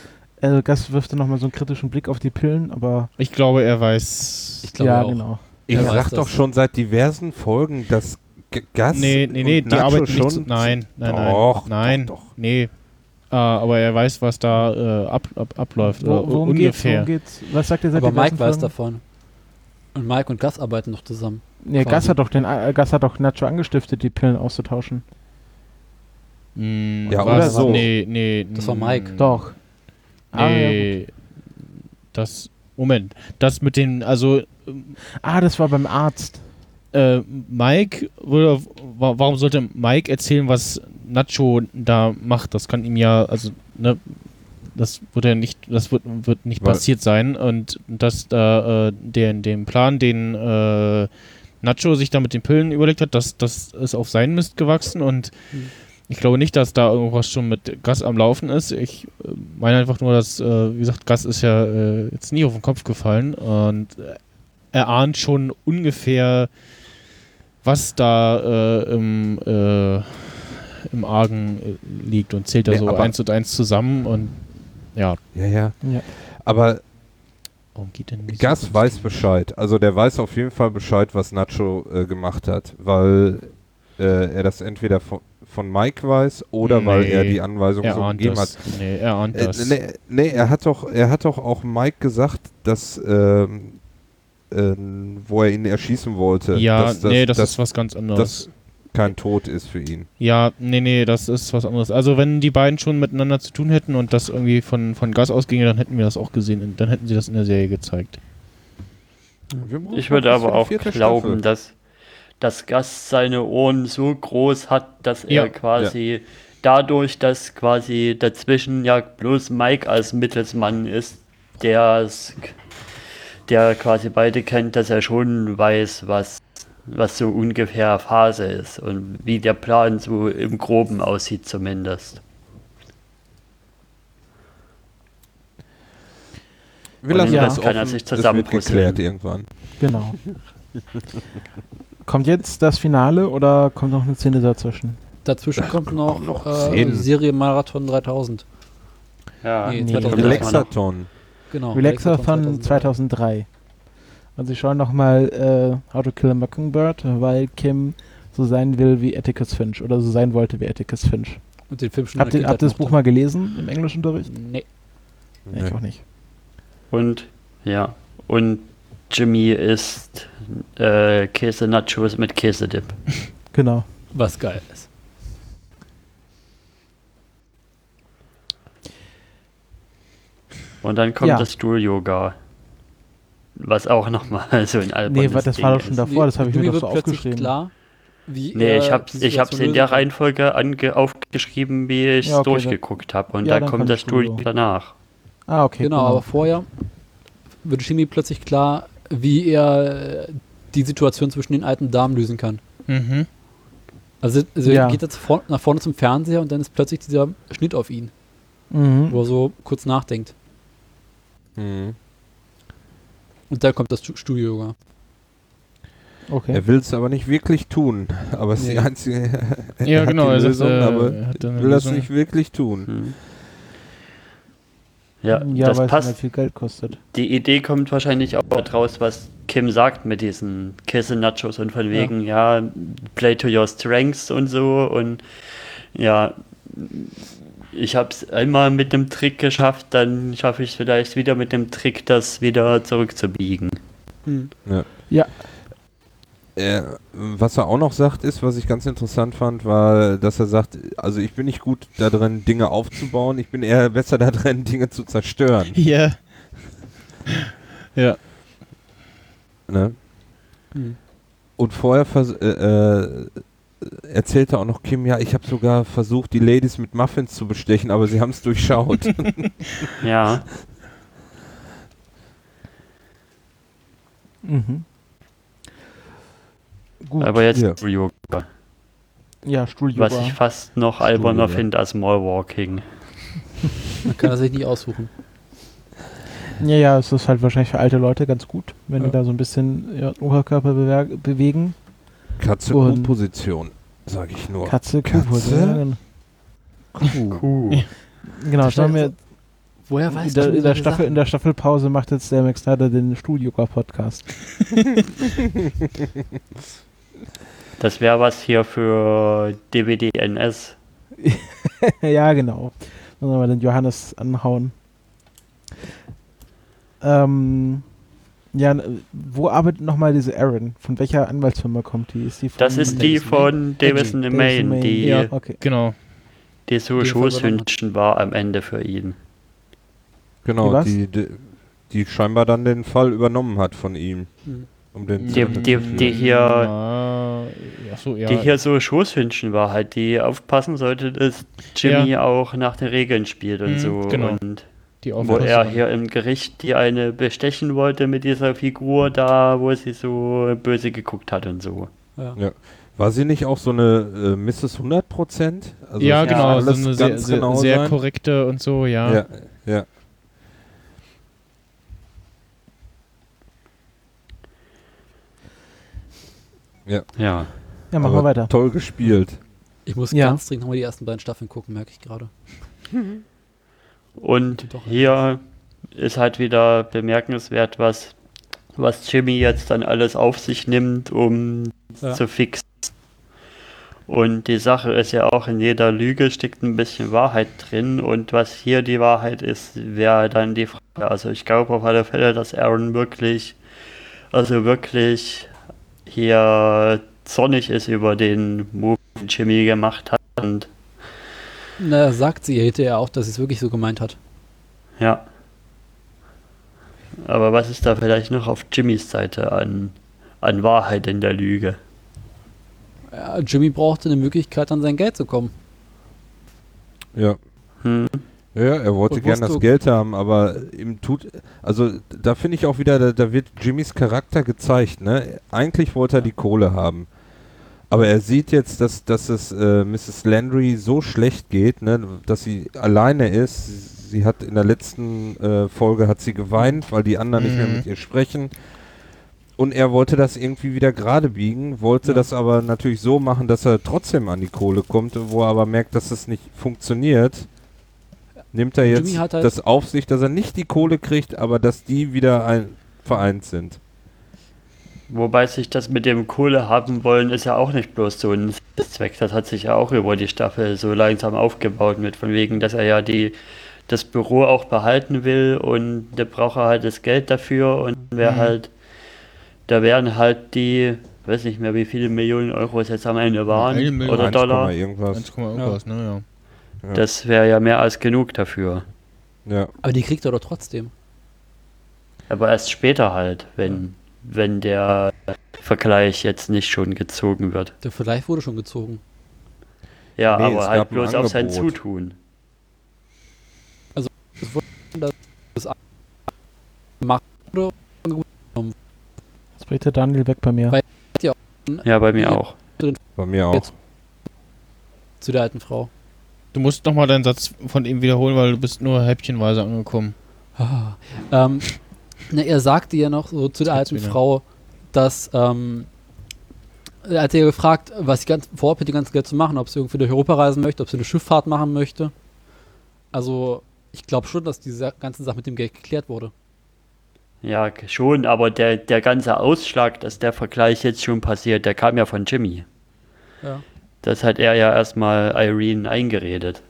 äh, Gas wirft dann nochmal so einen kritischen Blick auf die Pillen, aber Ich glaube, er weiß. Ich glaube ja, auch. genau. Ich weiß sag das? doch schon seit diversen Folgen, dass G Gas Nee, nee, nee, und die Nacho arbeiten nicht schon zu, Nein, nein, Doch, nein. Nein, doch, doch. nee. Äh, aber er weiß, was da äh, ab, ab, abläuft. Wo, oder worum geht's? ungefähr. Worum geht's? Was sagt ihr seit Aber Mike weiß Folgen? davon. Und Mike und Gas arbeiten noch zusammen. Nee, quasi. Gas hat doch den äh, Gas hat doch Nacho angestiftet, die Pillen auszutauschen. Mm, Ja, was? oder so. Nee, nee. Das war Mike. Doch. Ah, ja, Nee. das. Moment. Das mit den. Also. Ah, das war beim Arzt. Äh, Mike. Warum sollte Mike erzählen, was Nacho da macht? Das kann ihm ja. Also. Ne, das wird ja nicht, das wird, wird nicht Weil- passiert sein. Und dass da äh, den, den Plan, den äh, Nacho sich da mit den Pillen überlegt hat, das, das ist auf seinen Mist gewachsen und Hm. ich glaube nicht, dass da irgendwas schon mit Gas am Laufen ist. Ich äh, meine einfach nur, dass, äh, wie gesagt, Gas ist ja äh, jetzt nie auf den Kopf gefallen und er ahnt schon ungefähr, was da äh, im, äh, im Argen äh, liegt und zählt da Nee, so eins und eins zusammen und ja, Ja, ja. Ja. Aber warum geht denn nicht Gas so weiß Bescheid. Also der weiß auf jeden Fall Bescheid, was Nacho äh, gemacht hat, weil äh, er das entweder von, von Mike weiß oder weil Nee, er die Anweisung Er so gegeben das. hat. Nee, er ahnt Äh, das. nee, nee, er hat doch, er hat doch auch Mike gesagt, dass ähm, ähm, wo er ihn erschießen wollte, ja, dass, dass, nee, das dass ist was ganz anderes. Kein Tod ist für ihn. Ja, nee, nee, das ist was anderes. Also wenn die beiden schon miteinander zu tun hätten und das irgendwie von, von Gas ausginge, dann hätten wir das auch gesehen. und Dann hätten sie das in der Serie gezeigt. Ich würde aber auch glauben, Staffel. dass das Gast seine Ohren so groß hat, dass er Ja. quasi dadurch, dass quasi dazwischen ja bloß Mike als Mittelsmann ist, der quasi beide kennt, dass er schon weiß, was, was so ungefähr Phase ist und wie der Plan so im Groben aussieht zumindest. Wir lassen den das kann er sich Das wird geklärt irgendwann. Genau. kommt jetzt das Finale oder kommt noch eine Szene dazwischen? Dazwischen kommt noch, noch äh, zehn. Serie Marathon 3000. Ja, Nee, Nee. 2000. Relaxathon. Genau. Relaxathon 2003. Und sie schauen nochmal äh, How to Kill a Mockingbird, weil Kim so sein will wie Atticus Finch oder so sein wollte wie Atticus Finch. Und den Film schon Habt ihr, ihr das Buch mal gelesen im Englischunterricht? Nee. Nee. Ich auch nicht. Und ja, und Jimmy isst äh, Käse-Nachos mit Käsedip. Genau. Was geil ist. Und dann kommt Ja. das Stuhl-Yoga. Was auch nochmal so ein albernes Nee, das Ding war doch schon ist. davor, das habe ich mir doch so wird plötzlich aufgeschrieben. Klar, wie Nee, ich hab's Situation in der. Reihenfolge ange aufgeschrieben, wie ich Ja, okay, durchgeguckt habe. Und ja, da dann kommt das Stuhl danach. Ah, okay. Genau, aber vorher wird Jimmy plötzlich klar, wie er äh, die Situation zwischen den alten Damen lösen kann. Mhm. Also, also Ja. er geht jetzt vor, nach vorne zum Fernseher und dann ist plötzlich dieser Schnitt auf ihn, Mhm. wo er so kurz nachdenkt. Mhm. Und da kommt das Stu- Studio-Yoga. Okay. Er will es aber nicht wirklich tun. Aber es ist die Nee. einzige er Ja, hat genau. die Er sagt, Lösung, äh, aber er will das nicht wirklich tun. Hm. Ja, ja, das weil es passt. halt viel Geld kostet. Die Idee kommt wahrscheinlich auch daraus, was Kim sagt mit diesen Käse-Nachos und von wegen, ja. play to your strengths und so. Und ja, ich habe es einmal mit einem Trick geschafft, dann schaffe ich es vielleicht wieder mit dem Trick, das wieder zurückzubiegen. Äh, was er auch noch sagt, ist, was ich ganz interessant fand, war, dass er sagt, also ich bin nicht gut da drin, Dinge aufzubauen, ich bin eher besser da drin, Dinge zu zerstören. Ja. Ja. Ne? Hm. Und vorher vers äh, äh, erzählte auch noch Kim, ja, ich habe sogar versucht, die Ladies mit Muffins zu bestechen, aber sie haben es durchschaut. Ja, Mhm. Gut. aber jetzt Ja. Yoga, ja, Studio. was ich fast noch alberner finde als Mallwalking. Man kann das sich nicht aussuchen. Ja, ja, es ist halt wahrscheinlich für alte Leute ganz gut, wenn Ja. die da so ein bisschen ja, den Oberkörper bewegen. Katze Und- Position, sage ich nur. Katze, Kuh. Katze? Ja, genau. Kuh. genau, das haben wir Woher in weißt der, du in, der Staffel, in der Staffelpause macht jetzt der Max Snyder den Studio-Podcast. Das wäre was hier für DVD NS. ja, genau. Dann wir den Johannes anhauen. Ähm, ja, wo arbeitet nochmal diese Erin? Von welcher Anwaltsfirma kommt die? Ist die von Das ist die Davison von Davison Davison Main, Main. die, Ja. Okay. Genau. die so. Schoßhündchen war am Ende für ihn. Genau, was? die, die, die scheinbar dann den Fall übernommen hat von ihm. Mhm. Um den Die- zu die- die hier- Ah, achso, ja. Die hier so Schoßhündchen war halt, die aufpassen sollte, dass Jimmy auch nach den Regeln spielt und Mhm, so. genau. Und die wo er hier im Gericht die eine bestechen wollte mit dieser Figur da, wo sie so böse geguckt hat und so. Ja. War sie nicht auch so eine äh, Mrs. 100%? Also ja, genau, so eine sehr, ganz sehr, genau sehr sein? korrekte und so, ja. Ja, ja. Ja. Ja, machen Aber wir weiter. Toll gespielt. Ich muss Ja. ganz dringend nochmal die ersten beiden Staffeln gucken, merke ich gerade. Und hier ist halt wieder bemerkenswert, was, was Jimmy jetzt dann alles auf sich nimmt, um Ja. zu fixen. Und die Sache ist ja auch, in jeder Lüge steckt ein bisschen Wahrheit drin. Und was hier die Wahrheit ist, wäre dann die Frage. Also ich glaube auf alle Fälle, dass Aaron wirklich, also wirklich hier zornig ist über den Move, den Jimmy gemacht hat. Und Na, sagt sie hinterher auch, dass sie es wirklich so gemeint hat. Ja. Aber was ist da vielleicht noch auf Jimmys Seite an, an Wahrheit in der Lüge? Ja, Jimmy brauchte eine Möglichkeit, an sein Geld zu kommen. Ja. Hm. Ja, er wollte gern das Geld haben, aber ihm tut, also da finde ich auch wieder, da, da wird Jimmys Charakter gezeigt, ne? Eigentlich wollte er die Kohle haben. Aber er sieht jetzt, dass, dass es äh, Mrs. Landry so schlecht geht, ne, dass sie alleine ist. Sie hat in der letzten äh, Folge hat sie geweint, weil die anderen nicht mehr Mhm. mit ihr sprechen. Und er wollte das irgendwie wieder gerade biegen, wollte Ja. das aber natürlich so machen, dass er trotzdem an die Kohle kommt, wo er aber merkt, dass es nicht funktioniert. Nimmt er jetzt halt- das auf sich, dass er nicht die Kohle kriegt, aber dass die wieder ein, vereint sind. Wobei sich das mit dem Kohle haben wollen, ist ja auch nicht bloß so ein Zweck. Das hat sich ja auch über die Staffel so langsam aufgebaut mit von wegen, dass er ja die das Büro auch behalten will und der braucht er halt das Geld dafür und wäre Mhm. halt, da wären halt die, weiß nicht mehr, wie viele Millionen Euro es jetzt am Ende waren Eine Million. oder 1, Dollar. irgendwas. 1, irgendwas, ne, ja. Ja. Das wäre ja mehr als genug dafür. ja. Aber die kriegt er doch trotzdem. Aber erst später halt, wenn, wenn der Vergleich jetzt nicht schon gezogen wird. Der Vergleich wurde schon gezogen. Ja, Nee, es aber halt bloß auf sein. Zutun. Es wurde das gemacht oder Jetzt bricht der Daniel weg bei mir. Ja, bei mir Ja. auch. Bei mir auch. Zu der alten Frau. Du musst nochmal deinen Satz von ihm wiederholen, weil du bist nur häppchenweise angekommen. Ah. Ähm, na, er sagte ja noch so zu der alten wieder. Frau, dass ähm, er hat ja gefragt, was sie ganz vorhat, mit dem ganzen Geld zu machen, ob sie irgendwie durch Europa reisen möchte, ob sie eine Schifffahrt machen möchte. Also, ich glaube schon, dass diese ganze Sache mit dem Geld geklärt wurde. Ja, schon, aber der, der ganze Ausschlag, dass der Vergleich jetzt schon passiert, der kam ja von Jimmy. Ja. Das hat er ja erstmal Irene eingeredet.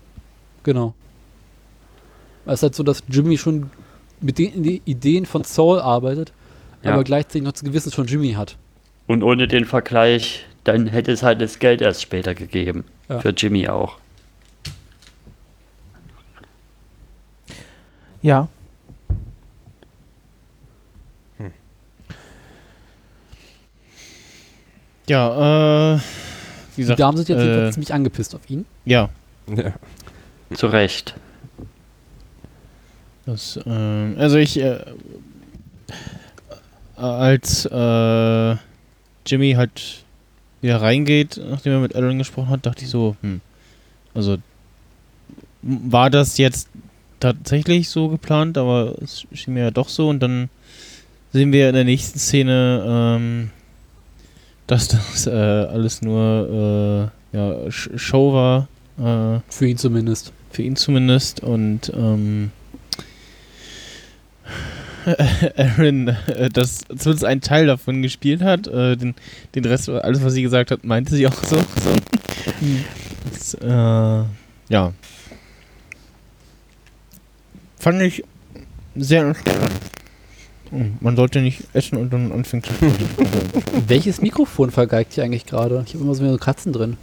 Genau. Es ist halt so, dass Jimmy schon mit den die Ideen von Saul arbeitet, Ja. aber gleichzeitig noch das Gewissen von Jimmy hat. Und ohne den Vergleich, dann hätte es halt das Geld erst später gegeben. Ja. Für Jimmy auch. Ja. Ja, äh, wie Die gesagt, Damen sind jetzt äh, ziemlich angepisst auf ihn. ja, Ja. Zu Recht. Das, ähm, also ich, äh, als äh, Jimmy halt wieder reingeht, nachdem er mit Aaron gesprochen hat, dachte ich so, hm, also war das jetzt tatsächlich so geplant, aber es schien mir ja doch so und dann sehen wir in der nächsten Szene, ähm, dass das äh, alles nur äh, ja, Sh- Show war. Äh, Für ihn zumindest. für ihn zumindest. Und ähm, Aaron, äh, das zumindest einen Teil davon gespielt hat. Äh, den, den Rest, alles, was sie gesagt hat, meinte sie auch so. so. Das, äh, ja. Fand ich sehr interessant. Hm, Man sollte nicht essen und dann anfangen zu Welches Mikrofon vergeigt hier eigentlich gerade? Ich habe immer so Katzen drin.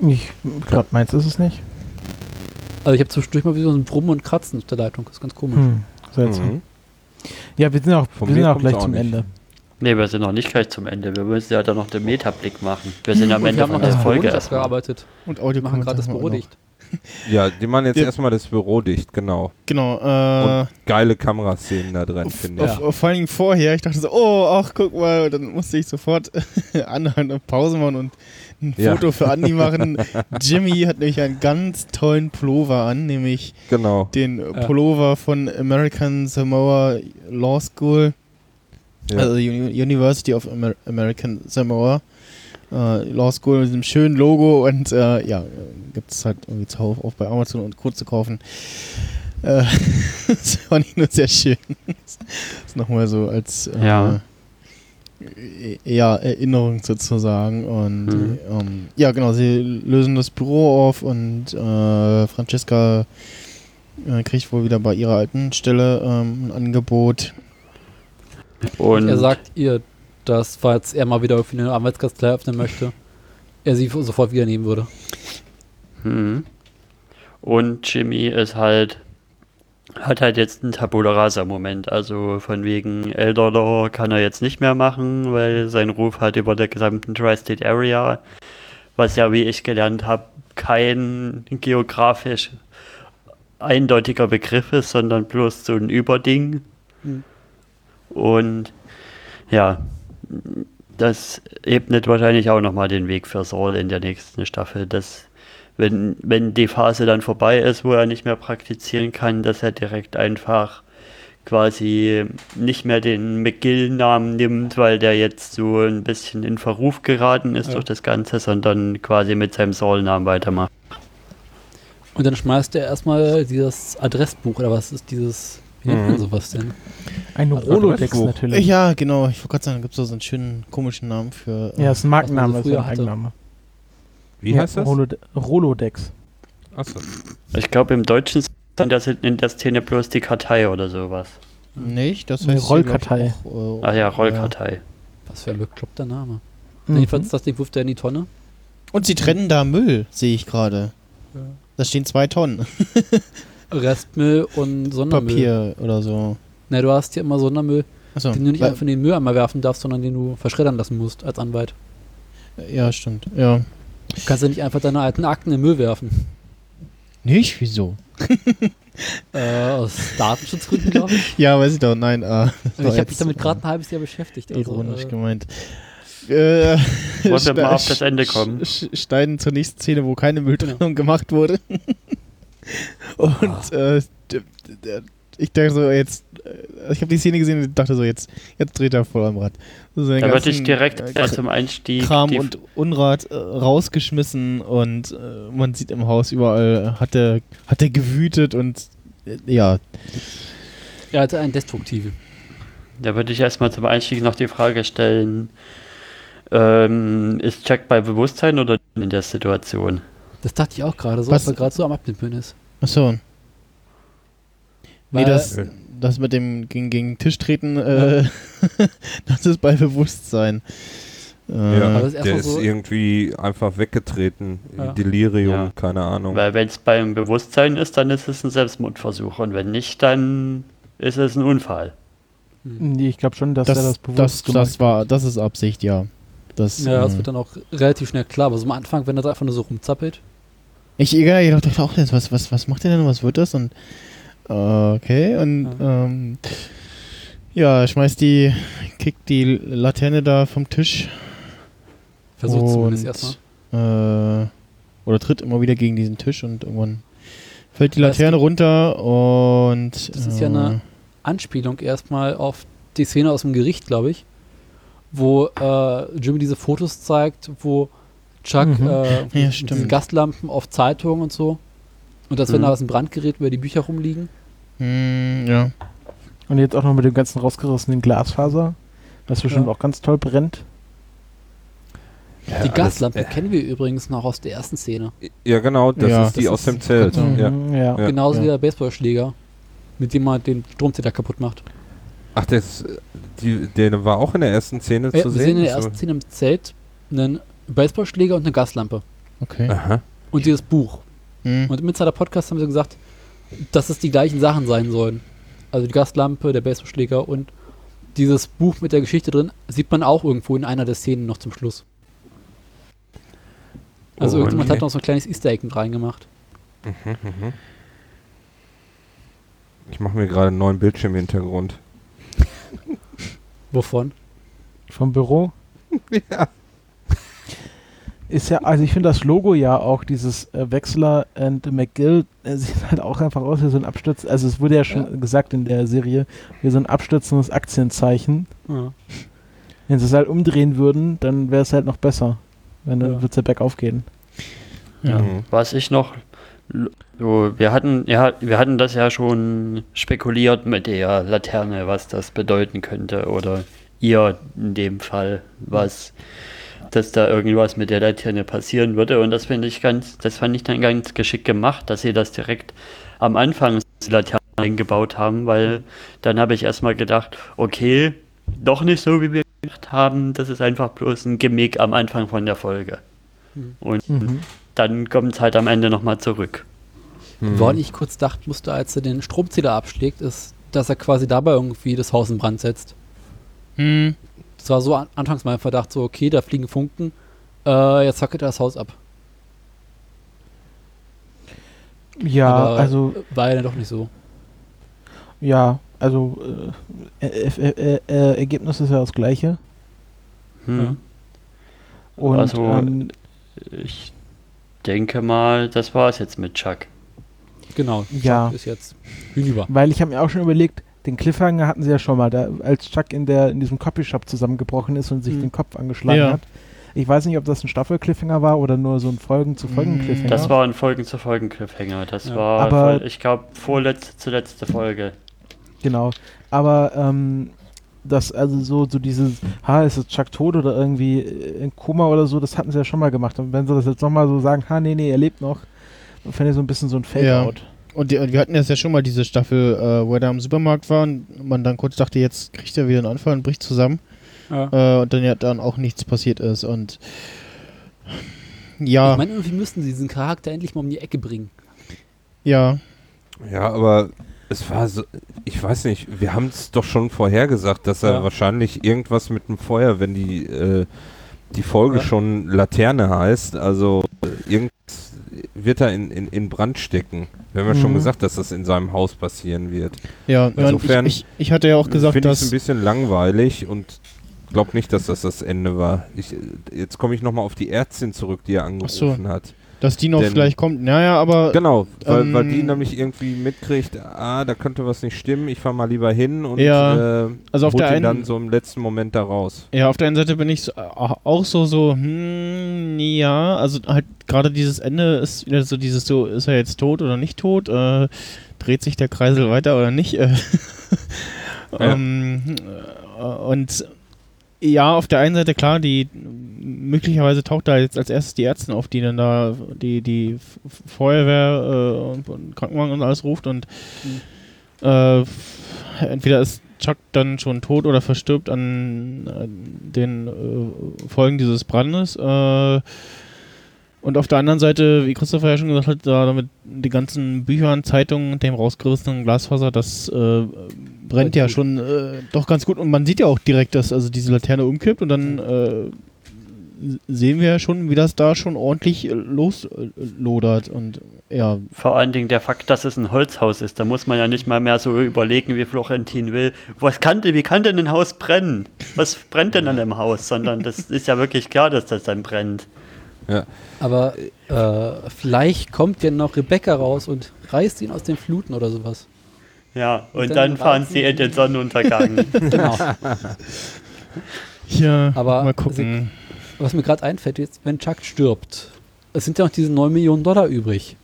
Ich glaube, meins ist es nicht. Also ich habe zwischendurch mal wieder so ein Brummen und Kratzen auf der Leitung. Das ist ganz komisch. Hm, seltsam. Mhm. Ja, wir sind auch, Von wir sind auch gleich auch zum nicht. Ende. Nee, wir sind noch nicht gleich zum Ende. Wir müssen ja dann noch den Metablick machen. Wir sind am Ende wir haben von noch der Folge erstmal. abgearbeitet. und Wir Audio machen gerade das Büro dicht. Ja, die machen jetzt Ja. erstmal das Büro dicht, genau. Genau. Äh, Und geile Kameraszenen da drin, finde ich. auf, vor allen Dingen vorher, ich dachte so, oh, ach, guck mal, und dann musste ich sofort anhalten und Pause machen und ein Ja. Foto für Andi machen. Jimmy hat nämlich einen ganz tollen Pullover an, nämlich Genau. den Pullover von American Samoa Law School, Ja. also Uni University of Amer American Samoa äh, Law School mit diesem schönen Logo und äh, ja, gibt es halt irgendwie zuhauf auch bei Amazon und kurz zu kaufen. Äh, das fand ich nur sehr schön. das ist nochmal so als äh, Ja. Äh, ja, Erinnerung sozusagen. Und Mhm. ähm, ja, genau, sie lösen das Büro auf und äh, Francesca äh, kriegt wohl wieder bei ihrer alten Stelle ähm, ein Angebot. Und er sagt ihr, dass falls er mal wieder für eine Arbeitskanzlei öffnen möchte, er sie sofort wieder nehmen würde. Hm. Und Jimmy ist halt, hat halt jetzt einen Tabula Rasa-Moment. Also von wegen Elder Law kann er jetzt nicht mehr machen, weil sein Ruf halt über der gesamten Tri-State Area, was ja, wie ich gelernt habe, kein geografisch eindeutiger Begriff ist, sondern bloß so ein Überding. Hm. Und ja, das ebnet wahrscheinlich auch nochmal den Weg für Saul in der nächsten Staffel, dass wenn, wenn die Phase dann vorbei ist, wo er nicht mehr praktizieren kann, dass er direkt einfach quasi nicht mehr den McGill-Namen nimmt, weil der jetzt so ein bisschen in Verruf geraten ist Ja. durch das Ganze, sondern quasi mit seinem Saul-Namen weitermacht. Und dann schmeißt er erstmal dieses Adressbuch, oder was ist dieses, wie nennt man Mhm. sowas denn? Ein Also Rolodex natürlich. Ja, genau, ich wollte gerade sagen, da gibt es so einen schönen komischen Namen für. äh, Ja, ist ein Markenname, man ist ein. Eigenname. Wie ja, heißt das? Rolode Rolodex. Achso. Ich glaube, im Deutschen sind das in der Szene bloß die Kartei oder sowas. Nicht, das Eine heißt. ich, Rollkartei. auch, äh, Ach ja, Rollkartei. Was für ein bekloppter Name. Mhm. Jedenfalls, das Ding wirft er in die Tonne. Und sie trennen da Müll, sehe ich gerade. Ja. Da stehen zwei Tonnen Restmüll und Sondermüll. Papier oder so. Na, du hast hier immer Sondermüll, Achso. den du nicht einfach in den Mülleimer werfen darfst, sondern den du verschreddern lassen musst als Anwalt. Ja, stimmt. Ja. Du kannst ja nicht einfach deine alten Akten in den Müll werfen. Nicht? Wieso? Äh, aus Datenschutzgründen, glaube ich. Ja, weiß ich doch. Nein, äh, ich habe mich damit äh, gerade ein halbes Jahr beschäftigt. Also, Ironisch äh, gemeint. Äh, Wollen wir mal auf das Ende kommen? Schneiden zur nächsten Szene, wo keine Mülltrennung gemacht wurde. Und äh, d- d- ich dachte so, jetzt, äh, ich habe die Szene gesehen und dachte so, jetzt, jetzt dreht er voll am Rad. So Da würde ich direkt äh, zum Einstieg Kram und Unrat äh, rausgeschmissen und äh, man sieht im Haus überall, hat er, hat er gewütet und äh, ja, Er hatte einen destruktiven. Da würde ich erstmal zum Einstieg noch die Frage stellen, ähm, ist Jack bei Bewusstsein oder in der Situation? Das dachte ich auch gerade so, Was- dass er gerade so am Abnippeln ist. achso. Nee, das, das mit dem gegen, gegen den Tisch treten, äh, das ist bei Bewusstsein. Äh, Ja, das der ist so- irgendwie einfach weggetreten. Ja. Delirium, Ja. keine Ahnung. Weil wenn es beim Bewusstsein ist, dann ist es ein Selbstmordversuch und wenn nicht, dann ist es ein Unfall. Nee, ich glaube schon, dass Das, er das das, bewusst das, gemacht war, das ist Absicht, ja. Das, Ja, das äh, wird dann auch relativ schnell klar. Aber so am Anfang, wenn er da einfach nur so rumzappelt. Ich, ja, ich dachte auch, jetzt, was, was, was macht der denn? Was wird das? Und okay, und ähm, ja, schmeißt die, kickt die Laterne da vom Tisch. Versucht zumindest erstmal. Äh, oder tritt immer wieder gegen diesen Tisch und irgendwann fällt die Laterne runter und. Das ist ja eine Anspielung erstmal auf die Szene aus dem Gericht, glaube ich, wo äh, Jimmy diese Fotos zeigt, wo Chuck Mhm. äh, Ja, diese. Gastlampen auf Zeitungen und so. Und dass wenn Mhm. da was ein Brand gerät, über die Bücher rumliegen. Hm, ja. Und jetzt auch noch mit dem ganzen rausgerissenen Glasfaser, was bestimmt Ja. auch ganz toll brennt. Ja, die Gaslampe äh, kennen wir übrigens noch aus der ersten Szene. Ja, genau, das Ja, ist die das aus ist- dem Zelt. Genau. Ja. Mhm, ja. Ja. Genauso ja. wie der Baseballschläger, mit dem man den Stromzähler kaputt macht. Ach, das, die, der war auch in der ersten Szene Ja, zu wir sehen. sehen in der So- ersten Szene im Zelt einen Baseballschläger und eine Gaslampe. Okay. Aha. Und dieses Buch. Hm. Und im Insider Podcast haben sie gesagt, dass es die gleichen Sachen sein sollen. Also die Gaslampe, der Baseballschläger und dieses Buch mit der Geschichte drin sieht man auch irgendwo in einer der Szenen noch zum Schluss. Also Oh, irgendjemand okay. hat noch so ein kleines Easter Egg mit reingemacht. Mhm, mhm. Ich mache mir gerade einen neuen Bildschirmhintergrund. Wovon? Vom Büro. Ja. Ist ja, also ich finde das Logo ja auch, dieses äh, Wechsler and McGill, äh, sieht halt auch einfach aus wie so ein Absturz. Also es wurde ja schon Ja. gesagt in der Serie, wie so ein abstürzendes Aktienzeichen. Ja. Wenn sie es halt umdrehen würden, dann wäre es halt noch besser. Wenn dann Ja. wird es ja bergauf gehen. Ja. Mhm. Was ich noch. So, wir hatten, ja, wir hatten das ja schon spekuliert mit der Laterne, was das bedeuten könnte. Oder ihr in dem Fall, was, dass da irgendwas mit der Laterne passieren würde. Und das finde ich ganz, das fand ich dann ganz geschickt gemacht, dass sie das direkt am Anfang die Laterne eingebaut haben, weil dann habe ich erstmal gedacht, okay, doch nicht so, wie wir gedacht haben, das ist einfach bloß ein Gimmick am Anfang von der Folge. Und Mhm. dann kommt es halt am Ende nochmal zurück. Mhm. Woran ich kurz dachten musste, als er den Stromzähler abschlägt, ist, dass er quasi dabei irgendwie das Haus in Brand setzt. Hm. Das war so an, anfangs mein Verdacht, so okay, da fliegen Funken, äh, jetzt fackelt er das Haus ab. Ja, Aber also War ja dann doch nicht so. Ja, also äh, äh, äh, äh, Ergebnis ist ja das gleiche. Hm. Und Also- ähm, Ich denke mal, das war es jetzt mit Chuck. Genau. Ja. Chuck Ist jetzt hinüber. weil ich habe mir auch schon überlegt, den Cliffhanger hatten sie ja schon mal, da, als Chuck in der in diesem Copyshop zusammengebrochen ist und sich Mhm. den Kopf angeschlagen Ja. hat. Ich weiß nicht, ob das ein Staffel-Cliffhanger war oder nur so ein Folgen zu Folgen Mm, Cliffhanger. Das war ein Folgen zu Folgen Cliffhanger. Das Ja. war, Aber- voll, ich glaube, vorletzte zu letzte Folge. Genau. Aber ähm, das, also so, so dieses, ha, ist jetzt Chuck tot oder irgendwie in Koma oder so, das hatten sie ja schon mal gemacht. Und wenn sie das jetzt nochmal so sagen, ha, nee, nee, er lebt noch, dann fände ich so ein bisschen so ein Fake-Out. Und, die, und wir hatten jetzt ja schon mal diese Staffel, äh, wo er da im Supermarkt war und man dann kurz dachte, jetzt kriegt er wieder einen Anfall und bricht zusammen. Ja. Äh, und dann ja dann auch nichts passiert ist. Und ja, Ich meine, irgendwie müssten sie diesen Charakter endlich mal um die Ecke bringen. ja. Ja, aber es war so, ich weiß nicht, wir haben es doch schon vorher gesagt, dass er Ja. wahrscheinlich irgendwas mit dem Feuer, wenn die, äh, die Folge Ja. schon Laterne heißt, also äh, irgendwas wird er in, in, in Brand stecken. Wir haben ja schon Mhm. gesagt, dass das in seinem Haus passieren wird. Ja, Insofern ich, ich, ich hatte ja auch gesagt, Finde ich ein dass. bisschen langweilig und glaube nicht, dass das das Ende war. Ich, äh, jetzt komme ich nochmal auf die Ärztin zurück, die er angerufen hat. Dass die noch Denn- vielleicht kommt. Naja, aber. Genau, weil, ähm, weil die nämlich irgendwie mitkriegt, ah, da könnte was nicht stimmen, ich fahr mal lieber hin und Ja, äh, also auf der ihn einen- dann so im letzten Moment da raus. Ja, auf der einen Seite bin ich so, äh, auch so, so, hm, ja, also halt gerade dieses Ende ist wieder so dieses so, ist er jetzt tot oder nicht tot? Äh, dreht sich der Kreisel weiter oder nicht? Äh, ähm, äh, und ja, auf der einen Seite klar, die möglicherweise taucht da jetzt als erstes die Ärzte auf, die dann da die, die Feuerwehr äh, und, und Krankenwagen und alles ruft und äh, entweder ist Chuck dann schon tot oder verstirbt an, an den äh, Folgen dieses Brandes. Äh, Und auf der anderen Seite, wie Christopher ja schon gesagt hat, da mit den ganzen Büchern, Zeitungen und dem rausgerissenen Glasfaser, das äh, brennt ja schon äh, doch ganz gut. Und man sieht ja auch direkt, dass also diese Laterne umkippt und dann äh, sehen wir ja schon, wie das da schon ordentlich äh, loslodert. Und ja, Vor allen Dingen der Fakt, dass es ein Holzhaus ist. Da muss man ja nicht mal mehr so überlegen, wie Florentin will. Was kann, denn- wie kann denn ein Haus brennen? Was brennt denn an dem Haus? Sondern das ist ja wirklich klar, dass das dann brennt. Aber äh, vielleicht kommt ja noch Rebecca raus und reißt ihn aus den Fluten oder sowas. Ja, und, Und dann, dann fahren sie in den Sonnenuntergang. Genau. hier Aber mal gucken. Was mir gerade einfällt, jetzt, wenn Chuck stirbt, es sind ja noch diese 9 Millionen Dollar übrig.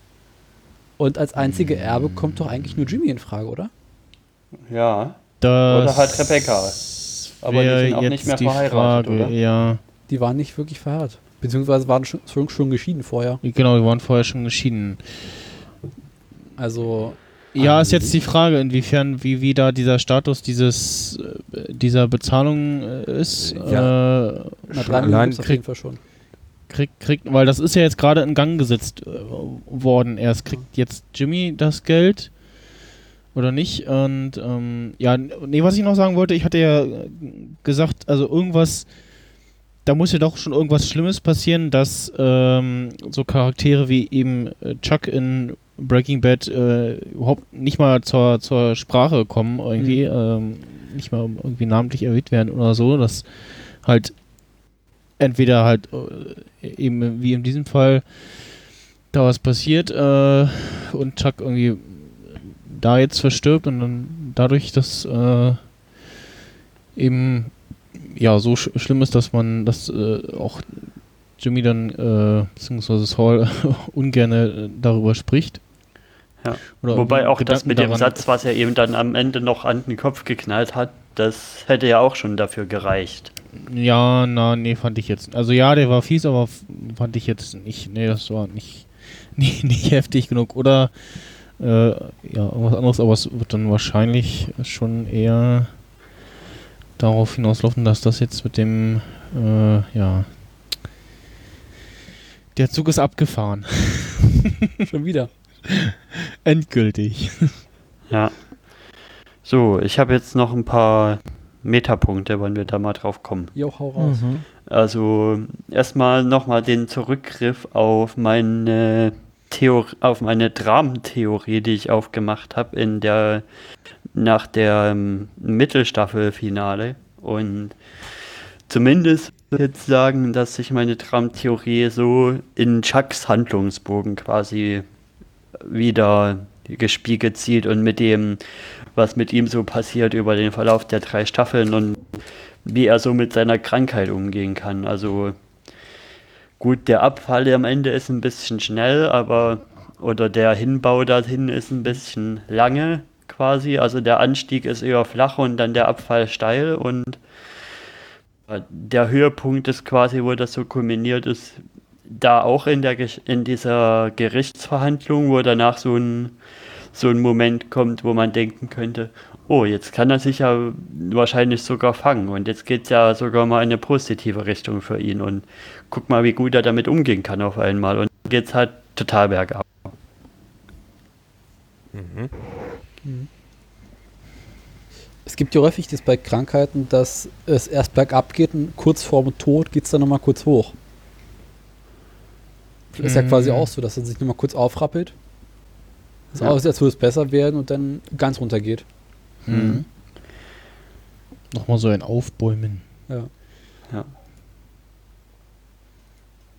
Und als einzige Erbe kommt doch eigentlich nur Jimmy in Frage, oder? ja. Das Oder halt Rebecca. Aber die sind auch nicht mehr verheiratet, Frage, oder? Ja, Die waren nicht wirklich verheiratet. Beziehungsweise waren schon, schon, schon geschieden vorher. genau, die waren vorher schon geschieden. Also, Ja, ist jetzt die Frage, inwiefern, wie, wie da dieser Status dieses, äh, dieser Bezahlung äh, ist. Ja. Äh, allein auf krieg- jeden Fall schon. kriegt, kriegt, weil das ist ja jetzt gerade in Gang gesetzt äh, worden. Erst kriegt jetzt Jimmy das Geld oder nicht. Und ähm, ja, nee, was ich noch sagen wollte, ich hatte ja äh, gesagt, also irgendwas, da muss ja doch schon irgendwas Schlimmes passieren, dass ähm, so Charaktere wie eben Chuck in Breaking Bad äh, überhaupt nicht mal zur, zur Sprache kommen, irgendwie, ähm, nicht mal irgendwie namentlich erwähnt werden oder so, dass halt entweder halt äh, eben wie in diesem Fall da was passiert äh, und Chuck irgendwie da jetzt verstirbt und dann dadurch, dass äh, eben ja so sch schlimm ist, dass man das äh, auch Jimmy dann äh, beziehungsweise Saul ungern äh, darüber spricht. Ja. Oder Wobei auch das Gedanken mit dem Satz, was er ihm dann am Ende noch an den Kopf geknallt hat, das hätte ja auch schon dafür gereicht. Ja, na, nee, fand ich jetzt. Also ja, der war fies, aber fand ich jetzt nicht. Nee, das war nicht, nicht, nicht heftig genug. Oder äh, ja, irgendwas anderes, aber es wird dann wahrscheinlich schon eher darauf hinauslaufen, dass das jetzt mit dem, äh, ja. Der Zug ist abgefahren. Schon wieder. Endgültig. Ja. So, ich habe jetzt noch ein paar Metapunkte, wollen wir da mal drauf kommen. Jo, hau raus. Also erstmal nochmal den Zurückgriff auf meine Theor auf meine Dramentheorie, die ich aufgemacht habe in der nach der ähm, Mittelstaffelfinale und zumindest würde ich jetzt sagen, dass sich meine Dramentheorie so in Chucks Handlungsbogen quasi wieder gespiegelt sieht und mit dem, was mit ihm so passiert über den Verlauf der drei Staffeln und wie er so mit seiner Krankheit umgehen kann. Also gut, der Abfall am Ende ist ein bisschen schnell, aber oder der Hinbau dorthin ist ein bisschen lange quasi. Also der Anstieg ist eher flach und dann der Abfall steil und der Höhepunkt ist quasi, wo das so kulminiert ist, da auch in der in dieser Gerichtsverhandlung, wo danach so ein so ein Moment kommt, wo man denken könnte, oh, jetzt kann er sich ja wahrscheinlich sogar fangen und jetzt geht es ja sogar mal in eine positive Richtung für ihn und guck mal, wie gut er damit umgehen kann auf einmal und geht es halt total bergab. Es gibt ja häufig das bei Krankheiten, dass es erst bergab geht und kurz vor dem Tod geht es dann nochmal kurz hoch. Ist ja Mhm. quasi auch so, dass er sich nochmal kurz aufrappelt. Es Ja. aussieht, als würde es besser werden und dann ganz runter geht. Mhm. Nochmal so ein Aufbäumen. Ja.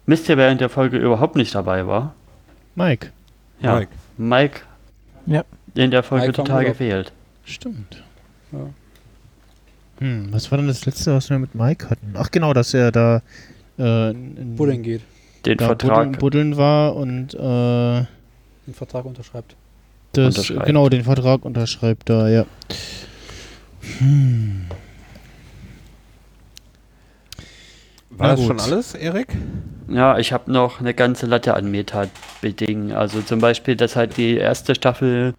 Wisst ihr, wer in der Folge überhaupt nicht dabei war? Mike. Ja, Mike. Mike. Ja. In der Folge Mike total gefehlt. Stimmt. Ja. Hm, was war denn das letzte, was wir mit Mike hatten? Ach genau, dass er da äh, in- Buddeln geht, Den da Vertrag. buddeln, buddeln war und äh, den Vertrag unterschreibt. das Unterschreibt. genau den Vertrag unterschreibt da, ja. Hm. War Na das schon gut. alles, Erik? Ja, ich habe noch eine ganze Latte an Meta-Bedingungen. Also zum Beispiel, dass halt die erste Staffel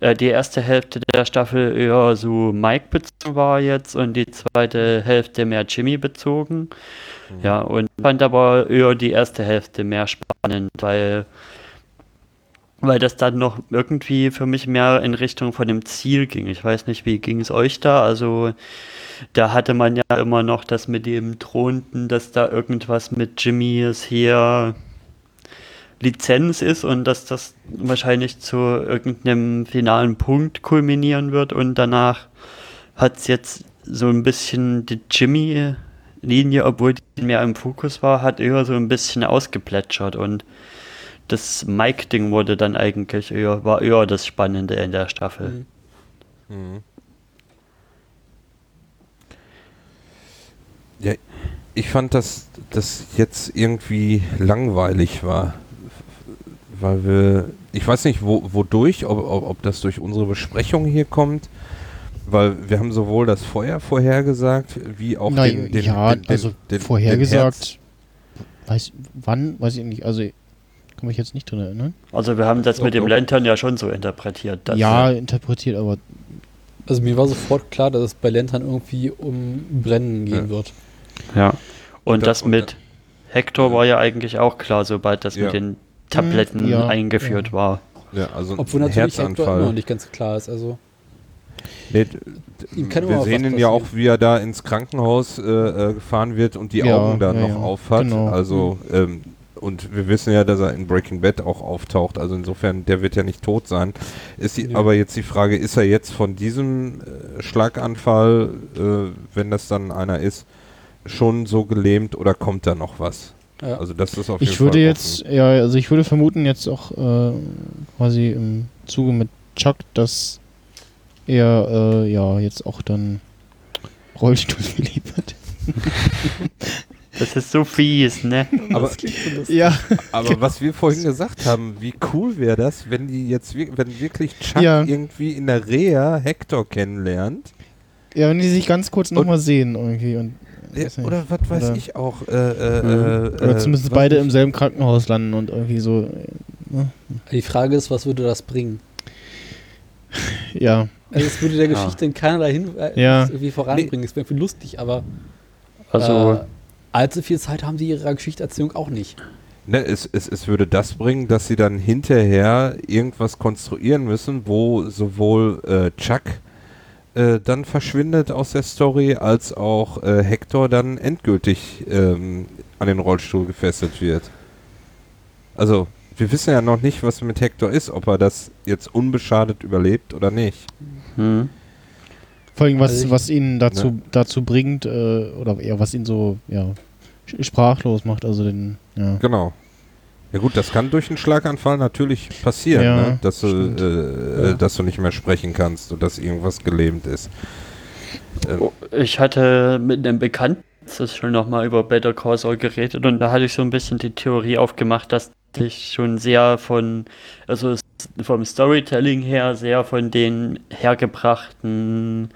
äh, die erste Hälfte der Staffel eher so Mike bezogen war jetzt und die zweite Hälfte mehr Jimmy bezogen. Ja, und fand aber eher die erste Hälfte mehr spannend, weil, weil das dann noch irgendwie für mich mehr in Richtung von dem Ziel ging. Ich weiß nicht, wie ging es euch da? Also da hatte man ja immer noch das mit dem Thronten, dass da irgendwas mit Jimmys hier Lizenz ist und dass das wahrscheinlich zu irgendeinem finalen Punkt kulminieren wird und danach hat es jetzt so ein bisschen die Jimmy-Linie, obwohl die mehr im Fokus war, hat eher so ein bisschen ausgeplätschert und das Mike-Ding wurde dann eigentlich eher, war eher das Spannende in der Staffel. Mhm. Mhm. Ja, ich fand, dass das jetzt irgendwie langweilig war. Weil wir, ich weiß nicht, wo, wodurch, ob, ob, ob das durch unsere Besprechung hier kommt, weil wir haben sowohl das Feuer vorhergesagt, wie auch Na, den, den, ja, den, den, also den, vorhergesagt, weiß, wann, weiß ich nicht, also kann mich jetzt nicht dran erinnern. Also wir haben das Doch, mit dem. Lantern ja schon so interpretiert. dass- ja, interpretiert, aber Also mir war sofort klar, dass es bei Lantern irgendwie um Brennen gehen Ja. wird. Ja. Und, Und da- das und mit Hector war ja eigentlich auch klar, sobald das Ja. mit den Tabletten ja, eingeführt ja. war. Ja, also Obwohl ein natürlich Hector immer noch Herzanfall. nicht ganz klar ist. Also Nee, d- Ihm kann wir sehen ihn ja auch, wie er da ins Krankenhaus äh, äh, gefahren wird und die Ja, Augen da ja, noch ja, auf hat. genau. Also ähm, und wir wissen ja, dass er in Breaking Bad auch auftaucht. Also insofern, der wird ja nicht tot sein. Ist die. Aber jetzt die Frage, ist er jetzt von diesem äh, Schlaganfall, äh, wenn das dann einer ist, schon so gelähmt oder kommt da noch was? Ja. Also das ist auf jeden ich Fall würde offen. jetzt, ja, also ich würde vermuten jetzt auch äh, quasi im Zuge mit Chuck, dass er äh, ja jetzt auch dann Rollstuhl geliefert. Das ist so fies, ne? Aber, Ja, aber was wir vorhin gesagt haben, wie cool wäre das, wenn die jetzt, wenn wirklich Chuck Ja. irgendwie in der Reha Hector kennenlernt? ja, wenn die sich ganz kurz nochmal sehen irgendwie und. Oder was weiß Oder- ich auch. Äh, äh, äh, oder äh, zumindest beide im selben Krankenhaus landen und irgendwie so, äh, Die Frage ist, was würde das bringen? ja, Also es würde der Ja. Geschichte in keinerlei hin äh, Ja. irgendwie voranbringen. Es wäre irgendwie lustig, aber Also, äh, allzu viel Zeit haben die ihrer Geschichterzählung auch nicht. Ne, es, es, es würde das bringen, dass sie dann hinterher irgendwas konstruieren müssen, wo sowohl äh, Chuck äh, dann verschwindet aus der Story, als auch äh, Hector dann endgültig ähm, an den Rollstuhl gefesselt wird. Also, wir wissen ja noch nicht, was mit Hector ist, ob er das jetzt unbeschadet überlebt oder nicht. hm. vor allem was, Also ich- was ihn dazu, dazu bringt, äh, oder eher was ihn so, ja, sprachlos macht, also den, ja. Genau. Ja gut, das kann durch einen Schlaganfall natürlich passieren, Ja, ne? dass, du, stimmt. äh, Ja. äh, dass du nicht mehr sprechen kannst und dass irgendwas gelähmt ist. Ähm, Oh, Ich hatte mit einem Bekannten das ist schon nochmal über Better Call Saul geredet und da hatte ich so ein bisschen die Theorie aufgemacht, dass sich schon sehr von, also vom Storytelling her sehr von den hergebrachten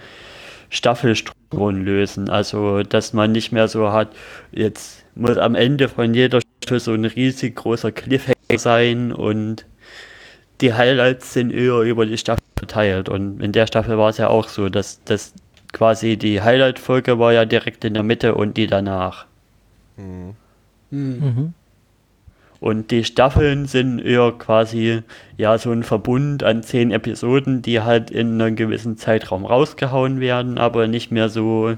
Staffelstrukturen lösen. Also, dass man nicht mehr so hat, jetzt muss am Ende von jeder Staffel so ein riesig großer Cliffhanger sein und die Highlights sind eher über die Staffel verteilt. Und in der Staffel war es ja auch so, dass das quasi die Highlight-Folge war ja direkt in der Mitte und die danach. hm. Hm. Und die Staffeln sind eher quasi ja so ein Verbund an zehn Episoden, die halt in einem gewissen Zeitraum rausgehauen werden, aber nicht mehr so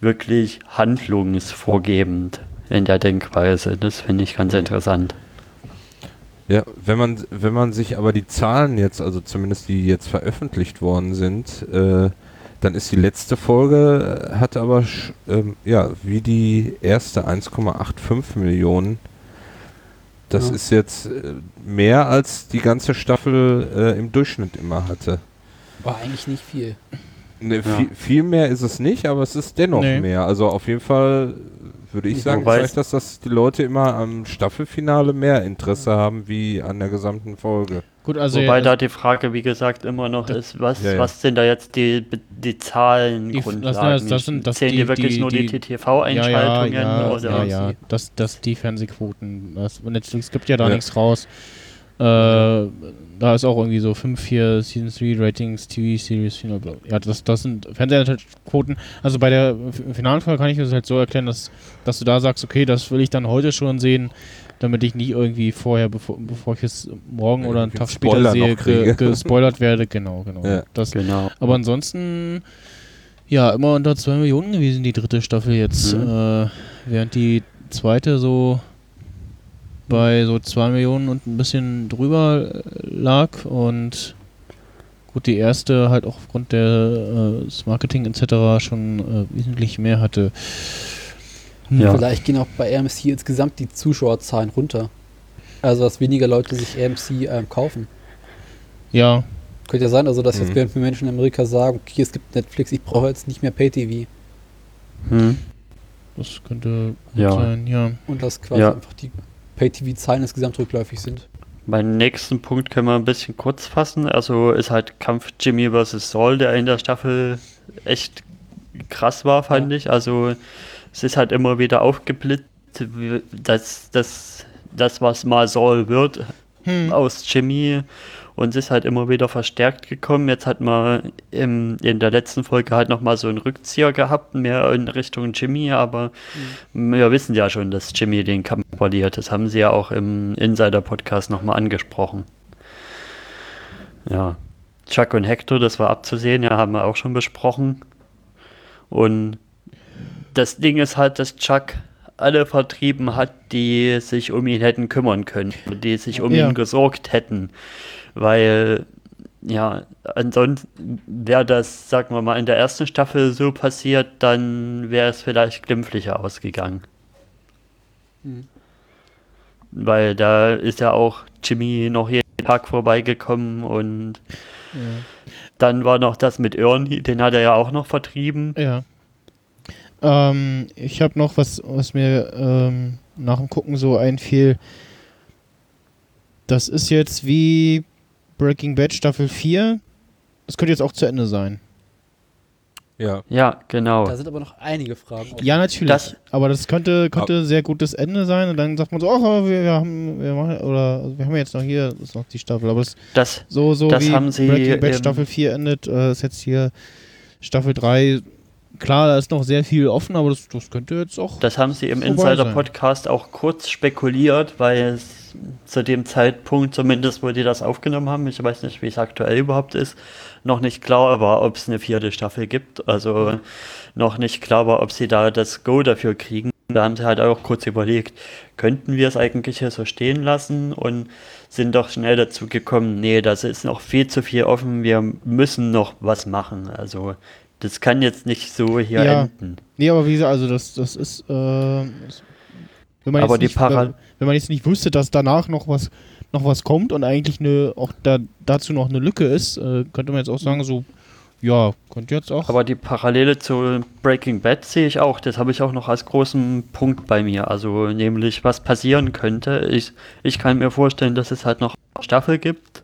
wirklich handlungsvorgebend in der Denkweise. Das finde ich ganz interessant. Ja, wenn man, wenn man sich aber die Zahlen jetzt, also zumindest die jetzt veröffentlicht worden sind, äh, dann ist die letzte Folge, äh, hat aber, ähm, ja, wie die erste 1,85 Millionen. Das Ja. ist jetzt äh, mehr als die ganze Staffel äh, im Durchschnitt immer hatte. War eigentlich nicht viel. Ne, viel, viel mehr ist es nicht, aber es ist dennoch Nee. mehr. Also auf jeden Fall würde ich sagen, Wobei- zeigt das, dass die Leute immer am Staffelfinale mehr Interesse haben wie an der gesamten Folge. Gut, also, Wobei ja, da die Frage, wie gesagt, immer noch ist, was, Ja, ja. was sind da jetzt die, die Zahlen, Die- das- das sind- das Zählen die- die wirklich die- nur die, die- TTV-Einschaltungen? ja, ja, oder? ja, ja, das, das die Fernsehquoten. Das, Netflix gibt ja da Ja. nichts raus. Äh, da ist auch irgendwie so 5, 4 Season 3 Ratings, TV Series, Final, bla. ja, das, das sind Fernsehquoten. Also bei der finalen Folge kann ich das halt so erklären, dass, dass du da sagst, okay, das will ich dann heute schon sehen, damit ich nicht irgendwie vorher, bevor, bevor ich es morgen oder einen Tag einen später Spoiler sehe, gespoilert werde. Genau, genau. Ja. Das, Genau. aber ansonsten, ja, immer unter 2 Millionen gewesen, die dritte Staffel jetzt. Mhm. Äh, während die zweite so bei so 2 Millionen und ein bisschen drüber äh, lag. Und gut, die erste halt auch aufgrund der, äh, des Marketing etc. schon äh, wesentlich mehr hatte. Hm. Ja. Vielleicht gehen auch bei AMC insgesamt die Zuschauerzahlen runter. Also, dass weniger Leute sich AMC ähm, kaufen. Ja, Könnte ja sein, also dass jetzt Mhm. während viele Menschen in Amerika sagen, okay, es gibt Netflix, ich brauche jetzt nicht mehr Pay-TV. Hm. das könnte gut Ja. sein, ja. Und dass quasi Ja. einfach die Pay-TV-Zahlen insgesamt rückläufig sind. Meinen nächsten Punkt können wir ein bisschen kurz fassen. Also ist halt Kampf Jimmy vs. Saul, der in der Staffel echt krass war, fand ich. Also es ist halt immer wieder aufgeblitzt, dass das, das was mal Saul wird, Hm. aus Jimmy und es ist halt immer wieder verstärkt gekommen. Jetzt hat man im, in der letzten Folge halt nochmal so einen Rückzieher gehabt, mehr in Richtung Jimmy, aber wir wissen ja schon, dass Jimmy den Kampf verliert. Das haben sie ja auch im Insider-Podcast nochmal angesprochen. Ja. Chuck und Hector, das war abzusehen, ja, haben wir auch schon besprochen. Und das Ding ist halt, dass Chuck alle vertrieben hat, die sich um ihn hätten kümmern können, die sich um Ja. ihn gesorgt hätten. Weil, ja, ansonsten wäre das, sagen wir mal, in der ersten Staffel so passiert, dann wäre es vielleicht glimpflicher ausgegangen. Mhm. Weil da ist ja auch Jimmy noch jeden Tag vorbeigekommen und dann war noch das mit Ernie, den hat er ja auch noch vertrieben. Ja. Ähm, ich habe noch was, was mir ähm, nach dem Gucken so einfiel. Das ist jetzt wie Breaking Bad Staffel 4. Das könnte jetzt auch zu Ende sein. Ja. Ja, genau. Da sind aber noch einige Fragen. offen. Ja, natürlich. Das- aber das könnte, könnte sehr gutes Ende sein und dann sagt man so, ach, wir, wir haben, wir machen, oder also wir haben jetzt noch hier, das ist noch die Staffel, aber das Das, so, so Das wie haben sie Breaking Bad Staffel 4 endet, äh, ist jetzt hier Staffel 3. Klar, da ist noch sehr viel offen, aber das, das könnte jetzt auch. das haben sie im Insider-Podcast auch kurz spekuliert, weil es zu dem Zeitpunkt, zumindest wo die das aufgenommen haben, ich weiß nicht, wie es aktuell überhaupt ist, noch nicht klar war, ob es eine vierte Staffel gibt. Also noch nicht klar war, ob sie da das Go dafür kriegen. Da haben sie halt auch kurz überlegt, könnten wir es eigentlich hier so stehen lassen und sind doch schnell dazu gekommen, nee, das ist noch viel zu viel offen, wir müssen noch was machen. Also das kann jetzt nicht so hier Ja. enden. Nee, aber wie gesagt, also das, das ist. Äh, das, wenn man Aber jetzt die nicht, Para- wenn, man jetzt nicht wüsste, dass danach noch was noch was kommt und eigentlich eine, auch da, dazu noch eine Lücke ist, äh, könnte man jetzt auch sagen, so, ja, könnte jetzt auch. Aber die Parallele zu Breaking Bad sehe ich auch. Das habe ich auch noch als großen Punkt bei mir. Also nämlich, was passieren könnte. Ich, ich kann mir vorstellen, dass es halt noch Staffel gibt,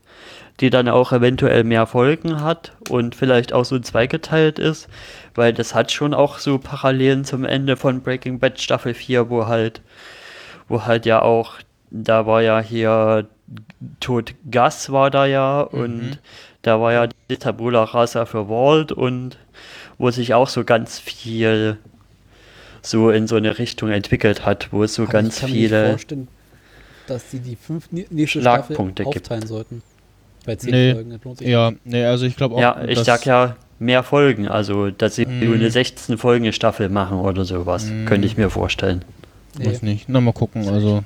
die dann auch eventuell mehr Folgen hat und vielleicht auch so zweigeteilt ist, weil das hat schon auch so Parallelen zum Ende von Breaking Bad Staffel 4, wo halt, wo halt ja auch, da war ja hier Tod Gas war da ja und da war ja die Tabula Rasa für Walt und wo sich auch so ganz viel so in so eine Richtung entwickelt hat, wo es so Aber ganz ich kann mir nicht viele vorstellen, dass sie die fünf nä- nächste Staffel gibt. aufteilen sollten. Bei zehn Nee. Folgen. Das lohnt sich ja, nee, also ich glaube auch. Ja, ich sag ja mehr Folgen, also dass sie Mm. nur eine 16 Folgen Staffel machen oder sowas, Mm. könnte ich mir vorstellen. nicht. Weiß nicht. Na, mal gucken. Also,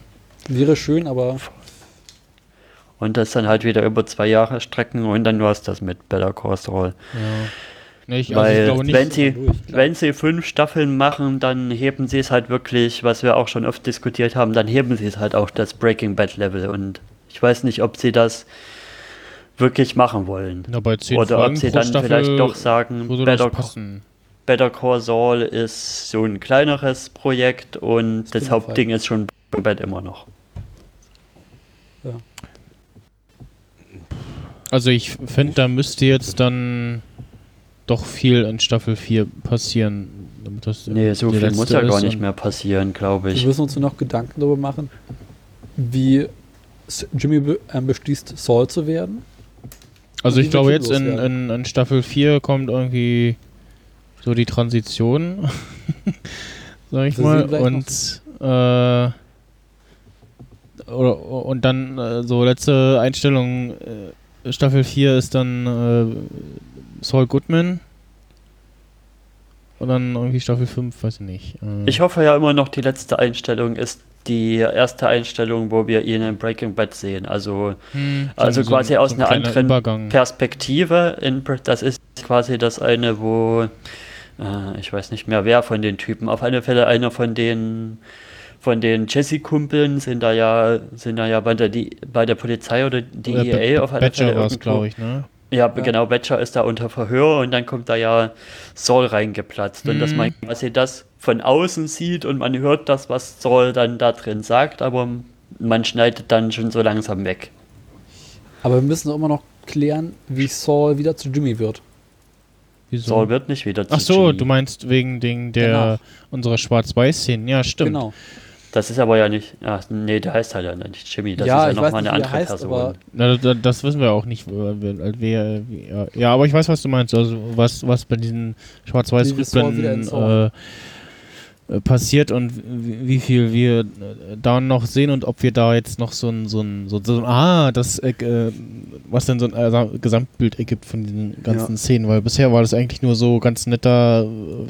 Nee. Wäre schön, aber Und das dann halt wieder über zwei Jahre strecken und dann war es das mit Better Call Saul. ja. Nee, ich, also Weil ich glaube nicht. wenn sie, durch, wenn sie fünf Staffeln machen, dann heben sie es halt wirklich, was wir auch schon oft diskutiert haben, dann heben sie es halt auch das Breaking Bad Level und ich weiß nicht, ob sie das wirklich machen wollen. na, bei 10 Oder ob Folgen sie pro dann Staffel vielleicht doch sagen, das Better. Better Call Saul ist so ein kleineres Projekt und das Spin-off Hauptding ist schon Bad immer noch. Also ich finde, da müsste jetzt dann doch viel in Staffel 4 passieren. Damit das Nee, so viel muss ja gar nicht mehr passieren, glaube wir ich. müssen uns noch Gedanken darüber machen, wie Jimmy äh, beschließt, Saul zu werden. Also Und ich glaube jetzt in, in, in Staffel 4 kommt irgendwie so die Transition, sag ich Wir mal. sehen gleich Und äh, oder, und dann äh, so letzte Einstellung, äh, Staffel 4 ist dann äh, Saul Goodman. Und dann irgendwie Staffel 5, weiß ich nicht. Äh, Ich hoffe ja immer noch, die letzte Einstellung ist die erste Einstellung, wo wir ihn in Breaking Bad sehen. Also hm, also ein- quasi aus ein einer anderen Übergang. Perspektive. In, das ist quasi das eine, wo äh, ich weiß nicht mehr wer von den Typen. Auf alle Fälle einer von den von den Jesse-Kumpeln sind da ja sind da ja bei der, die, bei der Polizei oder DEA Oder Be- auf alle Fälle war es, irgendwo. glaube ich, ne? Ja, genau, Batcher ist da unter Verhör und dann kommt da ja Saul reingeplatzt. Und dass Mhm. man quasi das von außen sieht und man hört das, was Saul dann da drin sagt, aber man schneidet dann schon so langsam weg. Aber wir müssen auch immer noch klären, wie Saul wieder zu Jimmy wird. Wieso? Saul wird nicht wieder zu Ach so, Jimmy. du meinst wegen den, der Danach. unserer Schwarz-Weiß-Szenen. Ja, stimmt. Genau. Das ist aber ja nicht. Ja, nee, der heißt halt ja nicht Jimmy. Das Ja, ist ja weiß nochmal eine andere heißt, Person. aber- Na, da, das wissen wir auch nicht. weil wir- ja, aber ich weiß, was du meinst. Also was, was bei diesen Schwarz-Weiß-Rückblenden Saul. äh, äh, passiert und wie, viel wir äh, da noch sehen und ob wir da jetzt noch so ein, so ein, so, so ein ah, das, äh, äh, was denn so ein äh, Gesamtbild ergibt von diesen ganzen Ja. Szenen, weil bisher war das eigentlich nur so ganz netter äh,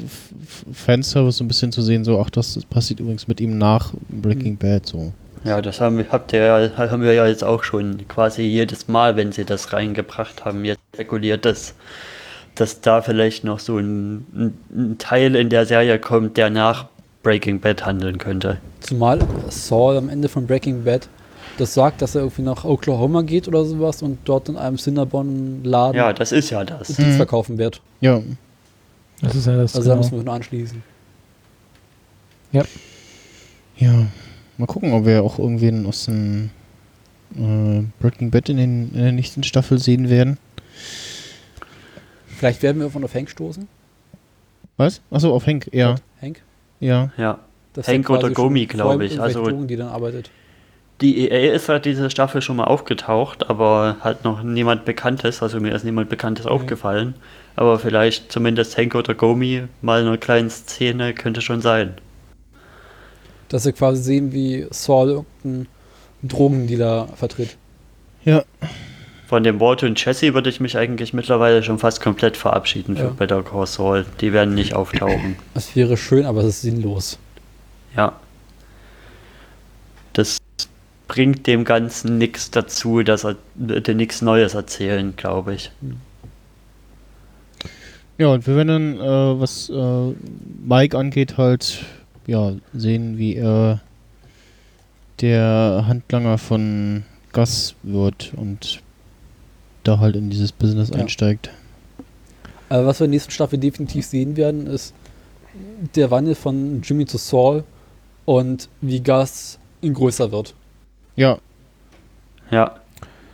Fanservice, so ein bisschen zu sehen, so, ach, das passiert übrigens mit ihm nach Breaking Mhm. Bad, so. Ja, das haben wir, habt ihr ja, haben wir ja jetzt auch schon quasi jedes Mal, wenn sie das reingebracht haben, jetzt spekuliert, dass, dass da vielleicht noch so ein, ein, ein Teil in der Serie kommt, der nach Breaking Bad handeln könnte. Zumal Saul am Ende von Breaking Bad das sagt, dass er irgendwie nach Oklahoma geht oder sowas und dort in einem Cinnabon-Laden Ja, das ist ja das. Dienst Mhm. verkaufen wird. Ja, Das ist ja das. Also da genau. müssen wir nur anschließen. Ja, mal gucken, ob wir auch irgendwen aus dem äh, Breaking Bad in, den, in der nächsten Staffel sehen werden. Vielleicht werden wir von auf Hank stoßen. Was? Achso, auf Hank, ja. Auf Hank. Ja. Ja. Das Hank oder Gomi, schon glaub vor ich. Also- Drogen, die dann arbeitet. Die EA ist halt diese Staffel schon mal aufgetaucht, aber hat noch niemand Bekanntes, also mir ist niemand Bekanntes aufgefallen. Aber vielleicht zumindest Hank oder Gomi mal in einer kleinen Szene könnte schon sein. Dass wir quasi sehen, wie Saul irgendeinen Drogendealer vertritt. Ja. Von dem Walt und Jesse würde ich mich eigentlich mittlerweile schon fast komplett verabschieden für Ja. Better Call Saul. Die werden nicht auftauchen. Das wäre schön, aber es ist sinnlos. Ja. Das bringt dem Ganzen nichts dazu, dass er würde nichts Neues erzählen, glaube ich. Ja, und wir werden dann, äh, was äh, Mike angeht, halt ja, sehen, wie er der Handlanger von Gus wird und da halt in dieses Business Ja. einsteigt. Aber was wir in der nächsten Staffel definitiv sehen werden, ist der Wandel von Jimmy zu Saul und wie Gus ihn größer wird. Ja, Ja,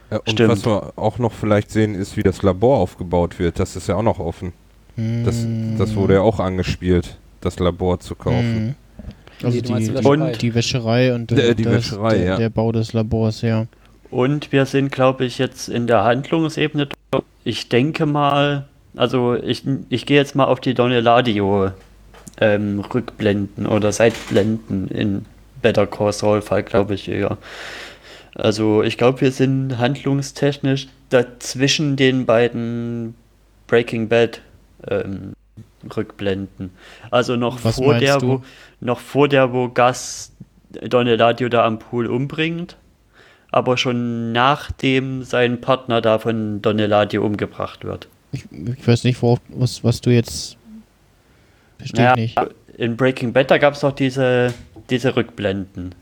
Ja, und Stimmt. was wir auch noch vielleicht sehen, ist, wie das Labor aufgebaut wird. Das ist ja auch noch offen. Das, das wurde ja auch angespielt, das Labor zu kaufen. Mhm. Also Nee, die, die Wäscherei. die Wäscherei und Der- die das- Wäscherei, der, ja. der Bau des Labors, ja. Und wir sind, glaube ich, jetzt in der Handlungsebene. Ich denke mal, also ich, ich gehe jetzt mal auf die Doneladio ähm, Rückblenden oder Seitblenden in Better Call Saul Fall, glaube ich eher. Also ich glaube, wir sind handlungstechnisch dazwischen den beiden Breaking Bad ähm, Rückblenden. Also noch Was vor der, du? wo noch vor der, wo Gus Doneladio da am Pool umbringt aber schon nachdem sein Partner da von Doneladio umgebracht wird. Ich, ich weiß nicht, worauf, was, was du jetzt. Verstehe Naja, ich nicht. In Breaking Bad, da gab es doch diese, diese Rückblenden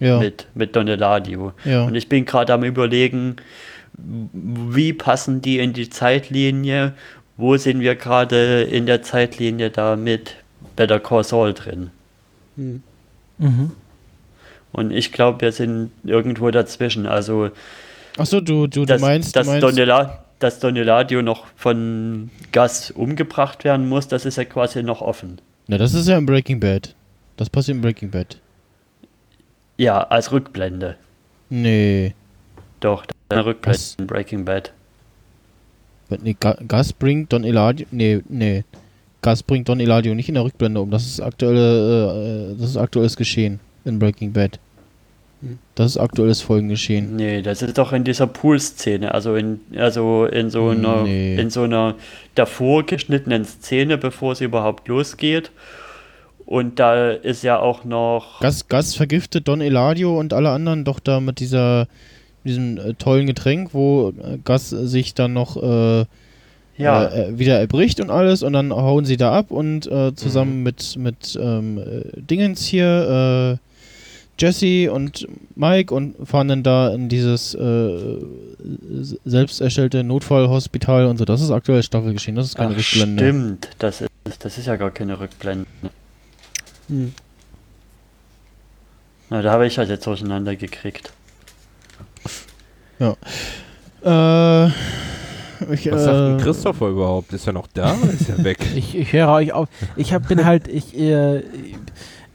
Ja, mit, mit Doneladio. ja. Und ich bin gerade am überlegen, wie passen die in die Zeitlinie? Wo sind wir gerade in der Zeitlinie da mit Better Call Saul drin? Hm. Mhm. Und ich glaube, wir sind irgendwo dazwischen. Also, Achso, du, du, du dass, meinst, dass, du meinst Donela, dass Doneladio noch von Gus umgebracht werden muss, das ist ja quasi noch offen. Na, das ist ja im Breaking Bad. Das passiert im Breaking Bad. Ja, als Rückblende. Nee. Doch, der Rückblick Was? in Breaking Bad. Nee, Ga Gas bringt Don Eladio. Nee, nee. Gas bringt Don Eladio nicht in der Rückblende um. Das ist aktuelle, äh, das ist aktuelles Geschehen in Breaking Bad. Das ist aktuelles Folgengeschehen. Nee, das ist doch in dieser Pool-Szene, also in, also in so einer, Nee. in so einer davor geschnittenen Szene, bevor es überhaupt losgeht. Und da ist ja auch noch. Gas, Gas vergiftet Don Eladio und alle anderen doch da mit dieser diesem äh, tollen Getränk, wo äh, Gas sich dann noch äh, Ja, äh, äh, wieder erbricht und alles und dann hauen sie da ab und zusammen mit, mit ähm, äh, Dingens hier, äh, Jesse und Mike und fahren dann da in dieses äh, selbst erstellte Notfallhospital und so. Das ist aktuell Staffelgeschehen, das ist keine Ach, Rückblende. stimmt. Das ist, das ist ja gar keine Rückblende. Hm. Na, da habe ich halt jetzt durcheinander gekriegt. Äh, ich, Was sagt denn äh, Christopher überhaupt? Ist er noch da? oder Ist er weg? Ich, ich höre euch auf. Ich hab, bin halt, ich, äh,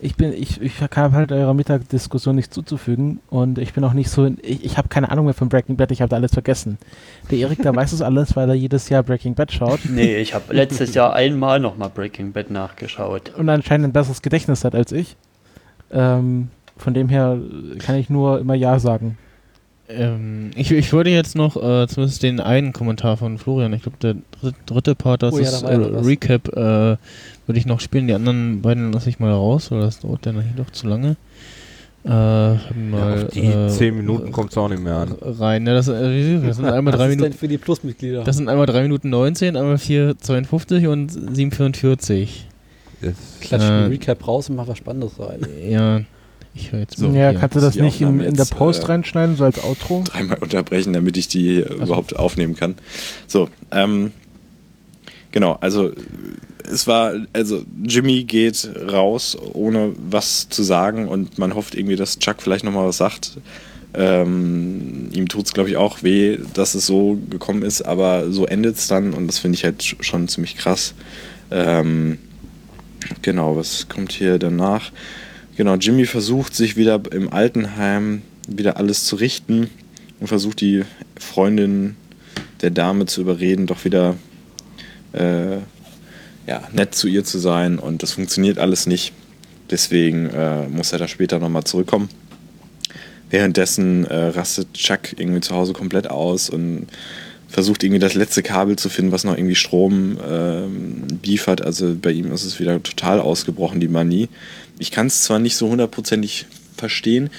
ich bin, ich, ich habe halt eurer Mittagsdiskussion nichts zuzufügen und ich bin auch nicht so, ich, ich habe keine Ahnung mehr von Breaking Bad, ich habe da alles vergessen. Der Erik, der weiß es alles, weil er jedes Jahr Breaking Bad schaut Nee, ich habe letztes Jahr einmal nochmal Breaking Bad nachgeschaut. und anscheinend ein besseres Gedächtnis hat als ich. Ähm, von dem her kann ich nur immer Ja sagen. ähm, ich, ich würde jetzt noch äh, zumindest den einen Kommentar von Florian, ich glaube der dritte, dritte Part, das Oh ja, ist da äh. Recap, äh, würde ich noch spielen. Die anderen beiden lasse ich mal raus, weil das dauert dann doch zu lange. Äh, mal, Ja, auf die äh, 10 Minuten kommt es auch nicht mehr an. rein. Ne, das, äh, das sind einmal Was drei ist denn Minuten. für die Plusmitglieder? Das sind einmal 3 Minuten 19, einmal 4,52 und 7,44. Das Klatsch äh, ein Recap raus und mach was Spannendes rein. Ja, ich höre jetzt So. mal. ja, kannst du das nicht in, in der Post äh, reinschneiden, so als Outro? dreimal unterbrechen, damit ich die äh, überhaupt aufnehmen kann. So, ähm, genau, also es war, also Jimmy geht raus, ohne was zu sagen und man hofft irgendwie, dass Chuck vielleicht nochmal was sagt. Ähm, ihm tut es, glaube ich, auch weh, dass es so gekommen ist, aber so endet es dann und das finde ich halt sch- schon ziemlich krass. Ähm, genau, was kommt hier danach? Genau, Jimmy versucht sich wieder im Altenheim wieder alles zu richten und versucht die Freundin der Dame zu überreden, doch wieder äh, ja, nett zu ihr zu sein und das funktioniert alles nicht. Deswegen äh, muss er da später nochmal zurückkommen. Währenddessen äh, rastet Chuck irgendwie zu Hause komplett aus und versucht irgendwie das letzte Kabel zu finden, was noch irgendwie Strom ähm, liefert. Also bei ihm ist es wieder total ausgebrochen, die Manie. Ich kann es zwar nicht so hundertprozentig verstehen.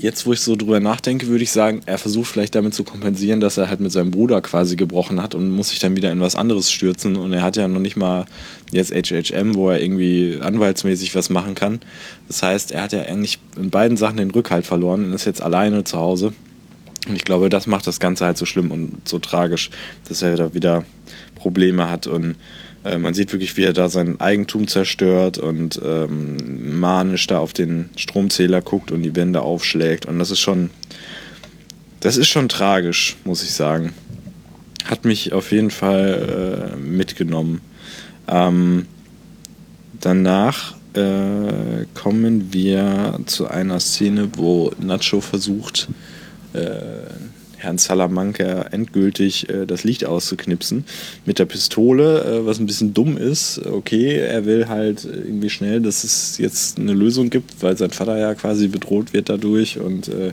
Jetzt, wo ich so drüber nachdenke, würde ich sagen, er versucht vielleicht damit zu kompensieren, dass er halt mit seinem Bruder quasi gebrochen hat und muss sich dann wieder in was anderes stürzen. Und er hat ja noch nicht mal jetzt HHM, wo er irgendwie anwaltsmäßig was machen kann. Das heißt, er hat ja eigentlich in beiden Sachen den Rückhalt verloren und ist jetzt alleine zu Hause. Und ich glaube, das macht das Ganze halt so schlimm und so tragisch, dass er da wieder Probleme hat und äh, man sieht wirklich, wie er da sein Eigentum zerstört und ähm, manisch da auf den Stromzähler guckt und die Wände aufschlägt. Und das ist schon, das ist schon tragisch, muss ich sagen. Hat mich auf jeden Fall äh, mitgenommen. Ähm, danach äh, kommen wir zu einer Szene, wo Nacho versucht, äh, Herrn Salamanca endgültig äh, das Licht auszuknipsen mit der Pistole, äh, was ein bisschen dumm ist. Okay, er will halt irgendwie schnell, dass es jetzt eine Lösung gibt, weil sein Vater ja quasi bedroht wird dadurch und äh,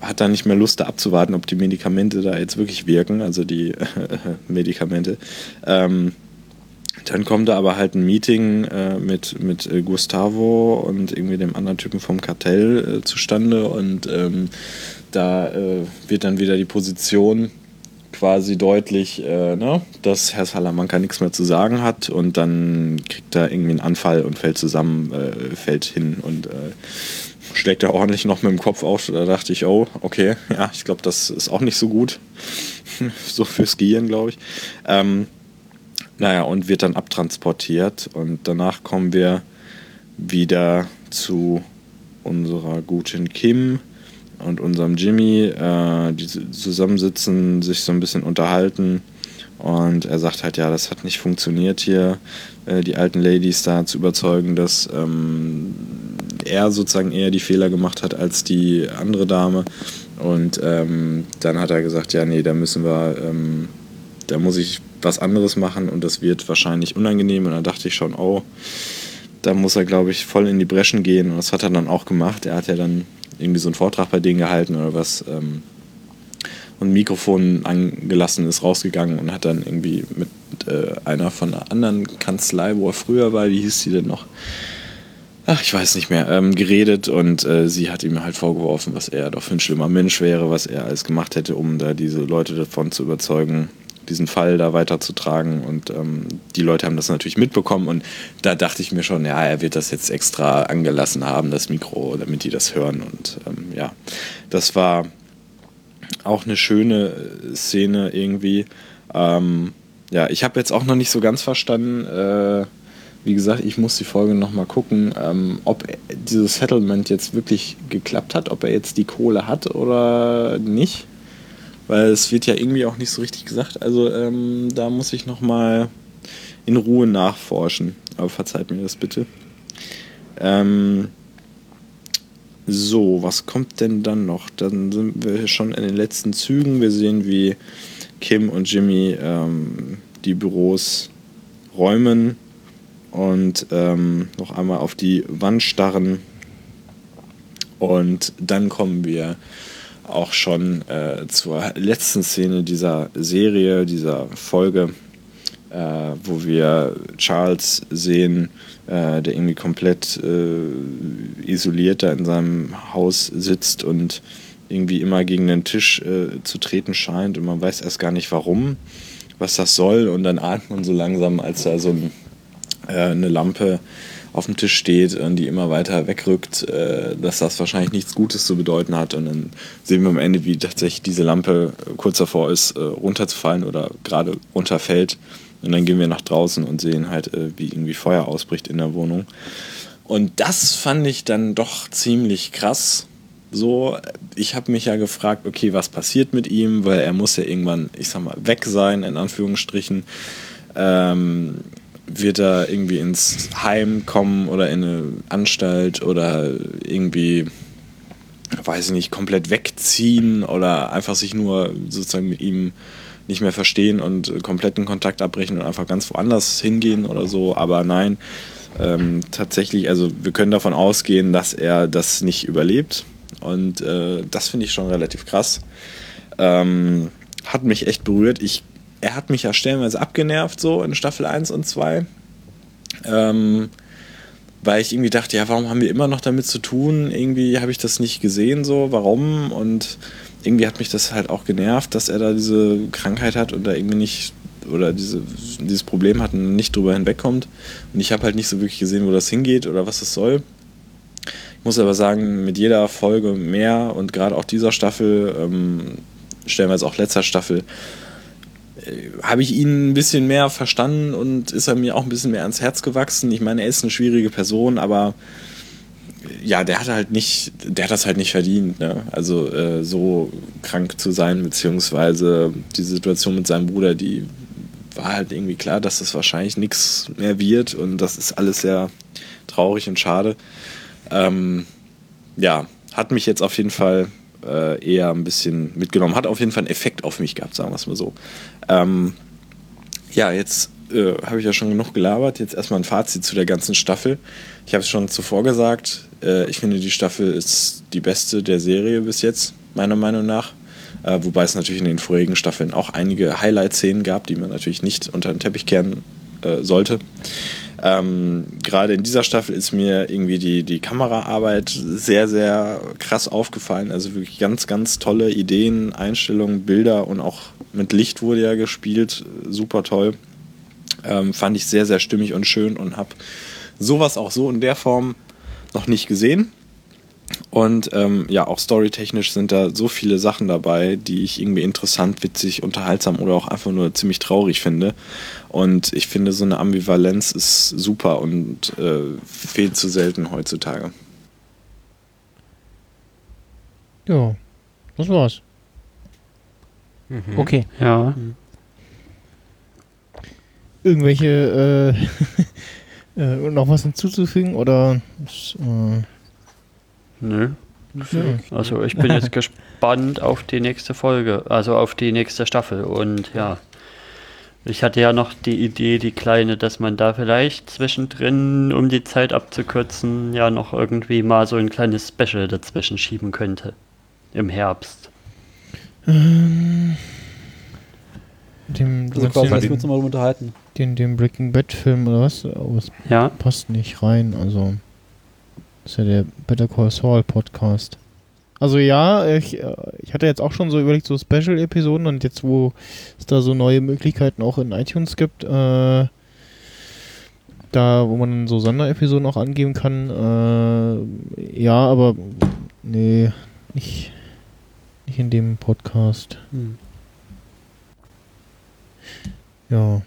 hat dann nicht mehr Lust, da abzuwarten, ob die Medikamente da jetzt wirklich wirken, also die Medikamente. Ähm, dann kommt da aber halt ein Meeting äh, mit, mit äh, Gustavo und irgendwie dem anderen Typen vom Kartell äh, zustande und ähm, da äh, wird dann wieder die Position quasi deutlich, äh, ne, dass Herr Salamanca nichts mehr zu sagen hat und dann kriegt er irgendwie einen Anfall und fällt zusammen, äh, fällt hin und äh, schlägt er ordentlich noch mit dem Kopf auf. Da dachte ich, oh, okay, ja, ich glaube, das ist auch nicht so gut. so fürs Gehirn, glaube ich. Ähm, naja, und wird dann abtransportiert und danach kommen wir wieder zu unserer guten Kim und unserem Jimmy, äh, die zusammensitzen, sich so ein bisschen unterhalten und er sagt halt, ja, das hat nicht funktioniert hier, äh, die alten Ladies da zu überzeugen, dass ähm, er sozusagen eher die Fehler gemacht hat als die andere Dame Und ähm, dann hat er gesagt, ja, nee, da müssen wir, ähm, da muss ich was anderes machen und das wird wahrscheinlich unangenehm. Und dann dachte ich schon, oh, da muss er, glaube ich, voll in die Breschen gehen. Und das hat er dann auch gemacht. Er hat ja dann irgendwie so einen Vortrag bei denen gehalten oder was. Ähm, und ein Mikrofon angelassen, ist rausgegangen und hat dann irgendwie mit äh, einer von einer anderen Kanzlei, wo er früher war, wie hieß sie denn noch? Ach, ich weiß nicht mehr, ähm, geredet und äh, sie hat ihm halt vorgeworfen, was er doch für ein schlimmer Mensch wäre, was er alles gemacht hätte, um da diese Leute davon zu überzeugen, diesen Fall da weiterzutragen. Und ähm, die Leute haben das natürlich mitbekommen und da dachte ich mir schon, ja, er wird das jetzt extra angelassen haben, das Mikro, damit die das hören. Und ähm, ja, das war auch eine schöne Szene irgendwie. Ähm, ja, ich habe jetzt auch noch nicht so ganz verstanden, äh, wie gesagt, ich muss die Folge nochmal gucken, ähm, ob dieses Settlement jetzt wirklich geklappt hat, ob er jetzt die Kohle hat oder nicht. Weil es wird ja irgendwie auch nicht so richtig gesagt. Also ähm, da muss ich nochmal in Ruhe nachforschen. Aber verzeiht mir das bitte. Ähm, so, was kommt denn dann noch? Dann sind wir schon in den letzten Zügen. Wir sehen, wie Kim und Jimmy ähm, die Büros räumen und ähm, noch einmal auf die Wand starren. Und dann kommen wir auch schon äh, zur letzten Szene dieser Serie, dieser Folge, äh, wo wir Charles sehen, äh, der irgendwie komplett äh, isoliert da in seinem Haus sitzt und irgendwie immer gegen den Tisch äh, zu treten scheint und man weiß erst gar nicht warum, was das soll. Und dann atmet man so langsam, als da so ein äh, eine Lampe auf dem Tisch steht und die immer weiter wegrückt, äh, dass das wahrscheinlich nichts Gutes zu bedeuten hat. Und dann sehen wir am Ende, wie tatsächlich diese Lampe kurz davor ist, äh, runterzufallen oder gerade runterfällt. Und dann gehen wir nach draußen und sehen halt, wie irgendwie Feuer ausbricht in der Wohnung. Und das fand ich dann doch ziemlich krass. So, ich habe mich ja gefragt, okay, was passiert mit ihm, weil er muss ja irgendwann, ich sag mal, weg sein, in Anführungsstrichen. Ähm, wird er irgendwie ins Heim kommen oder in eine Anstalt oder irgendwie, weiß ich nicht, komplett wegziehen oder einfach sich nur sozusagen mit ihm nicht mehr verstehen und kompletten Kontakt abbrechen und einfach ganz woanders hingehen oder so. Aber nein, ähm, tatsächlich, also wir können davon ausgehen, dass er das nicht überlebt. Und äh, das finde ich schon relativ krass. Ähm, hat mich echt berührt. Ich er hat mich ja stellenweise abgenervt, so in Staffel 1 und 2. Ähm, weil ich irgendwie dachte, ja, warum haben wir immer noch damit zu tun? Irgendwie habe ich das nicht gesehen, so, warum? Und irgendwie hat mich das halt auch genervt, dass er da diese Krankheit hat und da irgendwie nicht, oder diese, dieses Problem hat und nicht drüber hinwegkommt. Und ich habe halt nicht so wirklich gesehen, wo das hingeht oder was es soll. Ich muss aber sagen, mit jeder Folge mehr und gerade auch dieser Staffel, ähm, stellenweise auch letzter Staffel, habe ich ihn ein bisschen mehr verstanden und ist er mir auch ein bisschen mehr ans Herz gewachsen. Ich meine, er ist eine schwierige Person, aber äh, ja, der hat halt nicht, der hat das halt nicht verdient, ne? Also äh, so krank zu sein, beziehungsweise die Situation mit seinem Bruder, die war halt irgendwie klar, dass das wahrscheinlich nichts mehr wird und das ist alles sehr traurig und schade. Ähm, ja, hat mich jetzt auf jeden Fall äh, eher ein bisschen mitgenommen. Hat auf jeden Fall einen Effekt auf mich gehabt, sagen wir es mal so. Ähm, ja, jetzt äh, habe ich ja schon genug gelabert. Jetzt erstmal ein Fazit zu der ganzen Staffel. Ich habe es schon zuvor gesagt. Äh, ich finde, die Staffel ist die beste der Serie bis jetzt, meiner Meinung nach. Äh, wobei es natürlich in den vorigen Staffeln auch einige Highlight-Szenen gab, die man natürlich nicht unter den Teppich kehren äh, sollte. Ähm, Gerade in dieser Staffel ist mir irgendwie die, die Kameraarbeit sehr, sehr krass aufgefallen. Also wirklich ganz, ganz tolle Ideen, Einstellungen, Bilder und auch mit Licht wurde ja gespielt. Super toll. Ähm, fand ich sehr, sehr stimmig und schön und habe sowas auch so in der Form noch nicht gesehen. Und ähm, ja, auch storytechnisch sind da so viele Sachen dabei, die ich irgendwie interessant, witzig, unterhaltsam oder auch einfach nur ziemlich traurig finde. Und ich finde, so eine Ambivalenz ist super und äh, fehlt zu selten heutzutage. Ja, das war's. Mhm. Okay. Ja. Irgendwelche äh, äh, noch was hinzuzufügen oder? Ist, äh, Nö. Also ich bin jetzt gespannt auf die nächste Folge, also auf die nächste Staffel. Und ja, ich hatte ja noch die Idee, die kleine, dass man da vielleicht zwischendrin, um die Zeit abzukürzen, ja noch irgendwie mal so ein kleines Special dazwischen schieben könnte. Im Herbst. Ähm, dem, du Also quasi, den, dass wir uns nochmal unterhalten. den, den Breaking Bad Film oder was? Aber es Ja, passt nicht rein, also. Das ist ja der Better Call Saul Podcast. Also ja, ich, äh, ich hatte jetzt auch schon so überlegt, so Special-Episoden und jetzt, wo es da so neue Möglichkeiten auch in iTunes gibt, äh, da, wo man so Sonderepisoden auch angeben kann, äh, ja, aber nee, nicht, nicht in dem Podcast. Hm. Ja.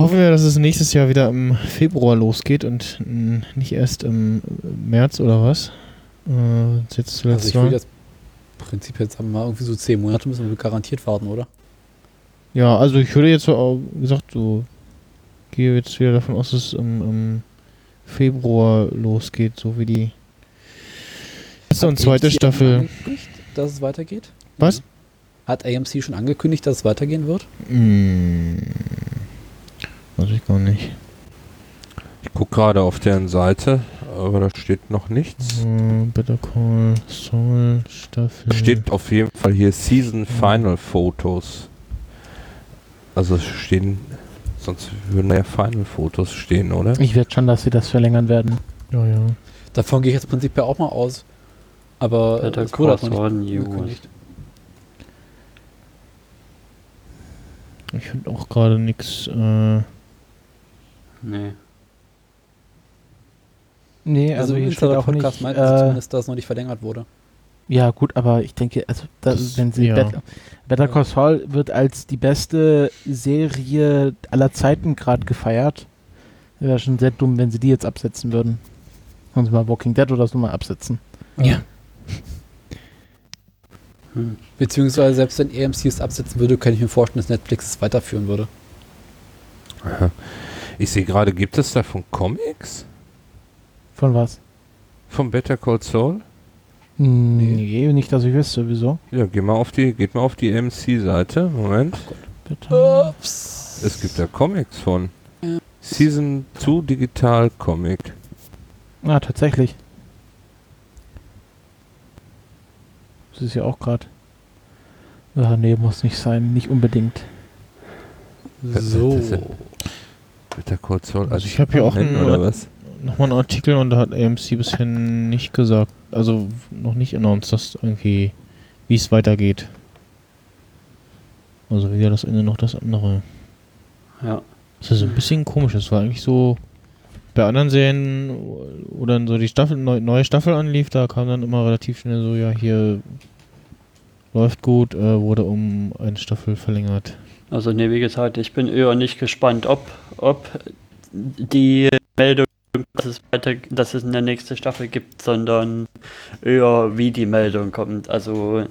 Hoffen wir, dass es nächstes Jahr wieder im Februar losgeht und nicht erst im März oder was. Äh, jetzt Also ich würde jetzt Prinzip jetzt haben wir irgendwie so zehn Monate müssen wir garantiert warten, oder? Ja, also ich würde jetzt so, gesagt, so gehe jetzt wieder davon aus, dass es im, im Februar losgeht, so wie die erste und zweite AMC Staffel. angekündigt, dass es weitergeht? Was? Hat AMC schon angekündigt, dass es weitergehen wird? Hm, weiß ich gar nicht. Ich gucke gerade auf deren Seite, aber da steht noch nichts. Äh, Better Call Saul Staffel. Steht auf jeden Fall hier Season Final Fotos. Also es stehen, sonst würden ja Final Fotos stehen, oder? Ich werde schon, dass sie das verlängern werden. Ja, ja. Davon gehe ich jetzt prinzipiell auch mal aus. Aber äh, Better es wurde Call nicht. Ich finde auch gerade nichts. Äh, nee. Nee, Also, also, hier im steht auch nicht. Podcast meinten sie Äh, zumindest, dass es noch nicht verlängert wurde. ja, gut, aber ich denke, also das, Das- wenn sie ja. Better, Better Call Saul wird als die beste Serie aller Zeiten gerade gefeiert. Wäre schon sehr dumm, wenn sie die jetzt absetzen würden. Sollen sie mal Walking Dead oder so mal absetzen. Ja. Hm. Beziehungsweise selbst wenn AMC es absetzen würde, kann ich mir vorstellen, dass Netflix es weiterführen würde. Aha. Ich sehe gerade, gibt es davon Comics? Von was? Vom Better Call Saul? Nee, nicht, dass ich wüsste, wieso. Ja, geh mal auf die, geht mal auf die MC-Seite. Moment. Bitte. Ups. Es gibt da Comics von. Ja. Season 2 Digital Comic. Ah, tatsächlich. Das ist ja auch gerade. Ah, nee, muss nicht sein. Nicht unbedingt. So. Ist- Better Call Saul. Also ich hab hier auch einen- oder was? Nochmal einen Artikel und da hat AMC bisher nicht gesagt, also noch nicht announced, dass irgendwie, wie es weitergeht. Also weder das eine noch das andere. Ja. Das ist ein bisschen komisch. Das war eigentlich so bei anderen Serien, wo dann so die Staffel, neu, neue Staffel anlief, da kam dann immer relativ schnell so, ja, hier läuft gut, äh, wurde um eine Staffel verlängert. Also nee, wie gesagt, ich bin eher nicht gespannt, ob, ob die Meldung, dass es, weiter, dass es eine nächste Staffel gibt, sondern eher wie die Meldung kommt. Also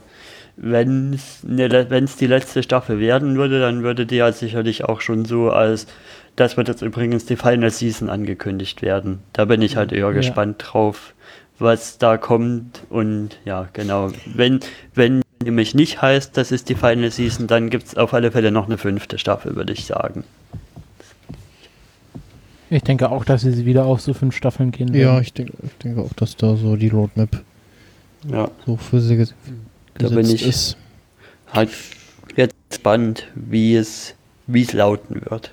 wenn es die letzte Staffel werden würde, dann würde die ja sicherlich auch schon so als, das wird jetzt übrigens die Final Season angekündigt werden. Da bin ich halt eher Ja. gespannt drauf, was da kommt und ja, genau. Wenn, wenn nämlich nicht heißt, das ist die Final Season, dann gibt es auf alle Fälle noch eine fünfte Staffel, würde ich sagen. Ich denke auch, dass sie wieder auf so fünf Staffeln gehen Ja, werden. ich denke ich denke auch, dass da so die Roadmap Ja, so für sie ges Da gesetzt bin ich- ist. halt jetzt spannend, wie es, wie es lauten wird.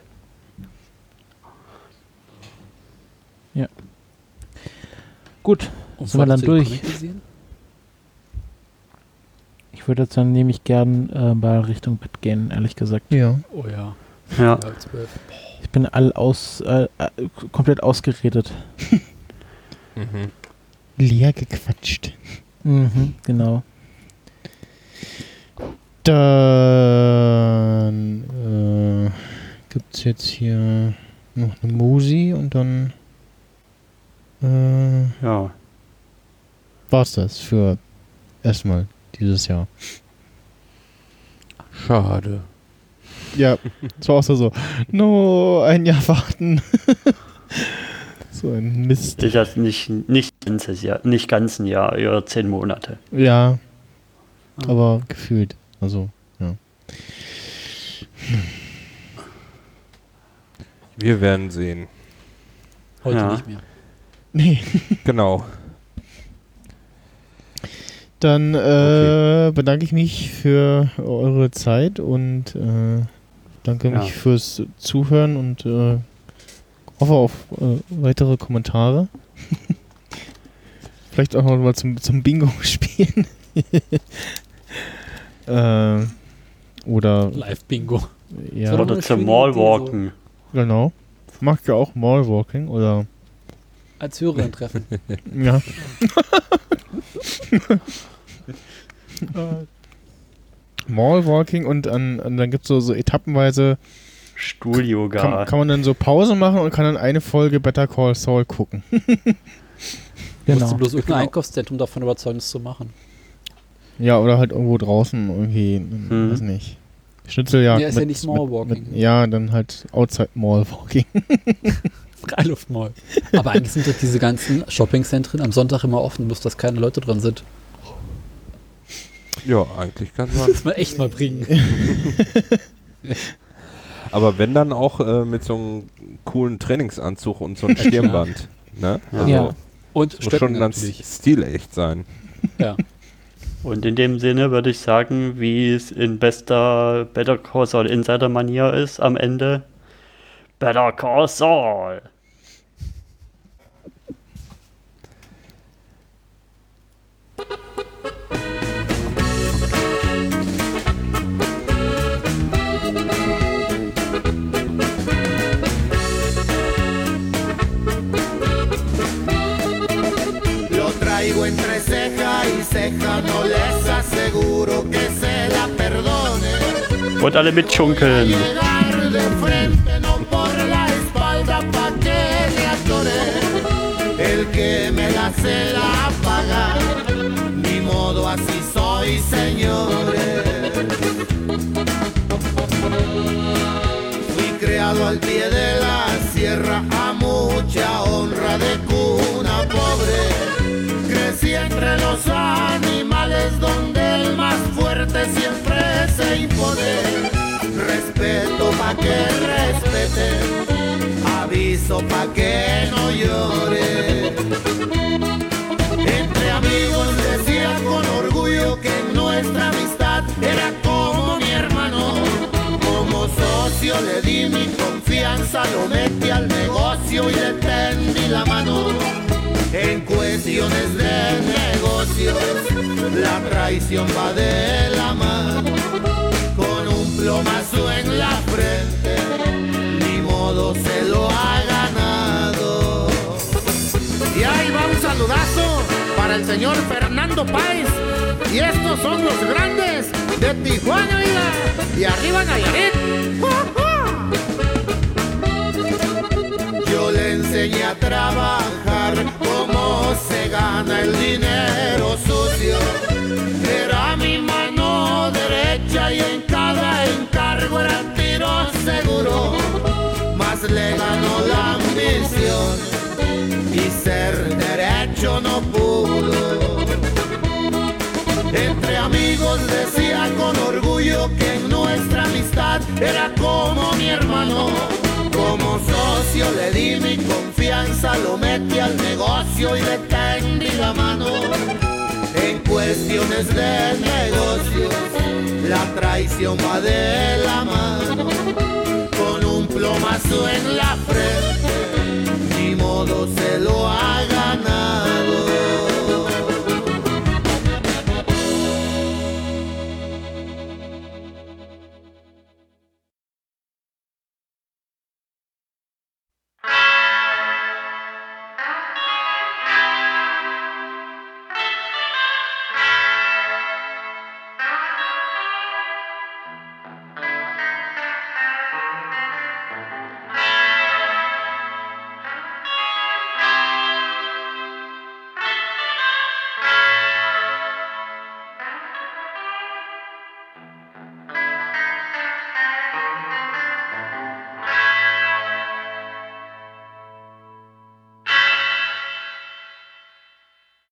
Gut, Und Sind wir dann durch? Ich würde jetzt dann nämlich gern äh, mal Richtung Bett gehen, ehrlich gesagt. Ja. Oh ja. Ja. Ich bin all aus, äh, äh, komplett ausgeredet. Mhm. Leer gequatscht. Mhm, genau. Dann äh, gibt es jetzt hier noch eine Musi und dann äh, ja. war's das für erstmal dieses Jahr. Schade. Ja, es war auch so, so, no, ein Jahr warten. so, ein Mist. Ist das nicht, nicht ganzes Jahr, nicht ganz ein Jahr, eher zehn Monate. Ja. Aber gefühlt. Also, ja. Wir werden sehen. Heute Ja. nicht mehr. Nee. Genau. Dann äh, bedanke ich mich für eure Zeit und äh, danke Ja. mich fürs Zuhören und äh, hoffe auf äh, weitere Kommentare. Vielleicht auch noch mal zum, zum Bingo spielen. äh, oder Live-Bingo. ja, Oder zum Mallwalken. genau. Macht ja auch Mallwalking oder Als Hörerin treffen. ja. Mallwalking und, an, an, dann gibt es so, so etappenweise, Stuhl-Yoga. kann, kann man dann so Pause machen und kann dann eine Folge Better Call Saul gucken. Du musst Genau. du bloß irgendein Genau. Einkaufszentrum davon überzeugen, das zu machen. Ja, oder halt irgendwo draußen irgendwie, Hm. weiß nicht. Schnitzeljagd. Ja, ist ja nicht mit, Mallwalking. Mit, ja, dann halt Outside Mallwalking. Freiluftmall. Aber eigentlich sind doch diese ganzen Shoppingzentren am Sonntag immer offen, bloß dass keine Leute dran sind. Ja, eigentlich kann man. Das mal echt mal bringen. Aber wenn dann auch äh, mit so einem coolen Trainingsanzug und so einem Stirnband. Ne? Also, Ja. Und Muss schon ganz stilecht sein. Ja. Und in dem Sinne würde ich sagen, wie es in bester Better Call Saul Insider Manier ist, am Ende Better Call Saul. No les aseguro que se la perdone. Und alle mitschunkeln. El que me la se la paga, ni modo así soy, señores. Fui creado al pie de la sierra a mucha honra de cuna pobre. Entre los animales donde el más fuerte siempre se impone. Respeto pa' que respete, aviso pa' que no llore. Entre amigos decía con orgullo que nuestra amistad era como mi hermano. Como socio le di mi confianza, lo metí al negocio y le tendí la mano. En cuestiones de negocios, la traición va de la mano. Con un plomazo en la frente, ni modo se lo ha ganado. Y ahí va un saludazo para el señor Fernando Páez. Y estos son los grandes de Tijuana. Y arriba Nayarit. Yo le enseñé a trabajar cómo se gana el dinero sucio. Era mi mano derecha y en cada encargo era tiro seguro. Más le ganó la ambición y ser derecho no pudo. Entre amigos decía con orgullo que nuestra amistad era como mi hermano. Como socio le di mi confianza, confianza lo metí al negocio y le tendí la mano. En cuestiones de negocios, la traición va de la mano. Con un plomazo en la frente, ni modo se lo ha ganado.